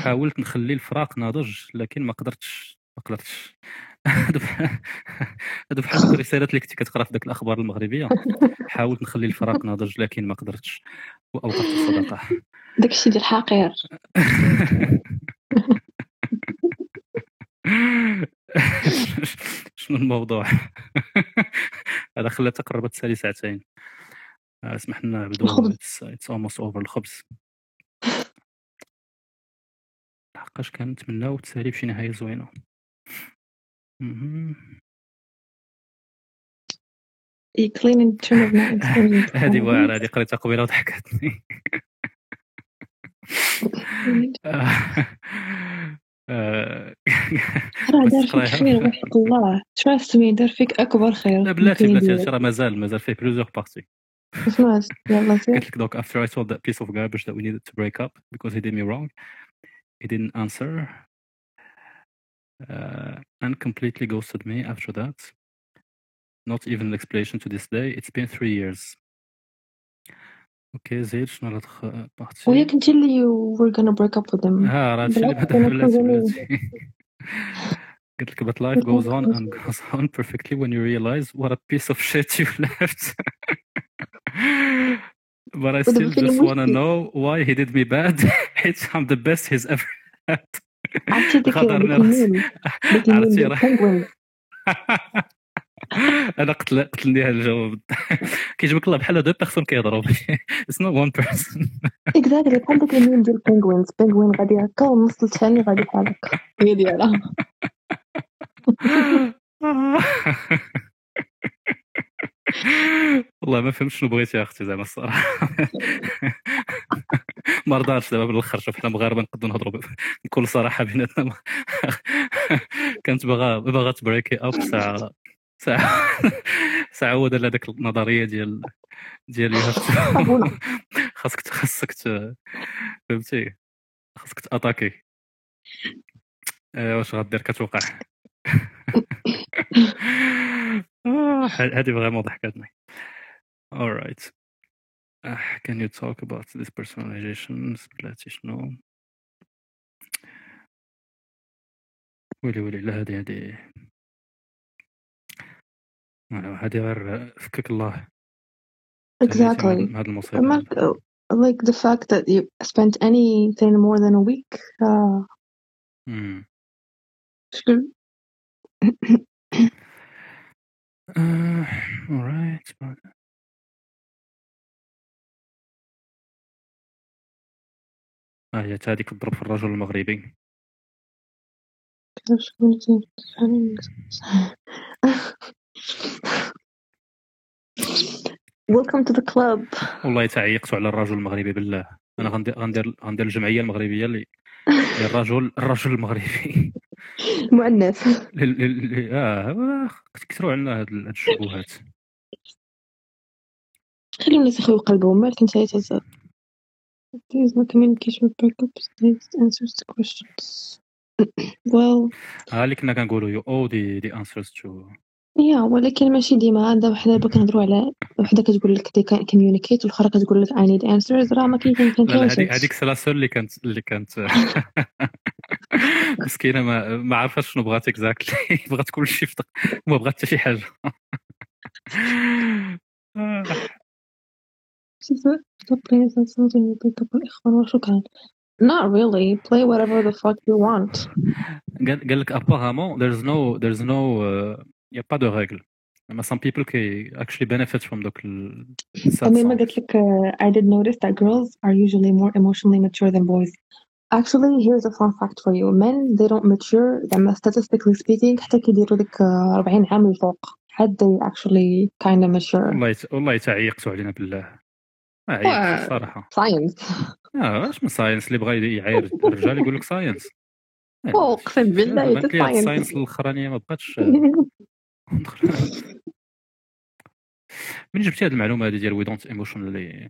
حاولت نخلي الفراق ناضج لكن ما قدرتش ما قدرتش. هادو بحال- الرسالات اللي كنتي كتقرا في داك الأخبار المغربية. حاولت نخلي الفراق ناضج لكن ما قدرتش وأوقفت الصداقة. داكشي ديال حقير. شنو الموضوع؟ هذا خلاتها قربت تسالي ساعتين. آه، اسمح لنا نعبدو الخبز. it's almost over الخبز. لحقاش كنتمناو تسالي بشي نهاية زوينة. هذه. واعرة هذه قريتها قبيلة وضحكتني. آه، راه بس دار فيك تقرايها. خير وحق الله trust me دار فيك اكبر خير لا بلاتي ممكن بلاتي يدير. هادشي راه مازال مازال فيه بلوزيغ بارتي سمعت يلا سير قلت لك دوك after I told that piece of garbage that we needed to break up because he did me wrong he didn't answer uh, and completely ghosted me after that not even an explanation to this day it's been three years اوكي زيد شنو الخ بارتي وياك انت اللي you were gonna break up with them ها راه هادشي اللي بالعكس، بدا أنا بلاتي كنقول بلاتي قلت لك but life goes on and goes on perfectly when you realize what a piece of shit you left but I still فين just wanna المشكل؟ know why he did me bad it's I'm the best he's ever had عرفتي ديك خطر ديك نفس. الميم ديك الميم عرفتي ديال راه penguin. أنا قتل قتلني هذا الجواب. كيجبك الله بحال deux personnes كيهضروا it's not one person. exactly بحال ديك الميم ديال penguins. Penguin غادي هكا والنص الثاني غادي بحال هكا. هي ديالها. والله ما فهمت شنو بغيتي يا أختي زعما الصراحة. ما رضاتش دابا بالأخر. شوف حنا مغاربة نقدروا نهضروا بكل صراحة بيناتنا. كانت باغا باغا تبريكي اب ساعه هو دار هذاك النظرية ديال ديال. خاصك خاصك فهمتي؟ خاصك تأتاكي. آه، واش غدير كتوقع؟ هذه فريمون ضحكتني. Alright uh, can you talk about this personalizations بلاتي شنو؟ ويلي ويلي لا هذه هذه هذه غير فكك الله exactly هذا المصيبة Mark, like the fact that you spent anything more than a week uh, مم. شكون Uh, alright ها هي تا هذيك تضرب في الرجل المغربي Welcome to the club. والله تعيقت على الرجل المغربي بالله. أنا غندير غندير غندير الجمعية المغربية اللي الرجل الرجل المغربي. مؤنث. ل- ل- ل- آه كثروا عندنا هاد ال- هاد الشبهات. خلي الناس يخويو قلبهم مالك إنت There is no communication with breakups. Needs answers to questions. well, ها اللي كنا كنقولوا you owe the the answers to yeah, ولكن ماشي ديما هذا وحده دابا كنهضروا على وحده كتقول لك they can't communicate والاخرى كتقول لك I need answers راه ما كاين لا هذيك c'est la seule اللي كانت اللي كانت مسكينة ما ما عارفاش شنو بغات exactly بغات كل شيء في دق- ما بغات حتى شي والإخوان وشكرا. Not really. Play whatever the fuck you want. قال لك apparemment there's no there's no uh, y a pas de règle اما some people qui actually benefit from دوك ال sad And then ما songs. قلت لك uh, I did notice that girls are usually more emotionally mature than boys. Actually, here's a fun fact for you. Men, they don't mature زعما statistically speaking حتى كيديروا uh, 40 عام الفوق. حد they actually kind of mature. والله والله تعيقتوا علينا بالله عيقت الصراحه Science. آه اش من science اللي بغى يعاير الرجال يقول لك ساينس أقسم بالله. ال science الاخرانيه ما بقاتش من جبتي هاد المعلومة هذه ديال we don't emotionally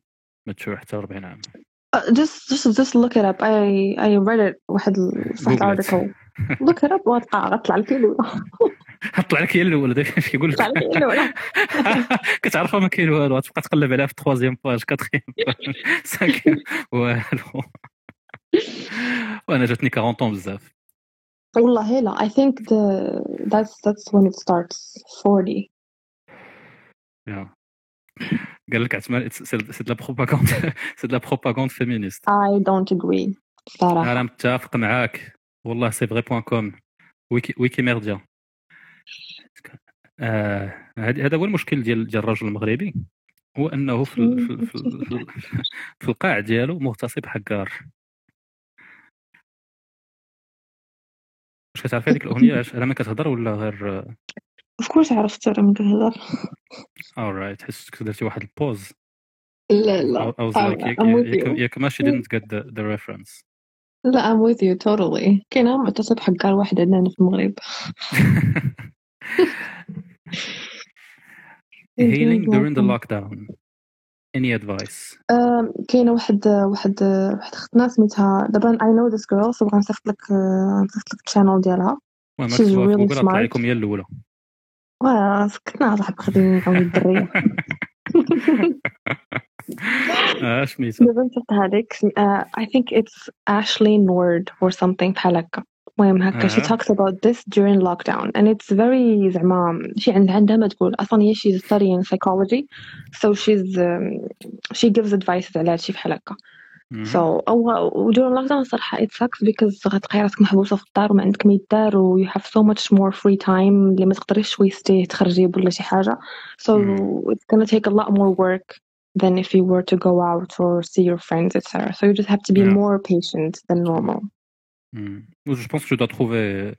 mature حتى 40 عام Uh, just just just look it up. I I read it واحد it. article. Look it up وغتلقى غتطلع لك هي الأولى. طلع لك هي الأولى كيقول لك طلع لك. كتعرفها ما كاين والو غتبقى تقلب عليها في troisième page quatrième page cinquième والو وأنا جاتني 40 طون بزاف والله لا I think the that's that's when it starts. 40 yeah. قال لك عثمان c'est la propagande c'est la propagande féministe I don't agree. صراحة أنا متفق معاك. والله سي فري بوان كوم ويكي ميرديا آه، هذا هو المشكل ديال ديال الرجل المغربي. هو أنه في في, في, في, ال- في القاع ديالو مغتصب حكار واش كتعرفي هذيك الأغنية ما كتهضر ولا غير؟ Of course عرفت راه من كتهضر. Alright حسيتك درتي واحد البوز لا لا. I was like ياك- I'm with ياك you. ياك ما she didn't get the, the reference. لا I'm with you totally. كاينة معتصب حكار واحد عندنا في المغرب. Healing during the lockdown. Advice? Um, كاينة واحد واحد واحد اختنا سميتها دابا I know this girl so بغا نصيفط لك uh, نصيفط لك الشانل ديالها كتبوها في really جوجل طلع. لكم هي الأولى. واه سكتنا صاحب خديني نعاود الدرية. آه سميتها دابا نصيفط هذيك سم- uh, I think it's Ashley Nord or something بحال هكا. المهم هكا she أها. talks about this during lockdown and it's very زعما شي عندها عندها ما تقول اصلا هي she's studying psychology so she's um, she gives advice على هادشي بحال هكا مهم. so أو during lockdown الصراحة it sucks because غتلقاي راسك محبوسة في الدار وما عندك ما يدار و you have so much more free time اللي ما تقدريش ويستيه تخرجي ولا شي حاجة so مم. it's gonna take a lot more work than if you were to go out or see your friends etc so you just have to be Yeah. more patient than normal Hmm. Je pense que tu dois trouver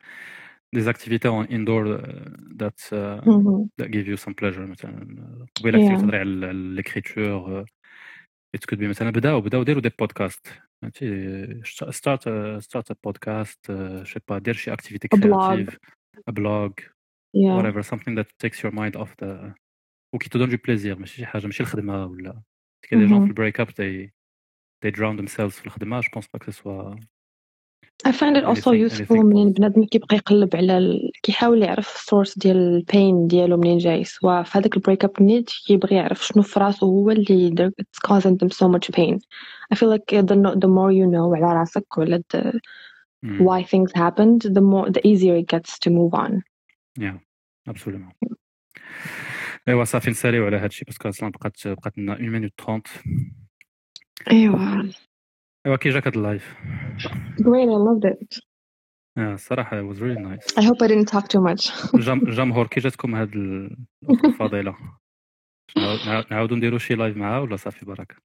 des activités en indoor euh, that, uh, Mhm. that give you some pleasure مثلا قبيله كنتي Yeah. تهضري على l'écriture it could be مثلا بداو بداو ديروا دي بودكاست فهمتي ستارت ستارت ا بودكاست شي با دير شي اكتيفيتي A blog. كرياتيف ا بلوج yeah whatever something that takes your mind off the وكي تدون دو بليزير ماشي شي حاجه ماشي الخدمه ولا كاين دي جون Mhm. في البريك اب they they drown themselves في الخدمه جو بونس با كو سوا I find it also Anything- useful anything منين positive. بنادم كيبقى يقلب على ال... كيحاول يعرف ال source ديال ال pain ديالو منين جاي. سواء في هذاك ال break up نيت كيبغي يعرف شنو في راسو هو اللي در- it's causing them so much pain. I feel like the, no- the more you know على راسك ولا the, مم. why things happened the more the easier it gets to move on. يا absolument ايوا صافي نساليو على هادشي parce que أصلا بقات بقات لنا 1 minute 30 ايوا. ايوا كي جاك هاد ال live great I loved it. آه، الصراحه it was really nice. I hope I didn't talk too much. الجم- الجمهور كي جاتكم هاد ال- الأخت الفضيلة. نعاود- نعاود- نعاودو نديرو شي live معاها ولا صافي بركة؟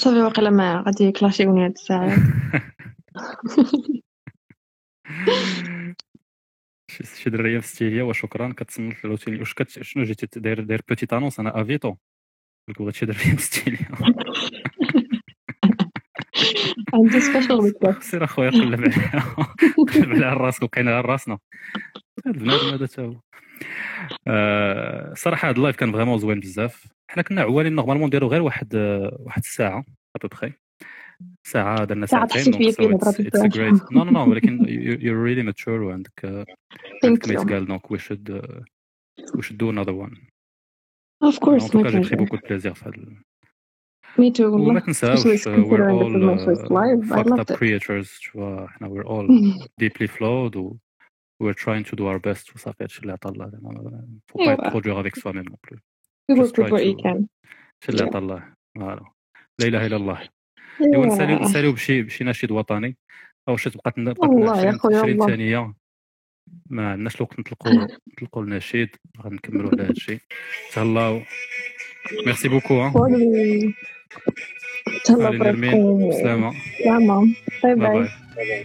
صافي واقيلا ما غادي يكلاشيوني هاد الساعة. شي دريه في ستيليا وشكرا. كتصنت لوتيني واش شنو جيتي داير داير بوتيت انونس أنا أفيتو. قلت بغيت شي دريه في ستيليا عندي special request سير أخويا قلب عليها. قلب عليها راسك وكاين غير راسنا. هاد البنادم هذا تا هو صراحة هاد ال live كان vraiment زوين بزاف. حنا كنا عوالين normalement نديرو غير واحد واحد الساعة ابوبخي ساعة درنا ساعة ساعتين it's. جريت no no no ولكن you're really mature وعندك عندك ما يتقال donc we should we should do another one. Of en course tout my cas j'ai pris beaucoup de plaisir في me too والله. تنساوش especially uh, we're is my all uh, fucked up it. creatures حنا we're all deeply flawed. و we're trying to do our best وصافي هادشي اللي عطا الله faut pas être trop dur avec soi-même non plus. You Just work with try what you to- can. هادشي اللي Yeah. عطا الله voilà لا اله الا الله ايوا نساليو. نساليو بشي بشي نشيد وطني أو شي بقات والله يا 20 خويا 20 والله. ثانية. ما عندناش الوقت نطلقوا نطلقوا النشيد غنكملوا على هادشي. تهلاو merci beaucoup ها Sorry. تهلا علي نرمين براسكم سلامه سلامة باي باي باي باي